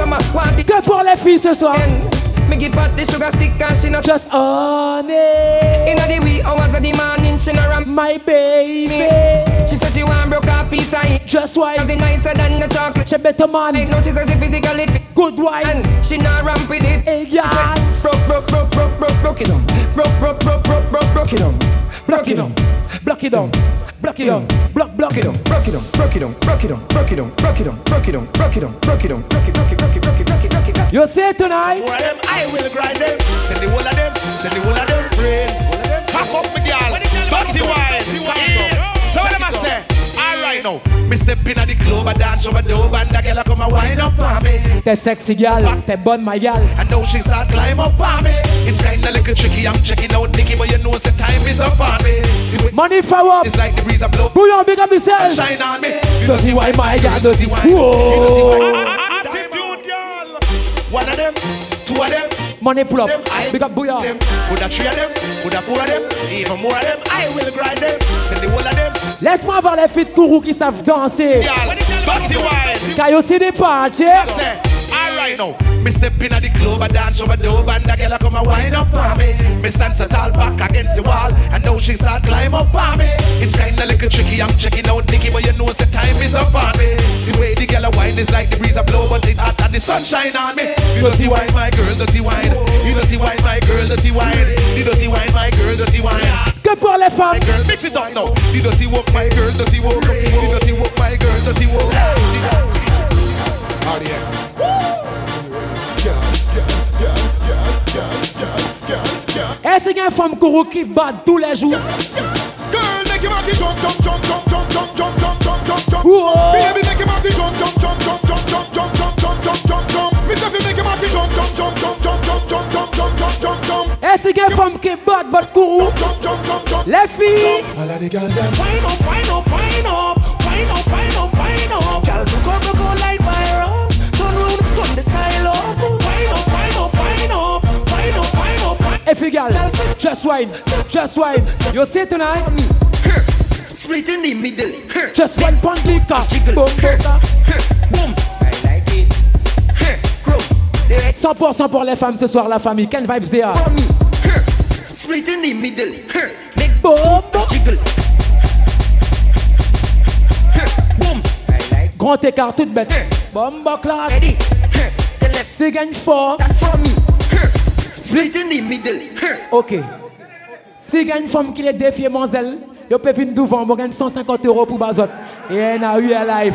Que pour les filles ce soir. Me give her the sugar stick and she not Just on it. Inna the wee hours of the morning, she no ram My baby. She said she want broke a piece of it. Just wine. Cause it nicer than the chocolate. She better man. No, she says it physically fit. Good wine. And she not ramp with it. Hey, She said, yes. Broke, broke, broke, broke, broke, broke it on. Broke, broke, broke, broke, broke, broke it on. Broke it on. Block it down. Block it down. Block, block Broke it on, broke it on, broke it on, broke it on, brock it on, broke it on, broke it on, broke it on, broke it on, broke it, broke it, broke it, broke it, broke it, broke it, broke it. You say tonight. One of them, I will grind them. Send the whole of them. Send the whole of them friend. Pack up me girl. Dirty wine. So what am I say? Alright now. Me step in at the club, I dance over the dope, and the girl a come and wind up on me. T'es sexy gal. T'es bonne my gal. I know she start climb up on me. It's kinda little tricky. I'm checking out Nicky, but you know the time is up on me. Money for up. It's like the breeze a blow. Bouillon, big up yourself. Shine on me. Dirty wine, my gal. Dirty wine. Whoa. Attitude, girl. One of them, two of them? Money pull up. I Big up bouillon. them. Could have three of them, could have four of them, even more of them. I will grind them. Send the whole of them. Laisse-moi voir les filles de Kourou qui savent danser. Car see the party. I say, alright now. Me step in at the club, I dance over the and the girl a come and wind up on me. Me stand so tall back against the wall, and now she start climb up on me. It's kinda little tricky, I'm checking out Nicky, but you know the time is up on me. The way the girl a wine is like the breeze a blow, but it hot and the sunshine on me. You dirty wine, my girl, dirty wine. You dirty wine, my girl, dirty wine. The dirty wine, my girl, dirty wine. Que pour les femmes. My girl, mix it up now. The dirty walk, my girl, dirty walk. The dirty walk, my girl, dirty walk. Est-ce qu'il Et c'est une femme gourou qui bat tous les jours. Oh. Et eh, c'est une femme qui bat votre gourou. Les filles. Gal. Just wine. Just wine. You see tonight? Split in the middle. Just wine pon the car. Boom, boom. I like it. Grow. 100% pour les femmes ce soir, la famille. Ken Vibes there. Split in the middle. Make Boom, boom. jiggle. Grand écart, toute bête. Bomba clap. C'est gagne fort. That for me. Split in the middle. Ok. Si gagne une femme qui est défiée, mademoiselle, vous pouvez venir devant, vous gagnez 150 euros pour Bazot. Et in a real life.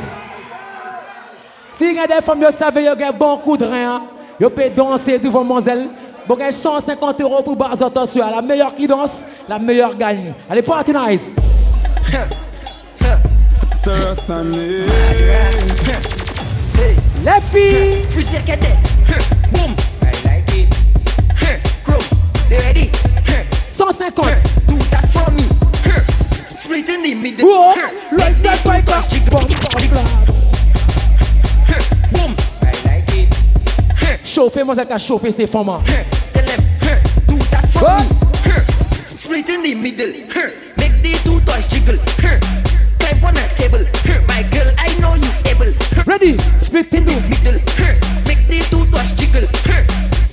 Si gagne des femmes, vous savez, vous gagnez bon coup de rein, vous pouvez danser devant mademoiselle. Vous gagnez 150 euros pour Bazot. Attention, la meilleure qui danse, la meilleure gagne. Allez, party nice. Les filles. Fusil cadet. Boom. Ready. 150. Do that for me. Split in the middle. Whoa. Like that, jiggle. Bomba clap. Boom. I like it. Chauffer, mademoiselle, qui a chauffé ses femmes. Tell them. Do that for me. Split in the middle. Make the two toys jiggle. Climb on a table. My girl, I know you able. Ready? Split in the middle. Make the two toys jiggle.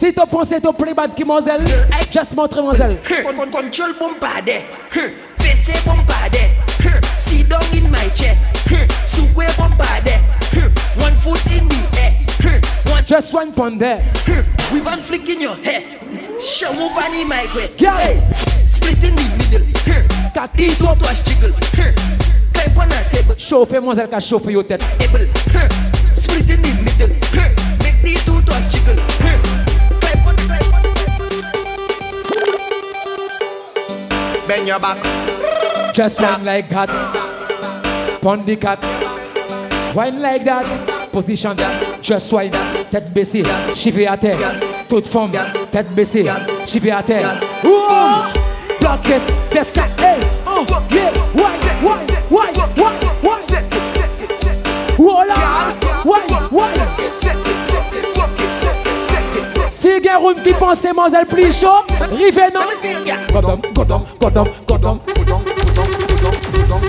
Si tu penses ton playback qui mademoiselle, just montre mademoiselle. Control bombade. Face bombade. Sit down in my chair. Bombade. One foot in the air. One just one pound there. With one flick in your hair. Show me bunny my way. Hey. Split in the middle. Kaki two toes jiggle. Climb on a table. Chauffe mademoiselle qui chauffe your tête. Split in the middle. Make the two toes jiggle. Bend your back. Just wine like that. Pon the cock. Wine like that. Position. Just wine. Tête baissée. Chivé à terre. Toute forme. Tête baissée. Chivé à terre. Ouh! Block it. That's it. Hey. Oh. Yeah. Why? Why? Why? Why? Why? Voilà. Why? Why? Si gen roun ki pense mademoiselle plus chaud, rive nan. Godom, godom, godom, godom, godom, godom, godom, godom.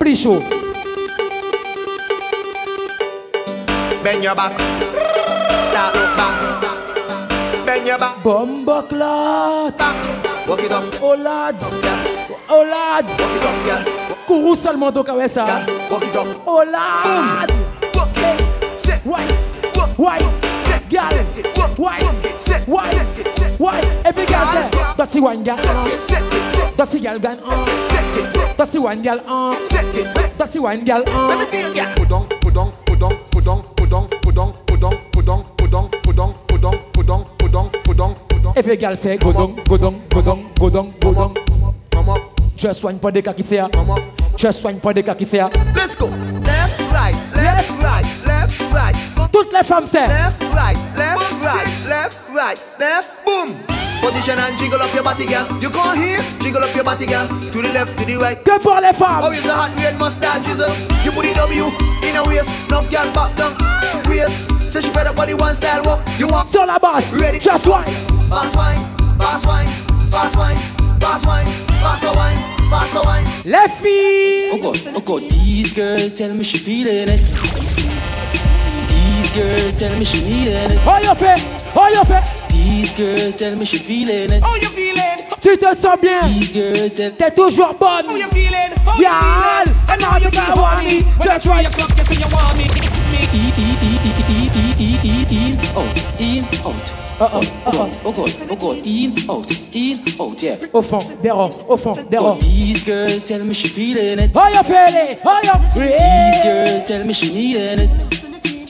Plus chaud. Bend your back. Start look back. Bend your back. Bombo clot. Walk it up. Oh lad. Oh lad. Walk it up, girl kourou seulement donc ouais. Oh là. Why? Why? Gal. Why? Why? Girl say, dirty one gal on, dirty gal gone you Every girl say, godong, godong, godong, godong, godong. Just one for the kakisea. Come up. Just one pour des cas qui c'est. Let's go. Left, right, left, right, left, right. Toutes les femmes c'est. Left, right, left, right, left, right, left, boom. Position and jiggle up your body, girl. You go here, jiggle up your body, girl. To the left, to the right. Que pour les femmes. Oh, it's a hot red mustache, jizzle. You put the W in a waist, no girl back down. Waist. Say she better body one style walk. You want sur la basse. Ready? Just wine. Fast wine, fast wine, fast wine, fast wine, faster wine, faster wine. Les filles. Oh God, oh God, these girls tell me she feeling it. These girls tell me she needing it. Oh you fait, oh you fait. These girls tell me she feeling it. How you feeling? Tu te sens bien. These girls tell T'es toujours bonne. How you feeling? How Y'all, you feeling? I know you got want me. Just try your clock, you say you want me. In, out, in, out. Oh oh, oh oh. Oh God, oh God, in, out, in, out, yeah. Au fond, dehors, au fond, dehors. Oh, these girls tell me she feeling it. Oh you feeling, oh you These free. girls tell me she needing it.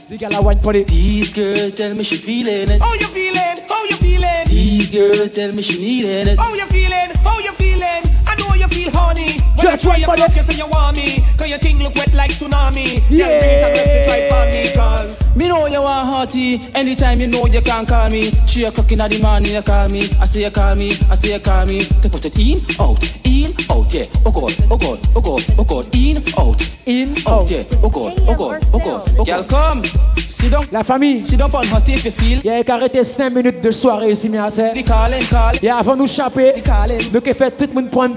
The girl a wine for it. These girls tell me she feeling it. How you feeling? How you feeling? These girls tell me she needing it. How you feeling? How you feeling? Know you feel horny. When Just clock, the- you say you want me. Cause your thing look wet like tsunami. Yeah. Right for me, cause Me know you want hearty. Anytime you know you can call me. Three o'clock in the morning you call me. I say you call me. I say you call me. To put it in, out, in, out, yeah. Oh God, oh God, oh God, oh God, in, out, In, out, out. yeah. Oh God, oh God, oh God, oh God. Girl, come. Sit down, La famille. sit down on hot if you feel. Il y a qu'arrêté 5 minutes de soirée ici, mais assez. The. Et avant nous chaper, nous qui fait tout le monde prendre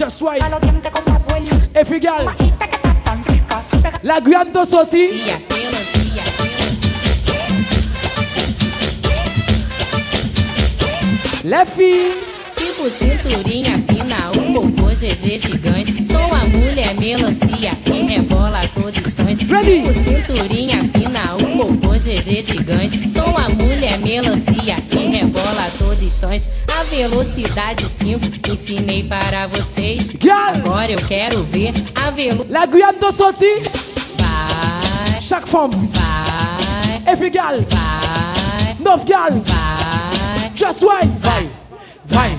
Just right. Every girl. La grande sortie. Tipo cinturinha fina, o popô GG gigante. Sou a mulher melancia que rebola a todo instante. Ready? Tipo cinturinha fina, o popô GG gigante. Sou a mulher melancia que rebola a todo instante. A velocidade 5 ensinei para vocês. Agora eu quero ver a velocidade. La Guyane de sorti. Vai, Chaque femme. vai, puis, gal, vai, neuf gal. vai. Just wine. Vai, vai,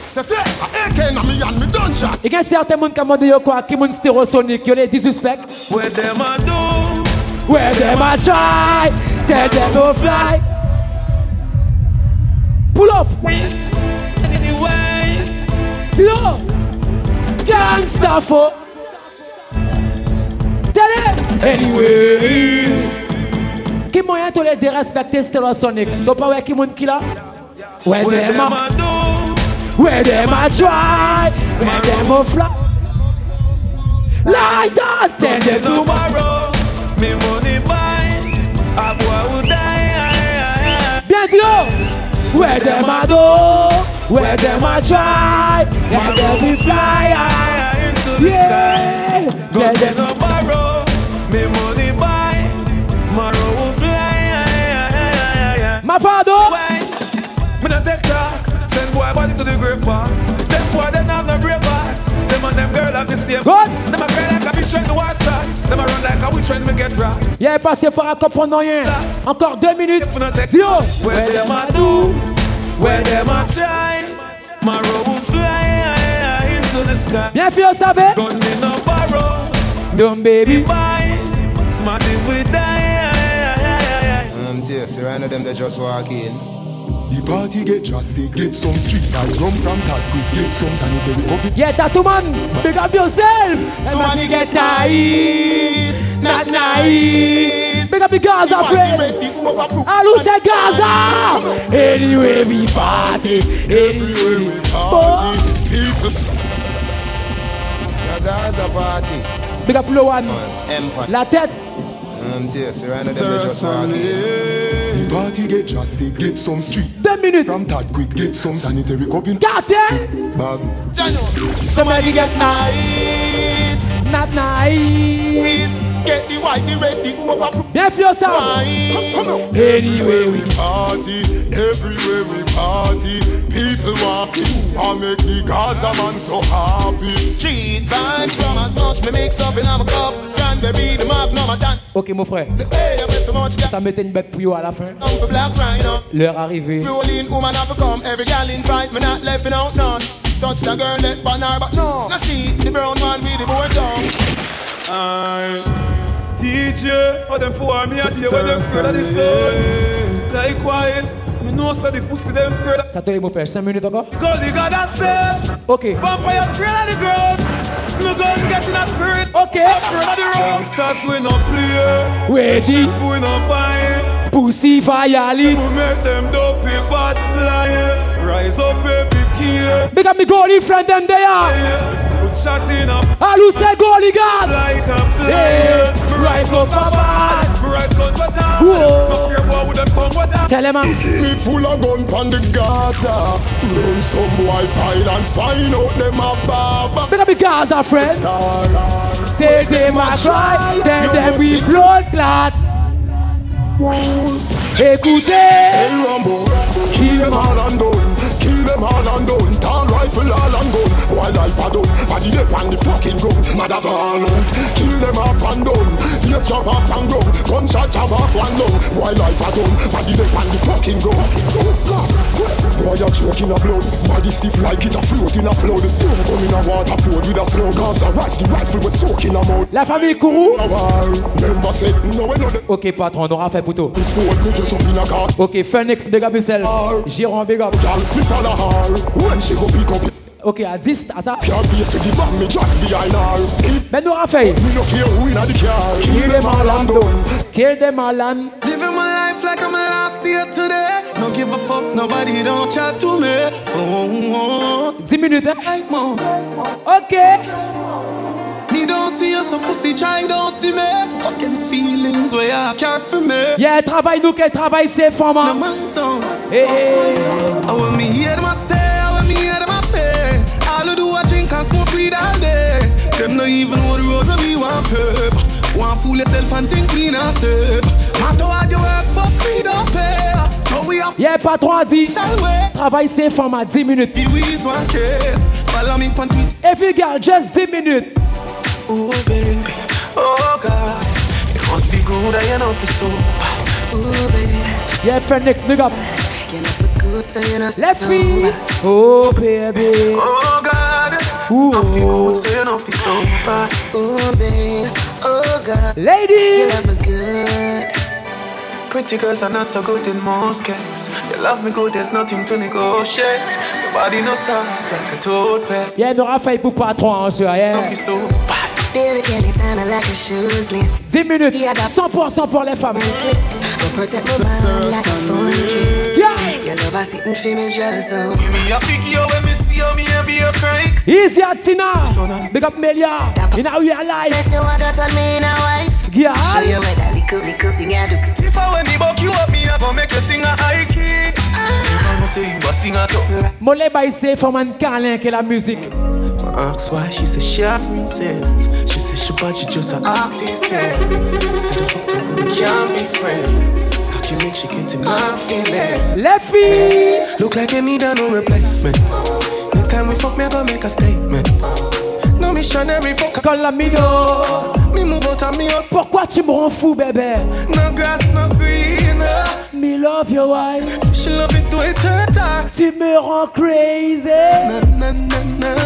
C'est fait. A AK na me and me done shot. Il y a certains monde qui demandent yo quoi, qui monde stérosonique, yo les disrespect. Where them a do? Where them a try, tell them no fly. Pull up. Anyway. Yo. Gangsta fo. Tell it. Anyway. Qui moyen to les dérespecter stérosonique? Donc pas ouais qui monde qui là? Where them a do? Where them a try, where them a fly. Like us, then they do tomorrow. Me money buy. A boy will die. Bien dit. Where them a do, where them a try, where them we fly. Into the Yeah, sky. yeah, them- no borrow. Me money buy. Tomorrow will fly. My father. Me not take talk. Send boy body to the grave park. Them boy they have no brave heart. Them and them girl have the same. Good. Them a cry like a bitch when the war start. Them a run like a witch when me get rocked. Il est passé par un comprendre rien. Encore deux minutes. Dio. Where them a do, where them a try, my road will fly into the sky. Bien fait, on savait. Gun me no borrow, Dumb baby. buy, smart if we die. Um, dear, see right now them they just walk in. The party get drastic. Get some street vibes. Rum from that quick. Get some sanitary. Yeah, tattoo man. Big up yourself. Somebody get nice, not nice. Big up the Gaza friend. Alou c'est Gaza. Anyway we party. Anyway we party. See a Gaza party. Big up Low One. Empire. La tête. Um, dear, see right now them they just walk in. The party get drastic. Get some street. Deux minutes. From that quick. Get some sanitary cookie. Quartier. Bag. Somebody get nice, Not nice. Get the white, the red, the over. Bien fait, on savait. Come on. Anyway we party, everywhere we party. People want to I make the Gaza man so happy. Street vibes from as much me mix up in a cup. Ok mon frère, ça mettait une bête pour à la fin. L'heure arrivée. DJ, them for me you when them. Likewise, the pussy them. Ça te les mots faire 5 minutes encore. Cause you gotta No gun get in a spirit. Ok. Afraid of the. Gangsters we no play. Eh. Ready. Shit we no buy. Eh. Pussy violate. We make them dopey bad fly. Eh. Rise up every key. Big up me goalie friend them there. We chatting up Alou c'est goalie God. like a fly. Yeah. Me rise up for bad. Rise guns for down. Whoa. No fear boy with them tongue with that. Tell him man. Me full of gun pon the Gaza. Run some Wi-Fi and find out them a baba. Big up me Gaza friend. Star. Tell them I try. Tell them we blood clot. Écoutez. Hey Rambo, kill them all and done. Kill them all and done. Rifle all and gun. Wildlife a done. Body on the fucking out. Kill them off and. Face chop off and gun. Gunshot chop off one lung. Wildlife a done. Body up on the fucking gun. Don't flap. Boy a choke in a blood. Body stiff like it a float in a flood. Don't come in a water flood with a slow gas. A rise the rifle with soak in a mouth. La famille Kourou? Ok patron, on aura fait a car. Ok Phoenix, big up yourself. Big up. When she go pick up. Ok, à 10, à ça. Can't face the bomb, me drop behind her. Keep Mais nous Raphaël. me no care who inna the car. Kill them all and done. Kill them all and. Living my life like I'm a last day today. Don't give a fuck, nobody don't chat to me. Phone. 10 minutes, hein? Ok. Me don't see you, so pussy try don't see me. Fucking feelings where you care for me. Yeah, travail nous, quel travail c'est femme. No hein? man song. Hey. Eh, eh, eh. I want me hear them I drink and smoke weed all day. Them no even fool yourself and think we not safe. Matter what you work for, we don't pay. So we have Yeah, patron a dit. Travail c'est femme à 10 minutes. is one case. Follow me on Twitter. Every girl, just 10 minutes. Oh baby, oh God, it must be good I know for so. Oh baby, Yeah, Phoenix, big up. you know for good, so you know. Left feet. Oh, baby. Oh God, Ooh. Oh, Don't feel good. Pretty girls are not so good in most cases. They love me good, there's nothing to negotiate. Nobody knows like a toad Yeah, no, pour patron, hein, ce yeah. Don't feel so bad. 10 minutes, 100% pour les femmes. Yeah. You know I sitting for me jealous so. Give me a figure when me see you, me and be a crank. Easy at Tina. Big up Melia. In our real life. Bet you want to turn me in a wife. Yeah. Show you where that little, little thing I do. If I when me buck you up, me I gon' make you sing a high key. If I no say you a sing a top. Mollet by say for man câlin que la musique. Ask why she said she have reasons. She said she budget just a artist. Said the fuck the we can't be friends. How can make she get in my feeling? Left feet. Look like you need a no replacement. Time we fuck me, I gon' make a statement. No missionary fuck. Calamino. Me move out of me house. Pourquoi tu me rends fou, bébé? No grass, no green. Me love your wife. She love it to her. Tu me rends crazy. Na, na, na, na.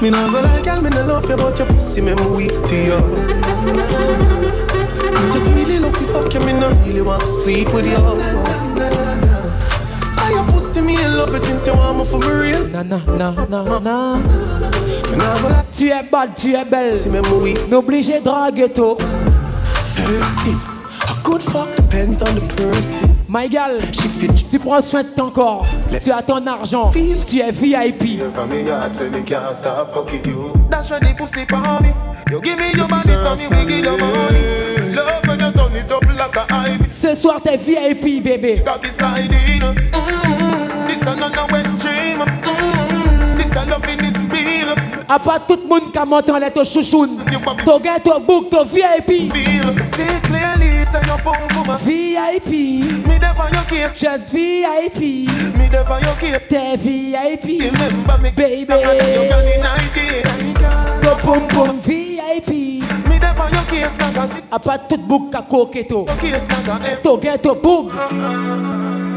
Me nah go like girl, me nah love you, but your pussy me me weak to you. Me just really love you, fuck you, me nah really want to sleep with you. Your pussy me in love it since you want me for me real. Na na na na na. Me nah go like Tu es belle, tu es belle. pussy me me weak. N'obligez draguer toi. Thirsty. A good fuck depends on the person. My girl, She fit. tu prends soin de ton corps. Tu as ton argent. Tu es VIP. From me heart, say me can't stop fucking you. That's why the pussy for me. You give me your body, so me we give you money. Love when you turn it up like a hype. Ce soir, t'es VIP, bébé. This a not a wet dream. This a loving is real. A pas tout le monde qui a monté en lettre chouchoune. So get to book to VIP. Feel, See clearly, say your phone my VIP. Me there for your case. Just VIP. Me there for your case. T'es VIP. Remember me, Baby. You got the 90. Go boom boom VIP. Me there for your case, a A pas tout book à coqueto. case, like a To get to book.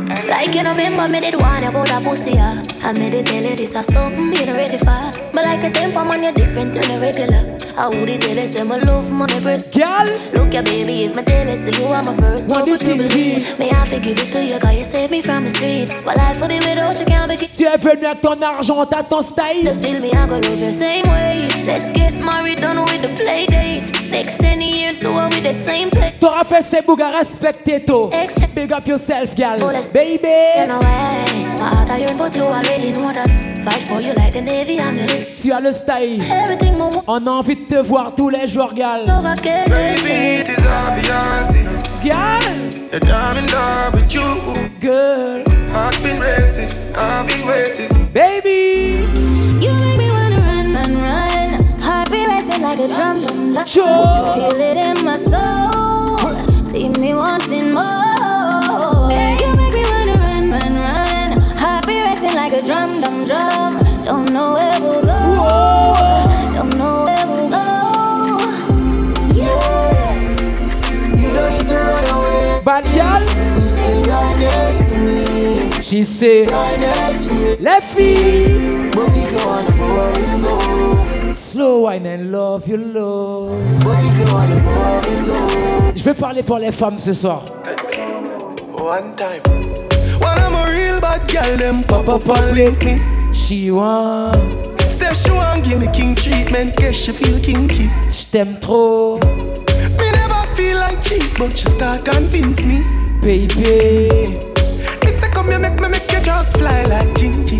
Like you know, remember me did want about that pussy, yeah. I made it tell you this is something you ready for. But like a temper man, you're different than a regular. I would tell you, say my love money first. Girl. Look ya baby, if me tell you, say you are my first What love, would you believe? Me have to give it to you, cause you saved me from the streets. For the without you can't Tu es venu avec ton argent, t'as ton style. Just feel me, I gonna love you same way. Let's get married, done with the play dates. Next 10 years, do it with the same play. T'auras fait ces bougas, respecté toi. Big up yourself, girl. Baby. You know why? My heart iron, but you already know that. Fight for you like the Navy, I'm in it. Tu as le style. On a envie de te voir tous les jours, you know. Girl. That I'm in love with you. Girl. Heart's been racing, I've been waiting. Baby. You make me wanna run, run, run. Heart be racing like a drum, drum, drum. Sure. Feel it in my soul. Leave me wanting more. Yeah, you make me wanna run, run, run. Heart be racing like a drum, drum, drum. Don't know where go, I will go. Slow wine and love you love. Je vais parler pour les femmes ce soir. One time. When I'm a real bad girl, them pop up and link me. She want. Say she want give me king treatment, guess she feel kinky. Je t'aime trop. Me never feel like cheap, but she start convince me. Baby. Me say come here, make me make you just fly like Gingy.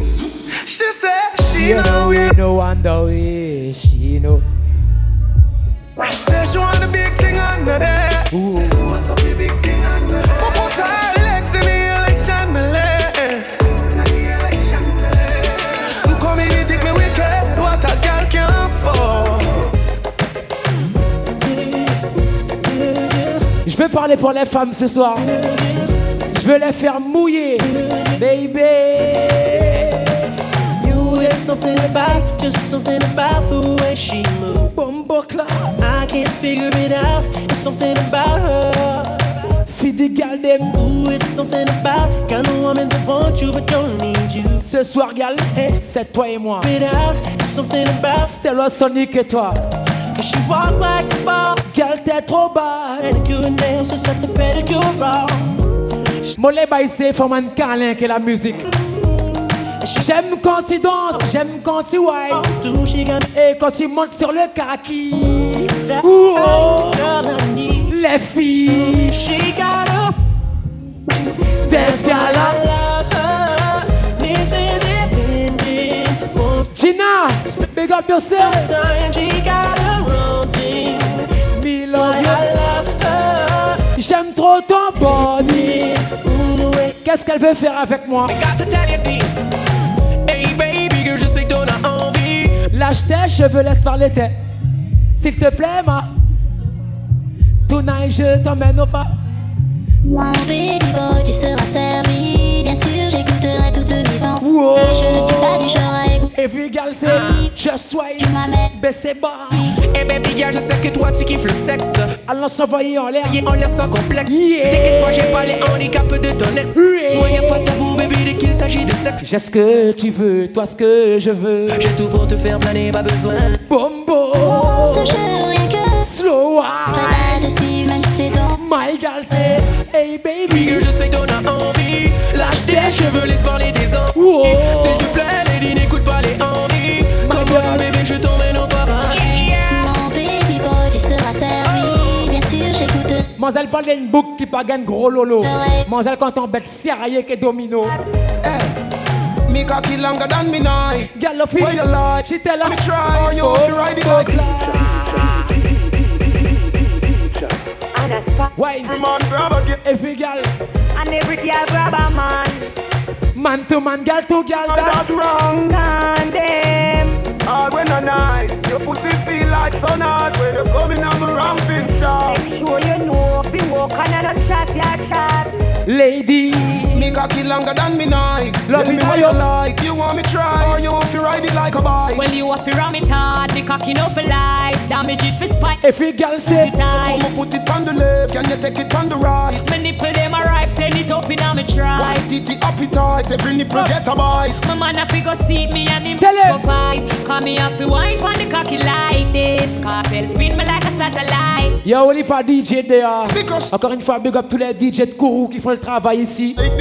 She say she She know we no wonder way. She know. Say she want a big thing under there. Ooh. What's up, the big thing parler pour les femmes ce soir. Je veux les faire mouiller, baby. You is something about, just something about the way she moves. Bombo I can't figure it out. It's something about her. Fidi gal dem. Ooh, it's something about kind of woman that wants you but don't need you. Ce soir, gal, c'est toi et moi. It out. It's something about Stella Sonic et toi. Cause she walk like a ball. Gal, t'es trop wrong. Mollet baissé, faut un câlin que la musique. J'aime quand tu danses, j'aime quand tu whine. Et quand tu montes sur le kaki. Ouh, oh, les filles. She got up. Des gala. Gina, big up yourself. Love you. J'aime trop ton body. Qu'est-ce qu'elle veut faire avec moi? Hey baby girl, je sais que t'en as envie. Lâche tes cheveux, laisse parler tes. S'il te plaît, ma. Tonight, je t'emmène au pas. Mon baby boy, tu seras servi. Bien sûr, j'écouterai toutes mes envies. Wow. Je ne suis pas du genre à. Et puis, gal, c'est je sois baissé bas. Hey baby girl, je sais que toi tu kiffes le sexe. Allons s'envoyer en l'air. Yeah, on laisse sans complexe. Yeah. T'inquiète pas, j'ai pas les handicaps de ton ex. Moi, y'a pas de tabou, baby, dès qu'il s'agit de sexe. J'ai ce que tu veux, toi ce que je veux. J'ai tout pour te faire planer, pas besoin. Bombo. Oh, ce jeu, rien que Slow te suivre, même c'est dans My gal, c'est Hey Baby girl, je sais que t'en as envie. Lâche tes cheveux, laisse parler tes envies. Wow. S'il te plaît, Mademoiselle parle d'une boucle qui pas gagne gros lolo. Ah Mademoiselle quand on bête sérieux que domino. Eh, me cocky longer than me night. Gal, la fille. Where you like? She tell her. Me try. Oh, or you want to ride it like Wine. man grab a girl. Every gal. And every girl grab a man. Man to man, gal to gal. That's That's wrong. And them. All when a night, your pussy feel like sun hot when you coming on the ramping shot. Make sure you know. Be walk on and a chat, ya chat. Lady. Me cocky longer than me night. Love Tell me how what you- you like. You want me try or you want to ride it like a bike? Well, you have to ram it hard. The cocky no for life. Damage it for spite. Every gal say. So come and put it on the left, can you take it on the right? My nipple them a ripe. Send it up in a me try. White titty appetite, every nipple get a bite. My man have to go see me and him Tell him. go fight. Come me have to wipe on the cocky like this. Cartel spin me like a satellite. Y'a only pas DJ there. Because- Encore une fois, big up tous les DJ de Kourou qui font le travail ici. Like.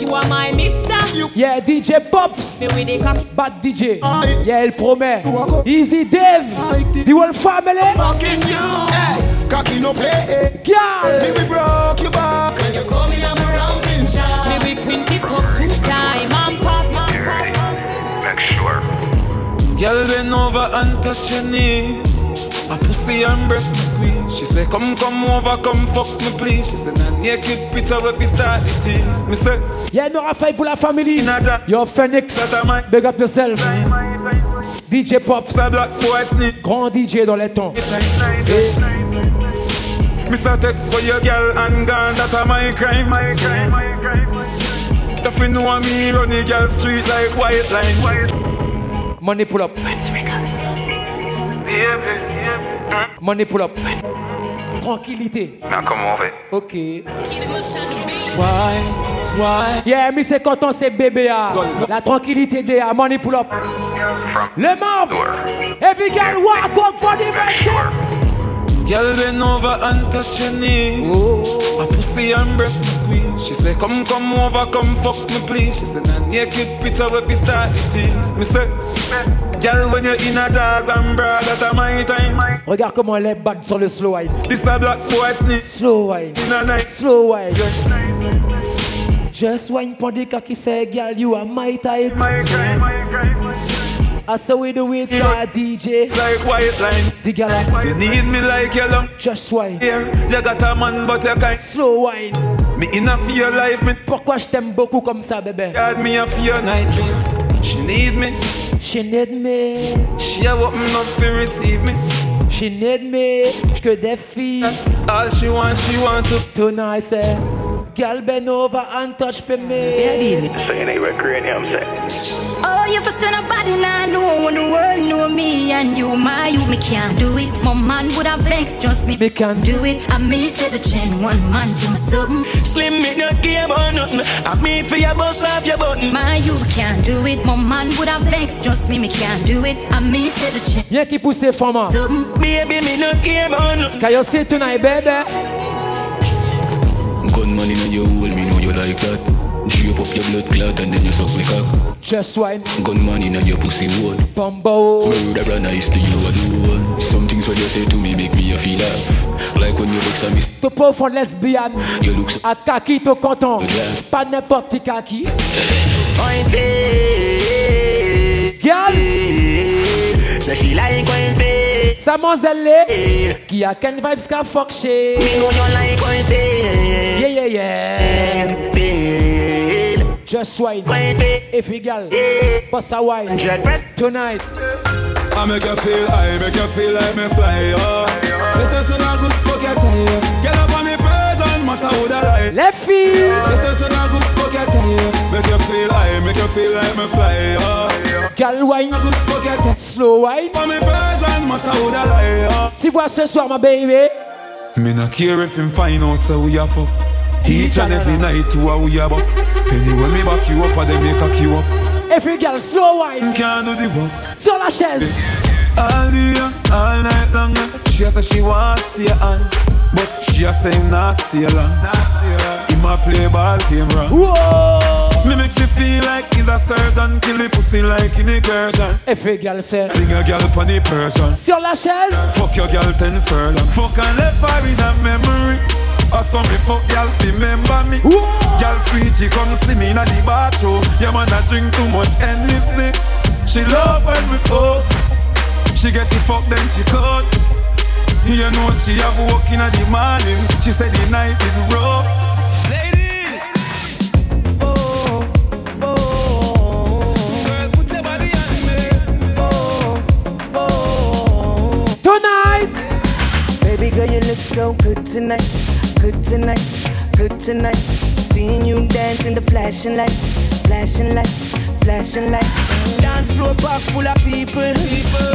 You are my mister. Yeah, DJ Pops. Me with the cocky. Bad DJ. Aye. Yeah, elle promet. Wako. Easy Dave. Aye. The whole family. Fucking you. Hey, cocky no play. Girl. Me we broke your back when you coming on the ramping shot. Me we quint it up two Girl bend over and touch your knees. A pussy and breast me squeeze. She say, come, come over, come fuck me please. She say, nah naked picture if we start it tease. Me say, Yeah, Nora Faye pour la famille. Naja. Yo, Phoenix. Big up yourself. DJ Pops. Say black boy sneak. Grand DJ dans les temps. Me say take for your girl and gone, that a my crime. My crime, my crime. If you know me, run the girl street like white line. Money pull up. Money pull up. Tranquillité. Mais comment on fait Ok. Why, why? Yeah, mais c'est quand on c'est bébé. La tranquillité des money pull up. Le mort. Every girl walk out for the Girl bend over and touch your knees. A pussy and breast me squeeze. She say, come, come over, come fuck me please. She say, nah naked picture if we start it tease. Me say, girl when you in a jazz and bra, that a my time. Regarde comment elle est bad sur le slow wine. This a black boy sneak. Slow wine. In a night. Slow wine. Yes. Just wine pon the cocky say, girl, you are my type. My crime. I saw we do it, uh, DJ. Like white line. The girl, You need me like your long just wine. hair. You got a man, but you can't Slow wine. Me in a fear life, me Pourquoi je t'aime beaucoup comme ça, bébé? had me a fear nightmare. She need me. She need me. She a open up to receive me. She need me, que des filles. All she want, she want to. Tonight, eh? say, girl bend over and touch for me. So you ain't recreating, I'm saying. Oh, you for send nobody now know when the world know me and you, my you, me can't do it. My man would have vexed, just me, me can't do it. I me say the chain, one man to me something. Slim me not care about nothing. I me for your boss off your button. My you can't do it. My man would have vexed, just me, me can't do it. I me say the chain. Y'a qui pousse femme. Baby, me not care about nothing. Can you see tonight, baby? Gunman in you hole, me know you like that. Drape up your blood clot and then you suck me cock. Just wine. Gunman in your pussy wood. Bumbo. Murderer nice to you alone. Some things what you say to me make me a feel laugh. Like when you look a miss. T'es pas au fond lesbienne. You look so. À kaki, t'es content. Pas n'importe qui kaki. Girl. So she like when pay. Samonzelle. Qui a Ken Vybz qu'a fuck shit. Me know you like when pay. Yeah, yeah, yeah. Just wine. If you girl. Bust a wine. Tonight. I make you feel, I make you feel like me fly, oh. Let us on a good fuck your time. Get up on the person, matter who the lie. Left feet. Let us on a good fuck your time. Make you feel, I make you feel like me fly, oh. Girl wine. Good fuck your time. Slow wine. On the person, matter who the lie, oh. Tu vois ce soir, ma baby. Me not care if him find out so we a fuck. Each and every night to a we a buck. Anyway me back you up and then make cock you up. Every girl slow wine. Can't do the work. Sur la chaise. All day, all night long. She a say she want stay on, but she a him not stay long. Him a play ball game wrong. Whoa. Me make she feel like he's a surgeon, kill the pussy like in incursion. Every girl say. Sing a girl pon the Persian. Sur la chaise. Fuck your girl ten furlong. Fuck and left her in a memory. Or some me fuck girl remember me. Girl sweet, she come see me in the bathroom. Yeah man, I drink too much Hennessy. She love when we fuck. She get the fuck then she cut. You know she have work in the morning. She said the night is rough. Ladies. Oh, oh, Girl, put your body on me. Oh, oh. Tonight. Baby girl, you look so good tonight. Good tonight. Good tonight. Seeing you dance in the flashing lights. Flashing lights. Flashing lights. Dance floor full of people.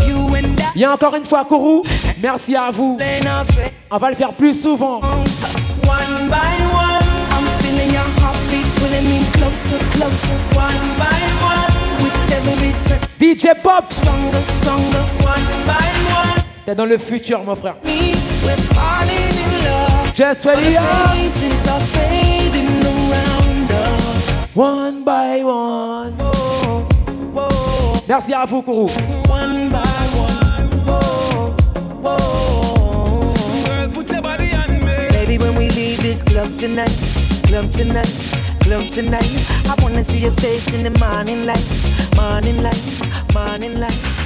You and I. Encore une fois Kourou. Merci à vous. On va le faire plus souvent. One by one, I'm feeling your heartbeat pulling me closer, closer. One by one, with every turn. DJ Pop. Stronger, stronger. One by one. T'es dans le futur, mon frère. Me, we're falling in love. Just ready Our up. faces are fading around us. One by one. Merci à vous, Kourou. One by one. Whoa, whoa. Girl, put your body on me. Baby, when we leave this club tonight, club tonight, club tonight, I wanna see your face in the morning light, morning light, morning light.